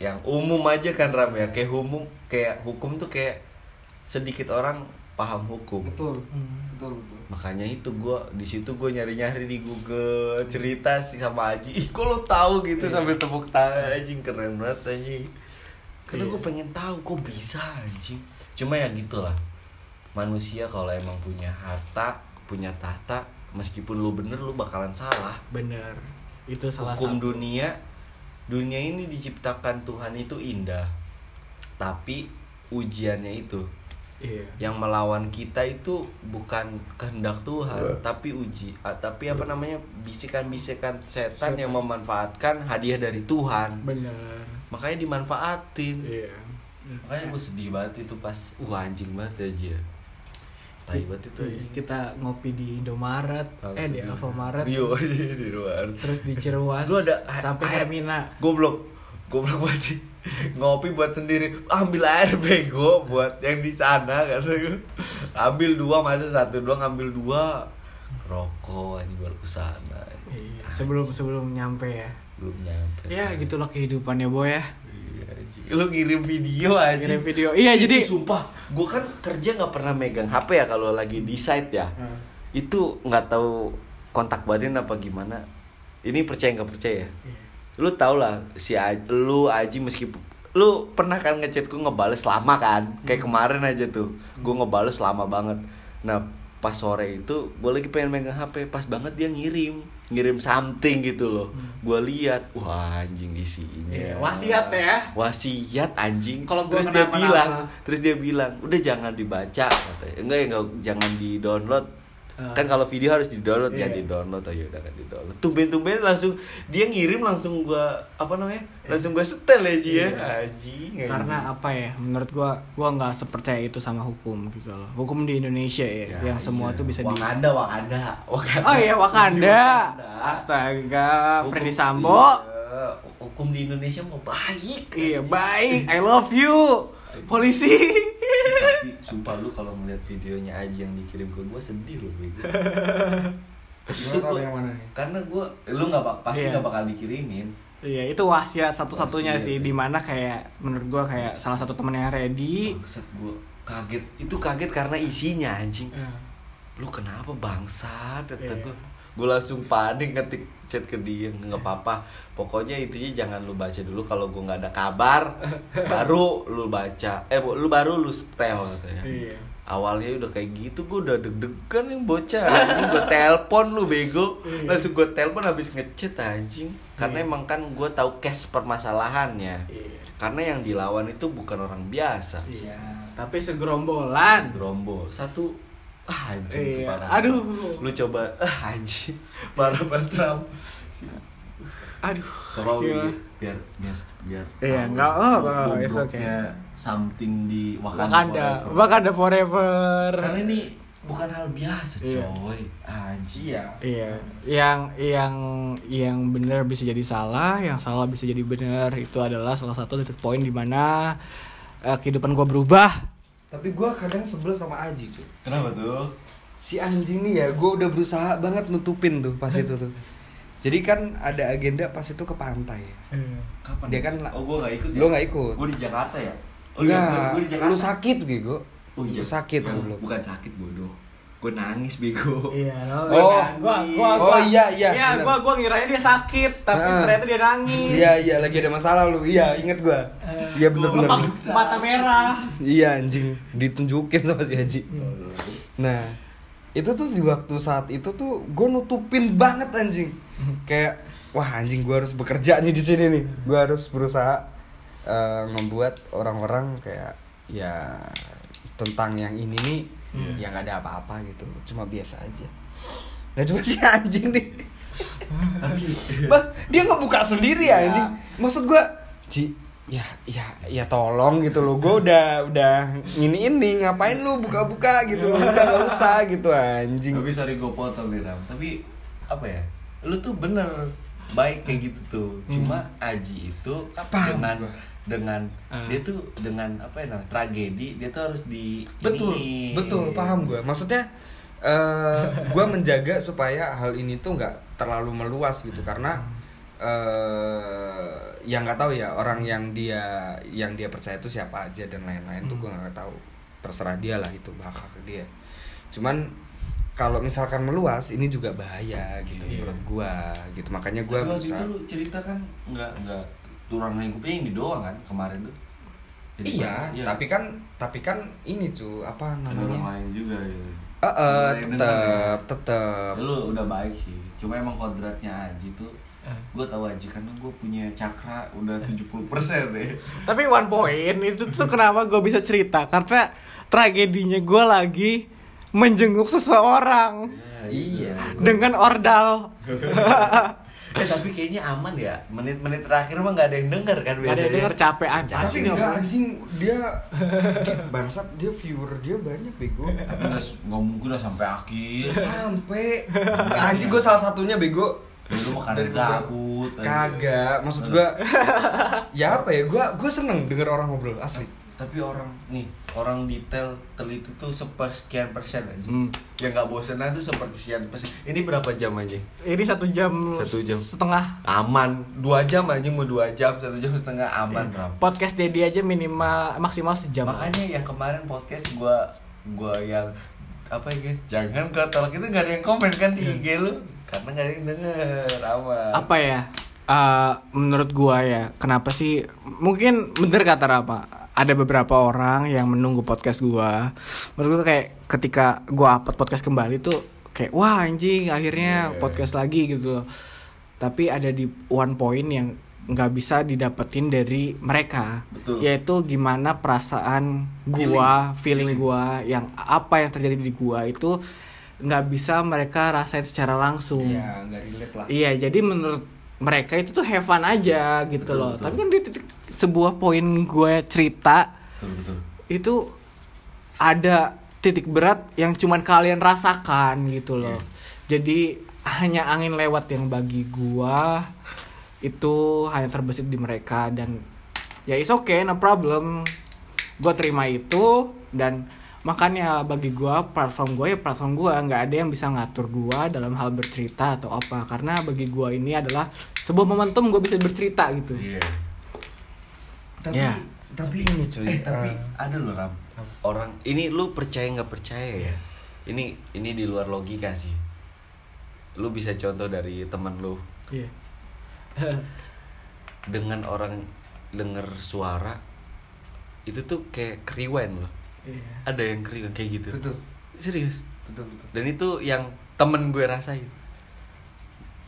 yang umum aja kan Ram ya. Kayak umum kayak hukum tuh kayak sedikit orang paham hukum. Betul. Hmm. betul betul. Makanya itu gue di situ gue nyari nyari di Google cerita sih sama Aji. Ih kok lo tahu gitu sambil tepuk tangan anjing keren banget anjing. Karena Iya. gue pengen tahu kok bisa anjing. Cuma ya gitulah manusia kalau emang punya harta punya tahta meskipun lu bener lu bakalan salah. Bener. Itu salah hukum satu. dunia dunia ini diciptakan Tuhan itu indah. Tapi ujiannya itu. Iya. yang melawan kita itu bukan kehendak Tuhan tapi uji. Ah, tapi apa namanya? Bisikan-bisikan setan yang memanfaatkan hadiah dari Tuhan. Bener. makanya dimanfaatin. Iya. makanya gue sedih banget itu pas wah anjing banget aja tai banget itu anjing Kita ngopi di Indomaret, eh di Alfamaret, Iya, di luar. terus di Ciruas, Lu ada sampai air- Hermina. Goblok. Goblok banget sih. Ngopi buat sendiri. Ambil air bego buat yang di sana kata gue. Ambil dua masa satu doang ambil dua. Rokok ini baru ke sana. Iya. Sebelum sebelum nyampe ya. Belum nyampe. Ya gitulah kehidupannya boy ya. Lu ngirim video aja. Kirim video. Iya jadi. sumpah, gue kan kerja nggak pernah megang HP ya kalau lagi di site ya. Hmm. Itu nggak tahu kontak batin apa gimana. Ini percaya nggak percaya? Iya. Lu tau lah si Aj- lu Aji meskipun lu pernah kan ngechat gue ngebales lama kan kayak kemarin aja tuh gue ngebales lama banget nah pas sore itu gue lagi pengen megang hp pas banget dia ngirim ngirim something gitu loh. Gue lihat wah anjing isinya Iya, wasiat ya. wasiat anjing. Kalau terus dia bilang terus dia bilang udah jangan dibaca katanya. Enggak ya enggak jangan di download Ah. kan kalau video harus di download ya Iya. di download oh ya udah kan di download tumben tumben langsung dia ngirim langsung gua apa namanya langsung gua setel ya Ji ya Iya. anjing anjing. Karena apa ya? Menurut gua gua nggak sepercaya itu sama hukum gitu loh. Hukum di Indonesia ya, Ya, yang semua iya. tuh bisa di Wakanda Wakanda Wakanda Oh iya Wakanda. Wakanda. Astaga, Freddy Sambo. iya, hukum di Indonesia mau baik Iya, baik. I love you. Polisi. tapi sumpah lu kalau ngeliat videonya Aji yang dikirim ke gue sedih loh bego itu Gua gua- yang mana nih? karena gue lu nggak bak- pasti Iya. nggak bakal dikirimin Iya, itu wasiat satu-satunya Wasiat, sih ya. di mana kayak menurut gua kayak salah satu temen yang ready. bangsat gue kaget itu kaget karena isinya anjing Iya. lu kenapa bangsat kata Iya. gue gue langsung panik ngetik chat ke dia nggak apa-apa pokoknya intinya jangan lu baca dulu kalau gue nggak ada kabar baru lu baca. Eh bu- lu baru lu setel katanya. Iya. awalnya udah kayak gitu gue udah deg-degan nih bocah. Anjing gue telepon lu bego. Iya. langsung gue telepon habis ngechat anjing. Karena emang kan gue tahu case permasalahannya. Iya. karena yang dilawan itu bukan orang biasa. Iya, tapi segerombolan. Gerombol. Satu ah anjing Iya. parah Aduh. lu coba ah anjing parah banget Ram. Aduh. Tolong gila. biar biar biar Iya, tahu enggak, oh, enggak, it's gobloknya something di Wakanda, Wakanda, Forever. Wakanda forever. karena ini bukan hal biasa Iya. coy anjing Iya. Iya, yang yang yang benar bisa jadi salah, yang salah bisa jadi benar. Itu adalah salah satu titik poin di mana eh, kehidupan gua berubah. Tapi gua kadang sebel sama Aji cuy. kenapa tuh Si anjing nih ya, gua udah berusaha banget nutupin tuh pas itu tuh. Jadi kan ada agenda pas itu ke pantai. kapan Dia kan oh gue nggak ikut Lu nggak ikut? gue di Jakarta ya oh iya Enggak, gue di Jakarta lu sakit bego. oh iya Lu sakit Bukan- goblok. bukan sakit bodoh gue nangis bego Iya, no, Oh. kan. gua, gua, Oh, gua, iya, iya, Iya, bener. gua, gua ngiranya dia sakit, tapi Heeh. ternyata dia nangis. Iya iya lagi ada masalah lu. Iya inget gua. Iya bener bener. Mata merah. Iya anjing ditunjukin sama si Haji. Nah itu tuh di waktu saat itu tuh gue nutupin banget anjing. Kayak wah anjing gue harus bekerja nih di sini nih. Gue harus berusaha eh, membuat orang-orang kayak ya tentang yang ini nih yang nggak ada apa-apa gitu. Cuma biasa aja. Nah cuma si anjing nih. tapi Bah, dia ngebuka sendiri ya anjing. Maksud gua, Ci, ya ya ya tolong gitu loh. Gua udah udah ini ini ngapain lu buka-buka gitu loh. Udah gak usah gitu anjing. tapi sorry gue potong nih Ram tapi apa ya lu tuh bener baik kayak gitu tuh cuma Aji itu Paham dengan gua. Dengan Ah. dia tuh dengan apa ya namanya tragedi dia tuh harus di Betul, iniin. betul, paham gua. Maksudnya eh gua menjaga supaya hal ini tuh nggak terlalu meluas gitu karena eh yang nggak tahu ya orang yang dia yang dia percaya itu siapa aja dan lain-lain tuh gua nggak tahu terserah dia lah itu hak hak dia cuman kalau misalkan meluas ini juga bahaya gitu Iya. menurut gua gitu makanya berusaha itu lu cerita kan nggak nggak turang lingkupnya ini doang kan kemarin tuh. Jadi iya banyak- tapi kan tapi kan ini tuh apa ada orang namanya? lain juga gitu. eh eh, Ada yang denger tetep ya? tetep. Lu udah baik sih cuma emang kodratnya Aji tuh Eh. gue tahu Aji karena gue punya cakra udah 70% deh Tapi one point itu tuh kenapa gue bisa cerita? Karena tragedinya gue lagi menjenguk seseorang. Iya. Dengan ordal. eh tapi kayaknya aman ya. Menit-menit terakhir mah nggak ada yang denger kan Gak ada yang denger capek aja. tapi enggak anjing dia, bangsat dia viewer dia banyak bego. Tapi nggak nggak mungkin lah sampai akhir. Sampai. Anjing gue salah satunya bego. Lu mah karir gabut aja. kagak maksud gue ya apa ya gue gue seneng denger orang ngobrol asli tapi orang nih orang detail teliti tuh sepersekian persen aja Hmm. yang nggak bosenan tuh sepersekian persen. Ini berapa jam aja Ini satu jam, Satu jam. setengah. aman. Dua jam aja mau dua jam satu jam setengah aman Ram. Podcast Dedi aja minimal maksimal sejam. makanya yang kemarin podcast gua gua yang apa ya jangan kotor. Itu nggak ada yang komen kan di IG lu? Karena nggak ada yang denger. Aman. Apa ya? Eh, menurut gua ya kenapa sih? Mungkin bener kata Rapa ada beberapa orang yang menunggu podcast gua menurut gua kayak ketika gua upload podcast kembali tuh kayak wah anjing akhirnya Iya. podcast lagi gitu loh tapi ada di one point yang nggak bisa didapetin dari mereka Betul. yaitu gimana perasaan gua feeling, gua yang apa yang terjadi di gua itu nggak bisa mereka rasain secara langsung ya nggak relate lah Iya, jadi menurut mereka itu tuh have fun aja gitu Betul, loh. betul. Tapi kan di titik sebuah poin gue cerita betul betul itu ada titik berat yang cuman kalian rasakan gitu loh. Jadi hanya angin lewat yang bagi gua itu hanya terbesit di mereka dan ya is okay no problem. Gue terima itu dan makanya bagi gua platform gue ya platform gua nggak ada yang bisa ngatur gua dalam hal bercerita atau apa karena bagi gua ini adalah sebuah momentum gue bisa bercerita gitu. iya tapi Ya. tapi ini cuy. Eh tapi eh, ada loh ram. Orang ini lu percaya nggak percaya ya? Ini ini di luar logika sih. Lu bisa contoh dari temen lu. Iya. dengan orang denger suara itu tuh kayak keriwen loh. Iya. ada yang keriwen kayak gitu. Betul. Serius? Betul betul. Dan itu yang temen gue rasain.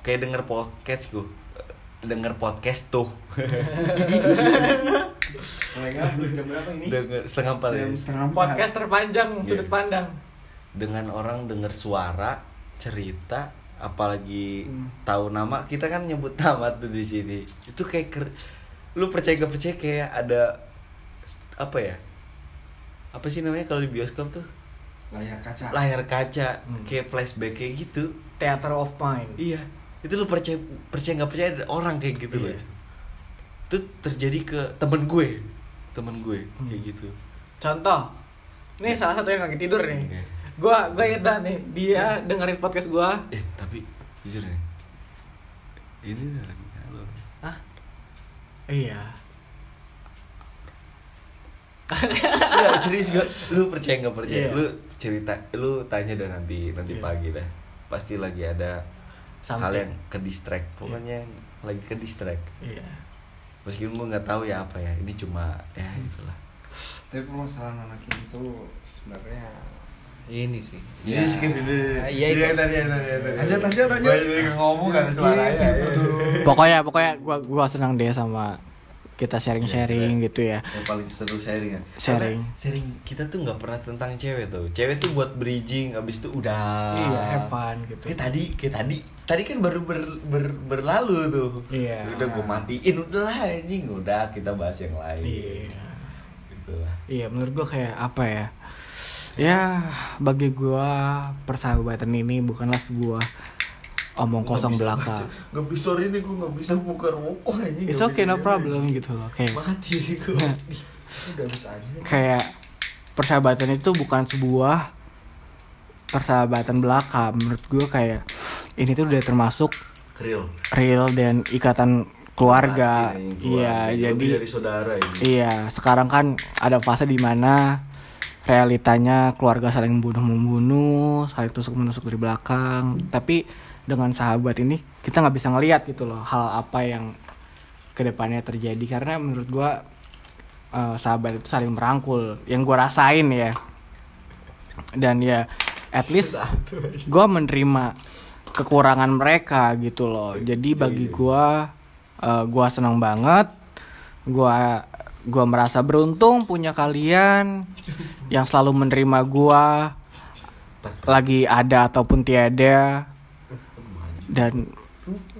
Kayak denger podcast gue denger podcast tuh. Denger setengah empat ya. jam setengah empat. Podcast terpanjang sudut Iya. pandang. dengan orang denger suara cerita apalagi Hmm. tahu nama kita kan nyebut nama tuh di sini. Itu kayak ker- lu percaya gak percaya kayak ada apa ya? Apa sih namanya kalau di bioskop tuh? Layar kaca. Layar kaca Hmm. kayak flashback kayak gitu. Theater of Mind. iya itu lu percaya percaya nggak percaya ada orang kayak gitu loh Iya. itu terjadi ke temen gue temen gue Hmm. kayak gitu Contoh, nih salah satu yang lagi tidur nih. Oke. Gua gua inget banget nih, dia dengerin podcast gua. eh tapi jujur ya ini lagi halo Hah? Iya. Enggak serius gue Lu percaya nggak percaya Iya. Lu cerita Lu tanya dah nanti Nanti Iya. pagi dah Pasti lagi ada Hal Something. yang ke distract Pokoknya lagi ke distract Iya. Meskipun lu nggak tahu ya apa ya Ini cuma Ya itulah Tapi permasalahan anak ini tuh sebenarnya ini sih. Jadi skip dulu Ah, Iya, itu. tadi tadi Lanjut, lanjut, lanjut. ngomong kan suaranya dulu. Pokoknya pokoknya gua gua senang deh sama kita sharing-sharing gitu ya. Yang paling seru sharing ya Sharing. Karena sharing kita tuh nggak pernah tentang cewek tuh Cewek tuh buat bridging Abis itu udah Iya, have fun gitu. Kayak tadi, kayak tadi, tadi kan baru ber, ber- berlalu tuh. Iya. Udah gue matiin, udah lah anjing, udah kita bahas yang lain. Iya. Gitu lah. Iya, menurut gua kayak apa ya? Ya, bagi gua persahabatan ini bukanlah sebuah omong kosong belaka. Gak bisa hari ini gue gak bisa buka rokok anjing. It's nggak okay, no problem gitu loh. Kayak Mati gue. Udah bisa aja. kayak persahabatan itu bukan sebuah persahabatan belaka menurut gue kayak ini tuh udah termasuk Real. real dan ikatan keluarga iya jadi dari saudara ini. iya sekarang kan ada fase di mana realitanya keluarga saling bunuh membunuh saling tusuk menusuk dari belakang tapi dengan sahabat ini kita nggak bisa ngelihat gitu loh hal apa yang ke depannya terjadi. Karena menurut gua eh, sahabat itu saling merangkul. Yang gua rasain ya. Dan ya at least gua menerima kekurangan mereka gitu loh. Jadi bagi gua eh, gua senang banget. Gua gua merasa beruntung punya kalian yang selalu menerima gua. Lagi ada ataupun tiada dan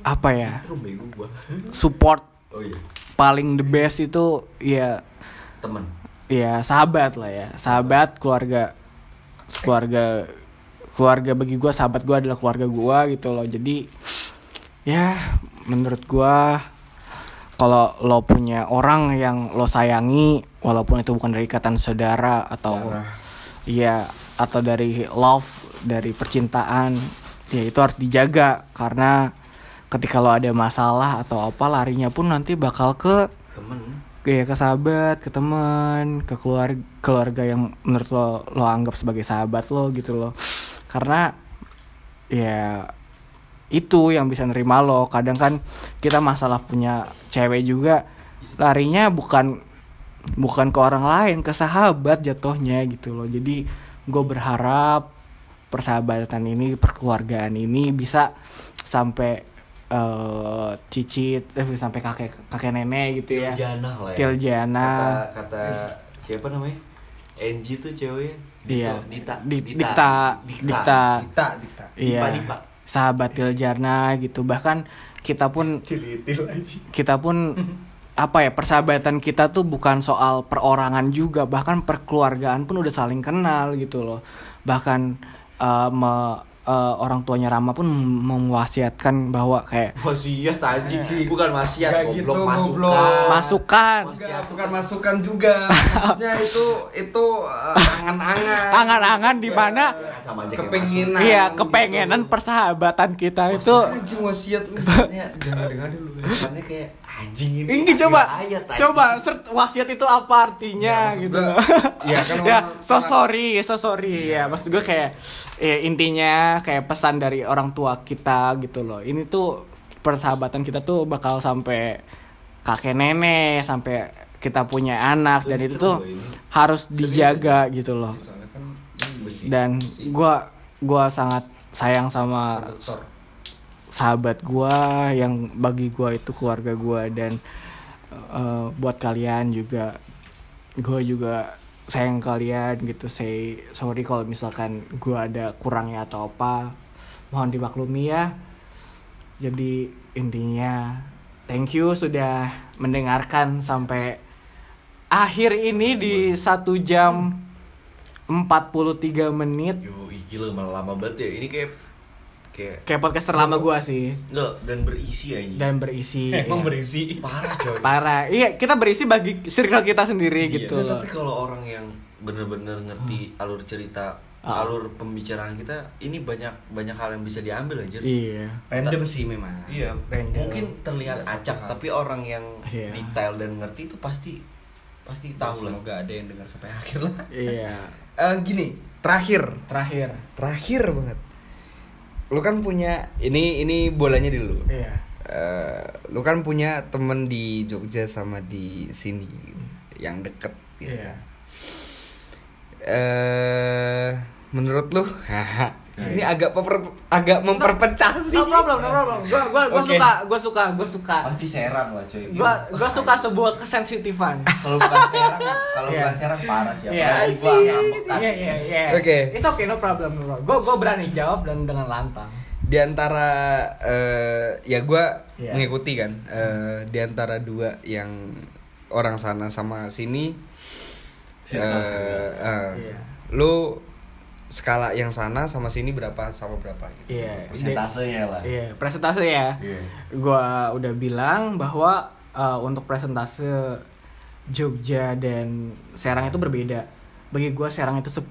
apa ya gue. support Oh iya. paling the best itu ya Temen. ya sahabat lah ya sahabat keluarga keluarga keluarga bagi gua sahabat gua adalah keluarga gua gitu loh jadi ya menurut gua kalau lo punya orang yang lo sayangi walaupun itu bukan dari ikatan saudara atau iya atau dari love dari percintaan ya itu harus dijaga karena ketika lo ada masalah atau apa larinya pun nanti bakal ke Temen. kayak ke sahabat, ke teman, ke keluarga keluarga yang menurut lo lo anggap sebagai sahabat lo gitu loh. Karena ya itu yang bisa nerima lo. Kadang kan kita masalah punya cewek juga larinya bukan bukan ke orang lain, ke sahabat jatuhnya gitu loh. Jadi gue berharap persahabatan ini, perkeluargaan ini bisa sampai eh, cicit, eh, sampai kakek kakek nenek gitu ya. Tiljana lah ya. Tiljana. Kata, kata siapa namanya? Angie tuh ceweknya. Iya. Dita. Di- Dita. Dikta. Dikta. Dikta, dikta. Iya. Dipa, Dipa. Sahabat Tiljana gitu. Bahkan kita pun kita pun apa ya persahabatan kita tuh bukan soal perorangan juga bahkan perkeluargaan pun udah saling kenal gitu loh bahkan eh, me- eh, orang tuanya Rama pun mewasiatkan bahwa kayak Wasiat anjing sih, bukan wasiat, Gak goblok gitu, masukan. goblok. masukan Enggak, bukan masukan juga. Maksudnya itu itu uh, angan-angan. angan-angan di mana sama aja kayak kepenginan. iya kepengenan persahabatan kita itu Anjing wasiat Maksudnya jangan dengar dulu. Kesannya kayak anjing ini. Ini coba, ayat, coba search wasiat itu apa artinya Ya, gitu. gua, ya kan ya, so sorry, so sorry ya. Maksud gue kayak ya, intinya kayak pesan dari orang tua kita gitu loh. Ini tuh persahabatan kita tuh bakal sampai kakek nenek, sampai kita punya anak dan itu tuh harus dijaga gitu loh. Soalnya kan Besi. Dan gua gua sangat sayang sama sahabat gua yang bagi gua itu keluarga gua dan eh, buat kalian juga gua juga sayang kalian gitu. Say sorry kalau misalkan gua ada kurangnya atau apa. Mohon dimaklumi ya. Jadi intinya thank you sudah mendengarkan sampai akhir ini di satu jam 43 menit. Yo, gila malah lama banget ya. Ini kayak kayak kayak podcast terlama gua sih enggak dan berisi aja. dan berisi emang ya. berisi. parah coy. parah iya kita berisi bagi circle kita sendiri Iya, gitu loh tapi kalau orang yang bener-bener ngerti alur cerita, Ah. alur pembicaraan kita, ini banyak banyak hal yang bisa diambil aja. iya Random sih memang. Iya, Random. mungkin terlihat satu acak, tapi orang yang Iya. detail dan ngerti itu pasti pasti Ya, tahu lah semoga ada yang dengar sampai akhir lah Iya. Eh, gini terakhir Terakhir. terakhir banget lu kan punya ini ini bolanya di lu Iya. Eh, lu kan punya temen di Jogja sama di sini yang deket gitu Iya. kan. Eh, menurut lu ini agak peper- agak memperpecah sih No problem, no problem. Gua gua gua Oke. suka, gua suka, gua suka. pasti serang lah cuy Gua gua suka sebuah kesensitifan. kalau bukan serang kalau Iya. bukan serang parah sih Iya. apalagi gua ngambek Iya, iya, iya. Oke. It's okay, no problem, no problem. Gua gua berani jawab dan dengan lantang. di antara eh, ya gua Iya. mengikuti kan eh, di antara dua yang orang sana sama sini eh, eh, Iya. lu skala yang sana sama sini berapa sama berapa gitu. Iya. persentasenya lah Iya, presentase ya. Iya. Gua udah bilang bahwa uh, untuk presentase Jogja dan Serang itu berbeda. Bagi gua Serang itu 10,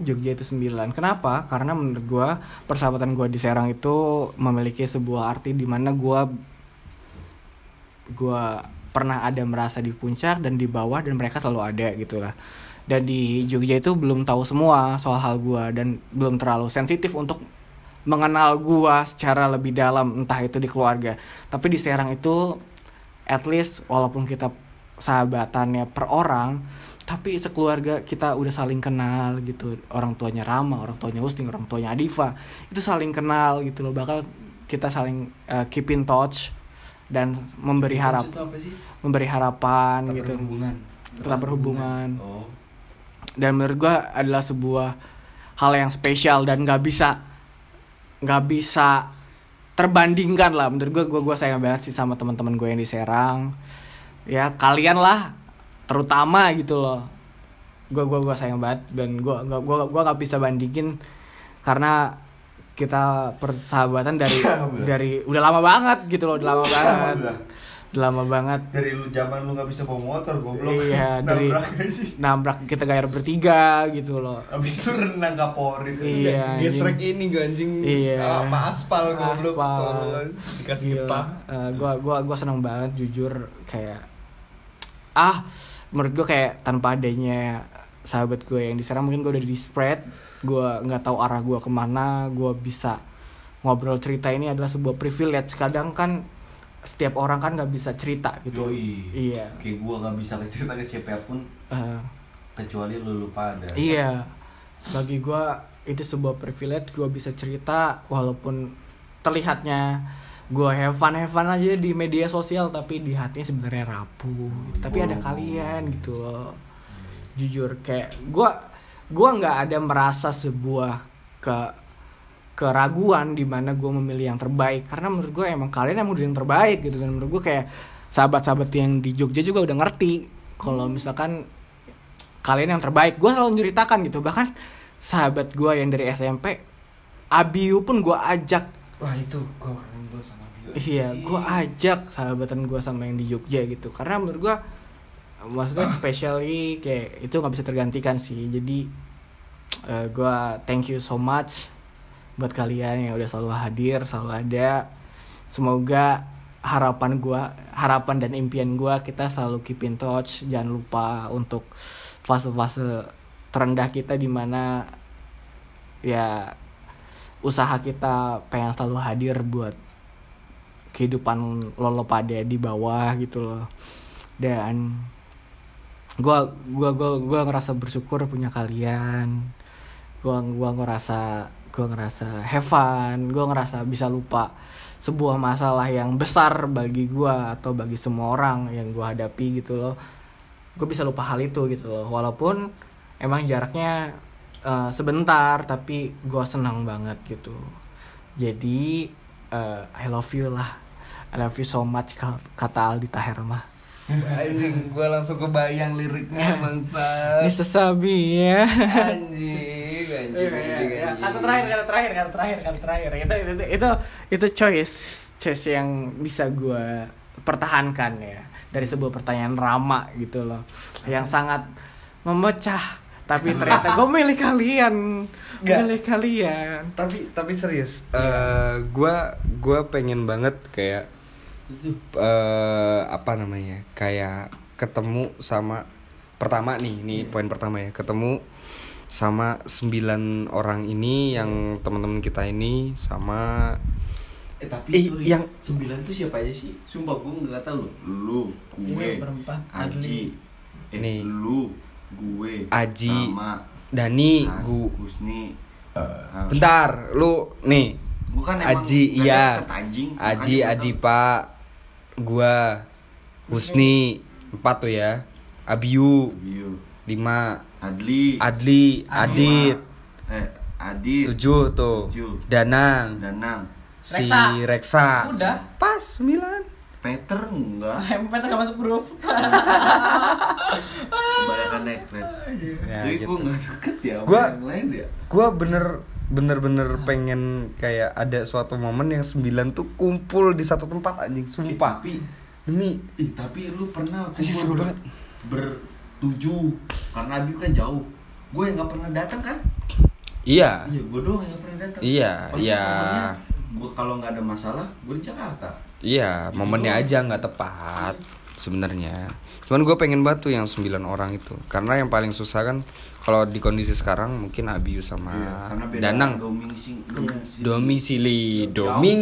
Jogja itu 9. Kenapa? Karena menurut gua persahabatan gua di Serang itu memiliki sebuah arti di mana gua gua pernah ada merasa di puncak dan di bawah dan mereka selalu ada gitu lah. Dan di Jogja itu belum tahu semua soal hal gua dan belum terlalu sensitif untuk mengenal gua secara lebih dalam entah itu di keluarga. Tapi di Serang itu at least walaupun kita sahabatannya per orang tapi sekeluarga kita udah saling kenal gitu orang tuanya Rama orang tuanya Husting orang tuanya Adifa itu saling kenal gitu loh bakal kita saling uh, keep in touch dan memberi harap memberi harapan Tetap gitu berhubungan. tetap berhubungan Oh. Dan menurut gua adalah sebuah hal yang spesial dan nggak bisa nggak bisa terbandingkan lah. Menurut gua gua gua sayang banget sih sama teman-teman gue yang di Serang. Ya kalian lah terutama gitu loh. Gua gua gua sayang banget dan gua gua gua gua nggak bisa bandingin karena kita persahabatan dari dari udah lama banget gitu loh udah lama banget lama banget Dari lu zaman lu nggak bisa bawa motor goblok. Iya, dari Nabrak aja sih. nabrak kita gayar bertiga gitu loh. Abis itu renang kapolri itu. Iya. Gesrek ini gue anjing Iya. apa aspal goblok Aspal. dikasih Gila. getah Eh, gua gua gua seneng banget jujur kayak ah menurut gua kayak tanpa adanya sahabat gue yang diserang mungkin gue udah di spread gue nggak tahu arah gue ke mana gue bisa ngobrol cerita ini adalah sebuah privilege kadang kan setiap orang kan nggak bisa cerita gitu Yoi. iya Kayak gua nggak bisa cerita ke siapa pun Eh, kecuali lu lu pada. Iya, bagi gua itu sebuah privilege gua bisa cerita walaupun terlihatnya gua have fun have fun aja di media sosial tapi di hatinya sebenarnya rapuh. gitu. Tapi ada kalian gitu loh. Jujur kayak gua gua nggak ada merasa sebuah ke keraguan di mana gue memilih yang terbaik. Karena menurut gue emang kalian yang udah yang terbaik gitu. Dan menurut gue kayak sahabat-sahabat yang di Jogja juga udah ngerti kalau misalkan kalian yang terbaik. Gue selalu menceritakan gitu. Bahkan sahabat gue yang dari SMP Abiu pun gue ajak. Wah itu gue ngobrol sama Bio iya gue ajak sahabatan gue sama yang di Jogja gitu. Karena menurut gue maksudnya especially kayak itu nggak bisa tergantikan sih. Jadi gue thank you so much buat kalian yang udah selalu hadir selalu ada. Semoga harapan gua harapan dan impian gua kita selalu keep in touch. Jangan lupa untuk fase-fase terendah kita di mana ya usaha kita pengen selalu hadir buat kehidupan lolo pada di bawah gitu loh. Dan gua gua gua gua ngerasa bersyukur punya kalian. Gua gua ngerasa gua ngerasa have fun gua ngerasa bisa lupa sebuah masalah yang besar bagi gua atau bagi semua orang yang gua hadapi gitu loh. Gue bisa lupa hal itu gitu loh. Walaupun emang jaraknya eh, sebentar tapi gua senang banget gitu. Jadi eh, I love you lah. I love you so much ka- kata Aldi Taher mah anjing gue langsung kebayang liriknya bangsa ini sesabi ya. Anjing anjing Iya, iya, anjing, iya. anjing. kata terakhir kata terakhir kata terakhir kata terakhir. Itu itu itu, itu choice choice yang bisa gue pertahankan ya. Dari sebuah pertanyaan rama gitu loh. Yang sangat memecah tapi ternyata gue milih kalian. Nggak. milih kalian. Tapi tapi serius eh gua gua pengen banget kayak eh apa namanya kayak ketemu sama pertama nih, nih poin pertama ya, ketemu sama sembilan orang ini yang teman-teman kita ini sama Eh tapi Eh, sorry, yang- sembilan tuh siapa aja sih? Sumpah gue nggak tahu loh. Lu, gue, Ini berempat, Aji, eh, Nih. lu, gue, Aji, sama Dani, Has, gu, Husni. Ah, bentar, lu nih, Gua kan emang Aji, iya, anjing. Aji. Adipa, gua, Husni, empat tuh ya, Abiu, Abiu, lima, Adli, Adli, Adit, eh, Adit, tujuh tuh, Tujuh. Danang, Danang, si Reksa. Reksa, Udah. pas sembilan. Peter enggak. Peter gak masuk grup. Kebanyakan naik Fred. Ya, Jadi gitu. gue nggak deket ya Gua- yang lain ya. Gua bener bener-bener pengen kayak ada suatu momen yang sembilan tuh kumpul di satu tempat anjing sumpah Tapi demi Ih tapi lu pernah kumpul ber, banget. bertujuh karena Abiu kan jauh. Gue yang nggak pernah datang kan? iya Iya, gue doang yang pernah datang. Iya, iya. Gue kalau nggak ada masalah, gue di Jakarta. iya Itu momennya doang. aja nggak tepat sebenarnya cuman gue pengen banget tuh yang sembilan orang itu karena yang paling susah kan kalau di kondisi sekarang mungkin Abiu sama Iya, Danang domisili. Jauh doming.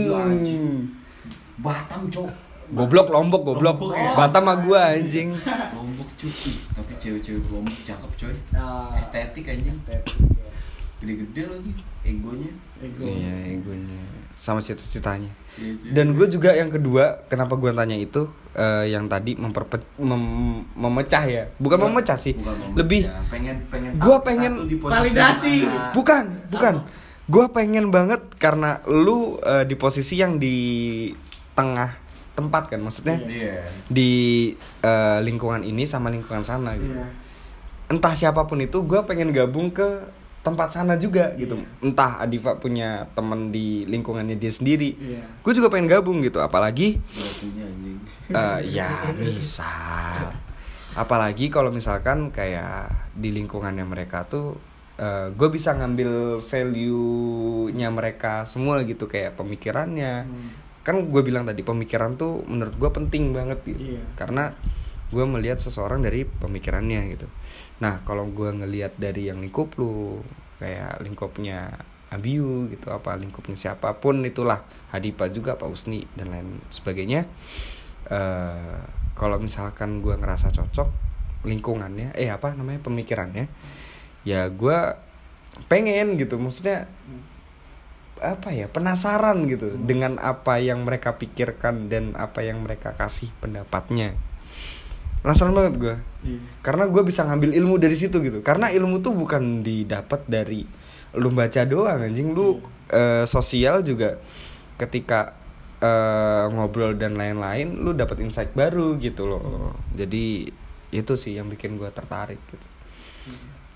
Batam cok. goblok lombok goblok Lombok ya? Batam sama gua anjing Lombok cuy. Ih, Tapi cewek-cewek Lombok cakep coy. Nah, Estetik anjing. Gede-gede lagi egonya. iya egonya sama cita-citanya Iya, iya. Dan gue juga yang kedua kenapa gue tanya itu eh, yang tadi memperpe mem- memecah ya bukan Bukan- memecah sih bukan memecah. lebih pengen pengen Gua tahu pengen validasi. mana. bukan bukan gue pengen banget karena lu eh, di posisi yang di tengah tempat kan maksudnya Iya. di eh, lingkungan ini sama lingkungan sana gitu Iya. entah siapa pun itu gue pengen gabung ke tempat sana juga gitu. Entah Adifa punya temen di lingkungannya dia sendiri. Iya. gue juga pengen gabung gitu apalagi eh, ya misal. Apalagi kalau misalkan kayak di lingkungannya mereka tuh gue bisa ngambil value-nya mereka semua gitu kayak pemikirannya. Hmm. kan gue bilang tadi pemikiran tuh menurut gue penting banget gitu. Iya. karena gue melihat seseorang dari pemikirannya gitu nah kalau gue ngelihat dari yang lingkup lu kayak lingkupnya Abiu gitu apa lingkupnya siapa pun itulah Hadipa juga Pak Usni dan lain sebagainya eh kalau misalkan gue ngerasa cocok lingkungannya eh apa namanya pemikirannya ya gue pengen gitu maksudnya apa ya penasaran gitu dengan apa yang mereka pikirkan dan apa yang mereka kasih pendapatnya penasaran banget gue Iya. karena gue bisa ngambil ilmu dari situ gitu. Karena ilmu tuh bukan didapat dari lu baca doang anjing. Lu eh, sosial juga ketika eh, ngobrol dan lain-lain lu dapat insight baru gitu loh. Jadi itu sih yang bikin gue tertarik gitu.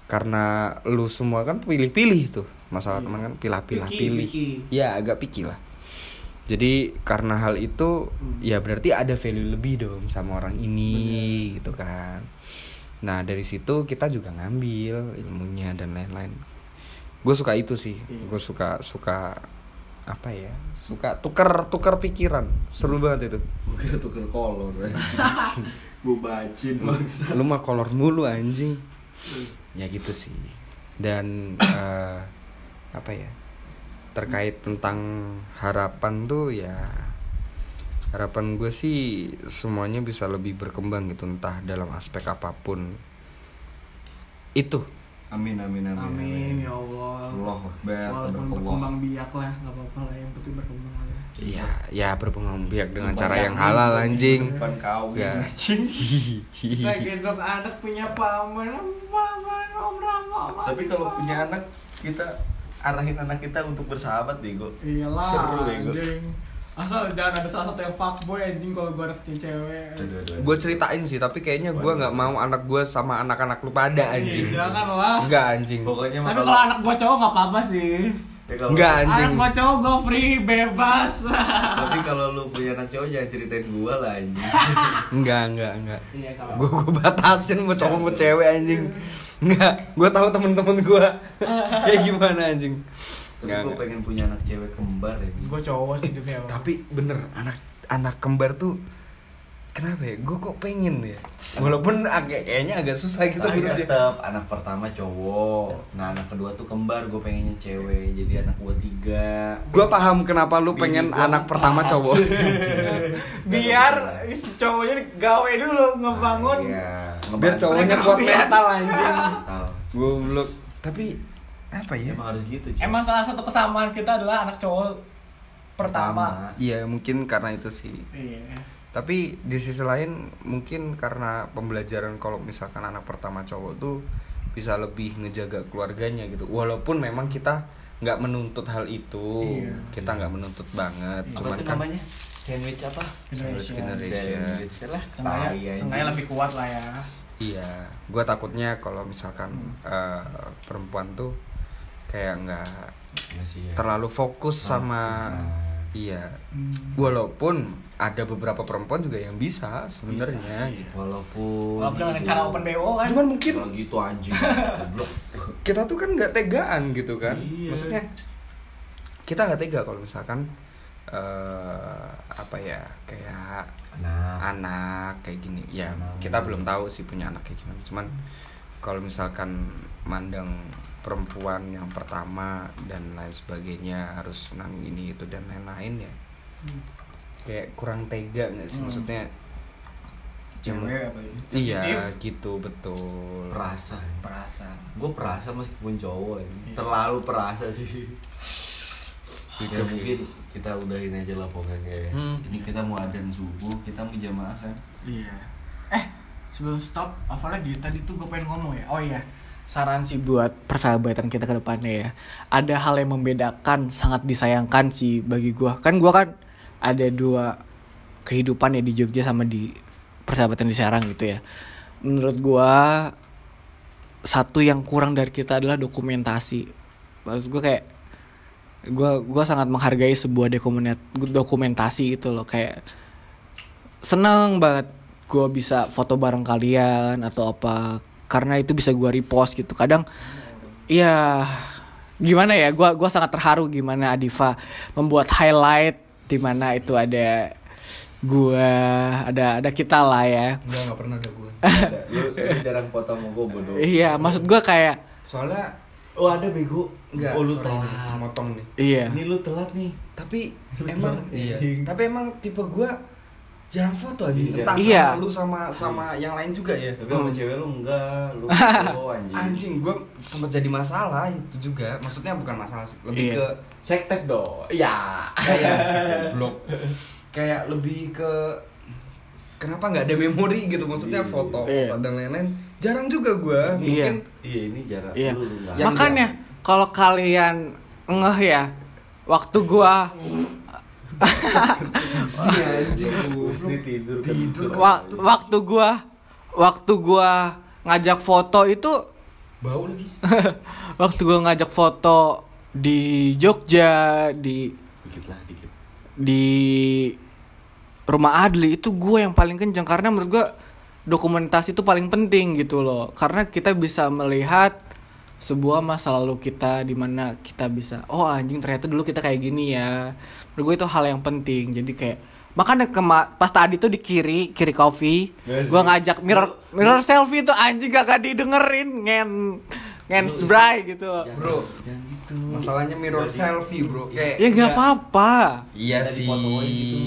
Karena lu semua kan pilih-pilih tuh. Masalah Iya. teman kan pilah-pilah Picky, pilih. ya agak picky lah jadi karena hal itu Hmm. ya berarti ada value lebih dong sama orang ini gitu kan. Nah dari situ kita juga ngambil ilmunya dan lain-lain. Gue suka itu sih. Iya. gue suka suka apa ya suka tukar tukar pikiran. Seru banget itu. Gue kira tuker kolor Gue bacin bangsa. Lu mah kolor mulu anjing. Ya gitu sih. Dan eh, apa ya terkait tentang harapan tuh ya harapan gue sih semuanya bisa lebih berkembang gitu entah dalam aspek apa pun itu Amin amin amin Amin ya Allah. Allah Akbar Walaupun Allah berkembang biak lah, nggak apa-apa lah. Yang penting berkembang aja. iya ya berkembang biak dengan cara Banyak yang halal anjing Depan kau Ya. anjing Kita gendong anak punya paman, paman, om Rama, Tapi kalau punya anak Kita arahin anak kita untuk bersahabat bego Iyalah, Seru bego anjing. Asal jangan ada salah satu yang fuckboy anjing kalau gue anak cewek. Gue ceritain sih tapi kayaknya gue nggak mau anak gue sama anak-anak lu pada anjing Iya, jangan lah. enggak anjing Pokoknya mah Tapi kalau anak gue cowok nggak apa-apa sih. ya Enggak, anjing. Anak gue cowok gue free, bebas. Tapi kalau lu punya anak cowok jangan ceritain gua lah anjing enggak enggak enggak Iya kalau. gue gue batasin mau cowok mau cewek anjing nggak gue tahu temen-temen gue kayak gimana anjing? Tapi gue pengen punya anak cewek kembar ya Gue cowok sih demi apa? tapi bener anak anak kembar tuh kenapa ya? Gue kok pengen ya? Walaupun agak kayaknya agak susah gitu Tapi ya tetep anak pertama cowok. Nah anak kedua tuh kembar gue pengennya cewek. Jadi anak gue tiga. Gue paham kenapa lu Bini pengen anak empat. pertama cowok. Biar si cowoknya gawe dulu ngebangun. Iya biar cowoknya kuat mental anjing. Gue belum tapi apa ya? Emang harus gitu cuy. emang salah satu kesamaan kita adalah anak cowok pertama, iya mungkin karena itu sih. Iya tapi di sisi lain mungkin karena pembelajaran kalau misalkan anak pertama cowok tuh bisa lebih ngejaga keluarganya gitu walaupun memang kita nggak menuntut hal itu Iya. kita nggak menuntut banget Apa cuman tuh kan namanya? Sandwich apa? Sandwich Generation. generation. Sandwich lah anjing. seenggaknya lebih kuat lah ya iya gue takutnya kalau misalkan eh, perempuan tuh kayak nggak Ya sih, ya. terlalu fokus sama Nah. iya walaupun ada beberapa perempuan juga yang bisa sebenarnya gitu. Walaupun walaupun dengan cara open bo kan. Cuman mungkin Kalau gitu anjing Goblok. kita tuh kan nggak tegaan gitu kan. Iya. maksudnya kita nggak tega kalau misalkan eh apa ya kayak Nah anak kayak gini. Ya Anak. kita belum tahu sih punya anak kayak gimana. Cuman kalau misalkan mandang perempuan yang pertama dan lain sebagainya harus nang ini itu dan lain-lain ya kayak kurang tega nggak sih Hmm. maksudnya cewek apa iya gitu betul Perasa perasa Gue perasa meskipun cowok Iya. ini Terlalu perasa sih Ya mungkin kita udahin aja lah pokoknya Hmm. Ini kita mau adzan subuh Kita mau jamaah kan Iya. Eh, sebelum stop, apa lagi tadi tuh gue pengen ngomong ya. Oh iya, saran sih buat persahabatan kita ke depannya ya. Ada hal yang membedakan, sangat disayangkan sih bagi gue. Kan gue kan ada dua kehidupan ya di Jogja sama di persahabatan di Serang gitu ya. Menurut gue satu yang kurang dari kita adalah dokumentasi. Maksud gue kayak gue gua sangat menghargai sebuah dokumen- dokumentasi itu loh kayak seneng banget gue bisa foto bareng kalian atau apa karena itu bisa gue repost gitu kadang ya gimana ya gue gua sangat terharu gimana Adifa membuat highlight di mana itu ada gue ada ada kita lah ya. Enggak, nggak pernah ada gue Ada. Lu, lu jarang foto sama gue bodoh. Iya maksud gue kayak soalnya Oh ada bego. Enggak Oh lu telat. Motong nih. Iya. Ini lu telat nih. Tapi emang iya. Anjing. tapi emang tipe gua jarang foto aja Iya, entah Iya. sama lu sama sama yang lain juga ya? Tapi sama cewek lu enggak Lu cowok anjing. Anjing gua sempat jadi masalah itu juga. Maksudnya bukan masalah sih lebih Iya. ke Sektek dong. Ya kayak blok kayak lebih ke kenapa nggak ada memori gitu? Maksudnya Iya. foto Iya. foto dan lain-lain. Jarang juga gua. Iya. mungkin Iya ini jarak iya. Lu lu makanya kalau kalian ngeh ya waktu gua Iya, anjing. Mesti tidur kan tidur. wa- waktu gua waktu gua ngajak foto itu bau lagi. waktu gua ngajak foto di Jogja di Dikit lah dikit. di rumah Adli itu gue yang paling kenceng karena menurut gue dokumentasi itu paling penting gitu loh. Karena kita bisa melihat sebuah masa lalu kita di mana kita bisa oh anjing ternyata dulu kita kayak gini ya menurut gue itu hal yang penting. Jadi kayak makanya kema pas tadi tuh di kiri kiri coffee Gak sih. gue ngajak mirror mirror selfie tuh anjing gak, gak didengerin. Ngen ngen spray gitu. bro Jangan gitu. Masalahnya mirror Jadi- selfie bro. kayak ya nggak apa-apa. Iya sih. gitu.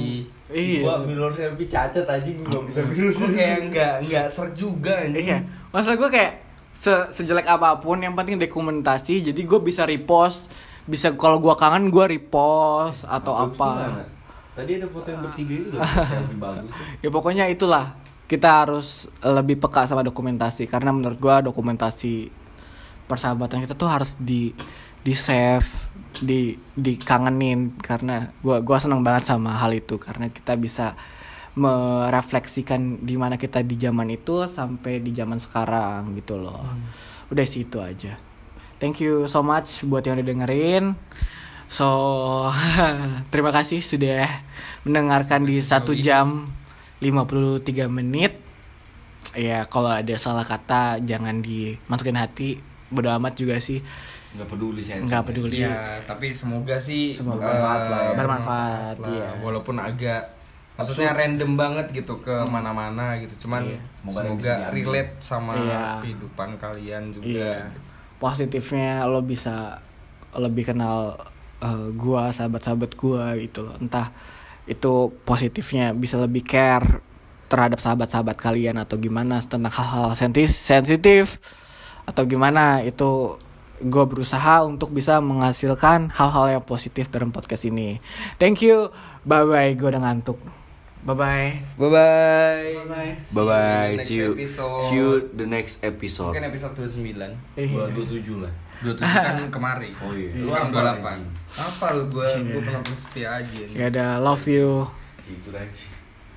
iya. Gua mirror selfie cacat aja gue gak bisa mirror Kok kayak nggak nggak ser juga anjing. Iya, masalah gue kayak se sejelek apa pun yang penting dokumentasi. Jadi gue bisa repost, bisa kalau gue kangen gue repost atau Terus apa. gimana? Tadi ada foto yang bertiga itu selfie bagus tuh. Ya pokoknya itulah. Kita harus lebih peka sama dokumentasi. Karena menurut gue dokumentasi persahabatan kita tuh harus di di save di dikangenin. Karena gua gua seneng banget sama hal itu. Karena kita bisa merefleksikan di mana kita di zaman itu sampai di zaman sekarang gitu loh. Udah sih itu aja thank you so much buat yang udah dengerin so terima kasih sudah mendengarkan di satu jam 53 menit ya kalau ada salah kata jangan dimasukin hati bodo amat juga sih Nggak peduli saya. nggak peduli Iya, tapi semoga sih Semoga eh, bermanfaat lah ya. Bermanfaat, lah. iya. Walaupun agak maksudnya random banget gitu ke mana-mana gitu cuman Iya. Semoga semoga, relate sama Iya. kehidupan kalian juga Iya. gitu. Positifnya lo bisa lebih kenal eh, gua, sahabat-sahabat gua gitu loh. Entah itu positifnya bisa lebih care terhadap sahabat-sahabat kalian atau gimana tentang hal-hal sensitif atau gimana itu gue berusaha untuk bisa menghasilkan hal-hal yang positif dalam podcast ini. Thank you. Bye bye. Gue udah ngantuk. Bye bye. Bye bye. Bye. Bye See you. episode. See you the next episode. mungkin episode 29 Eh, Gua 27 lah. 27 kan kemari Oh iya. lu kan 28 apa lu gua gua pernah setia aja ya udah love you. Itu aja.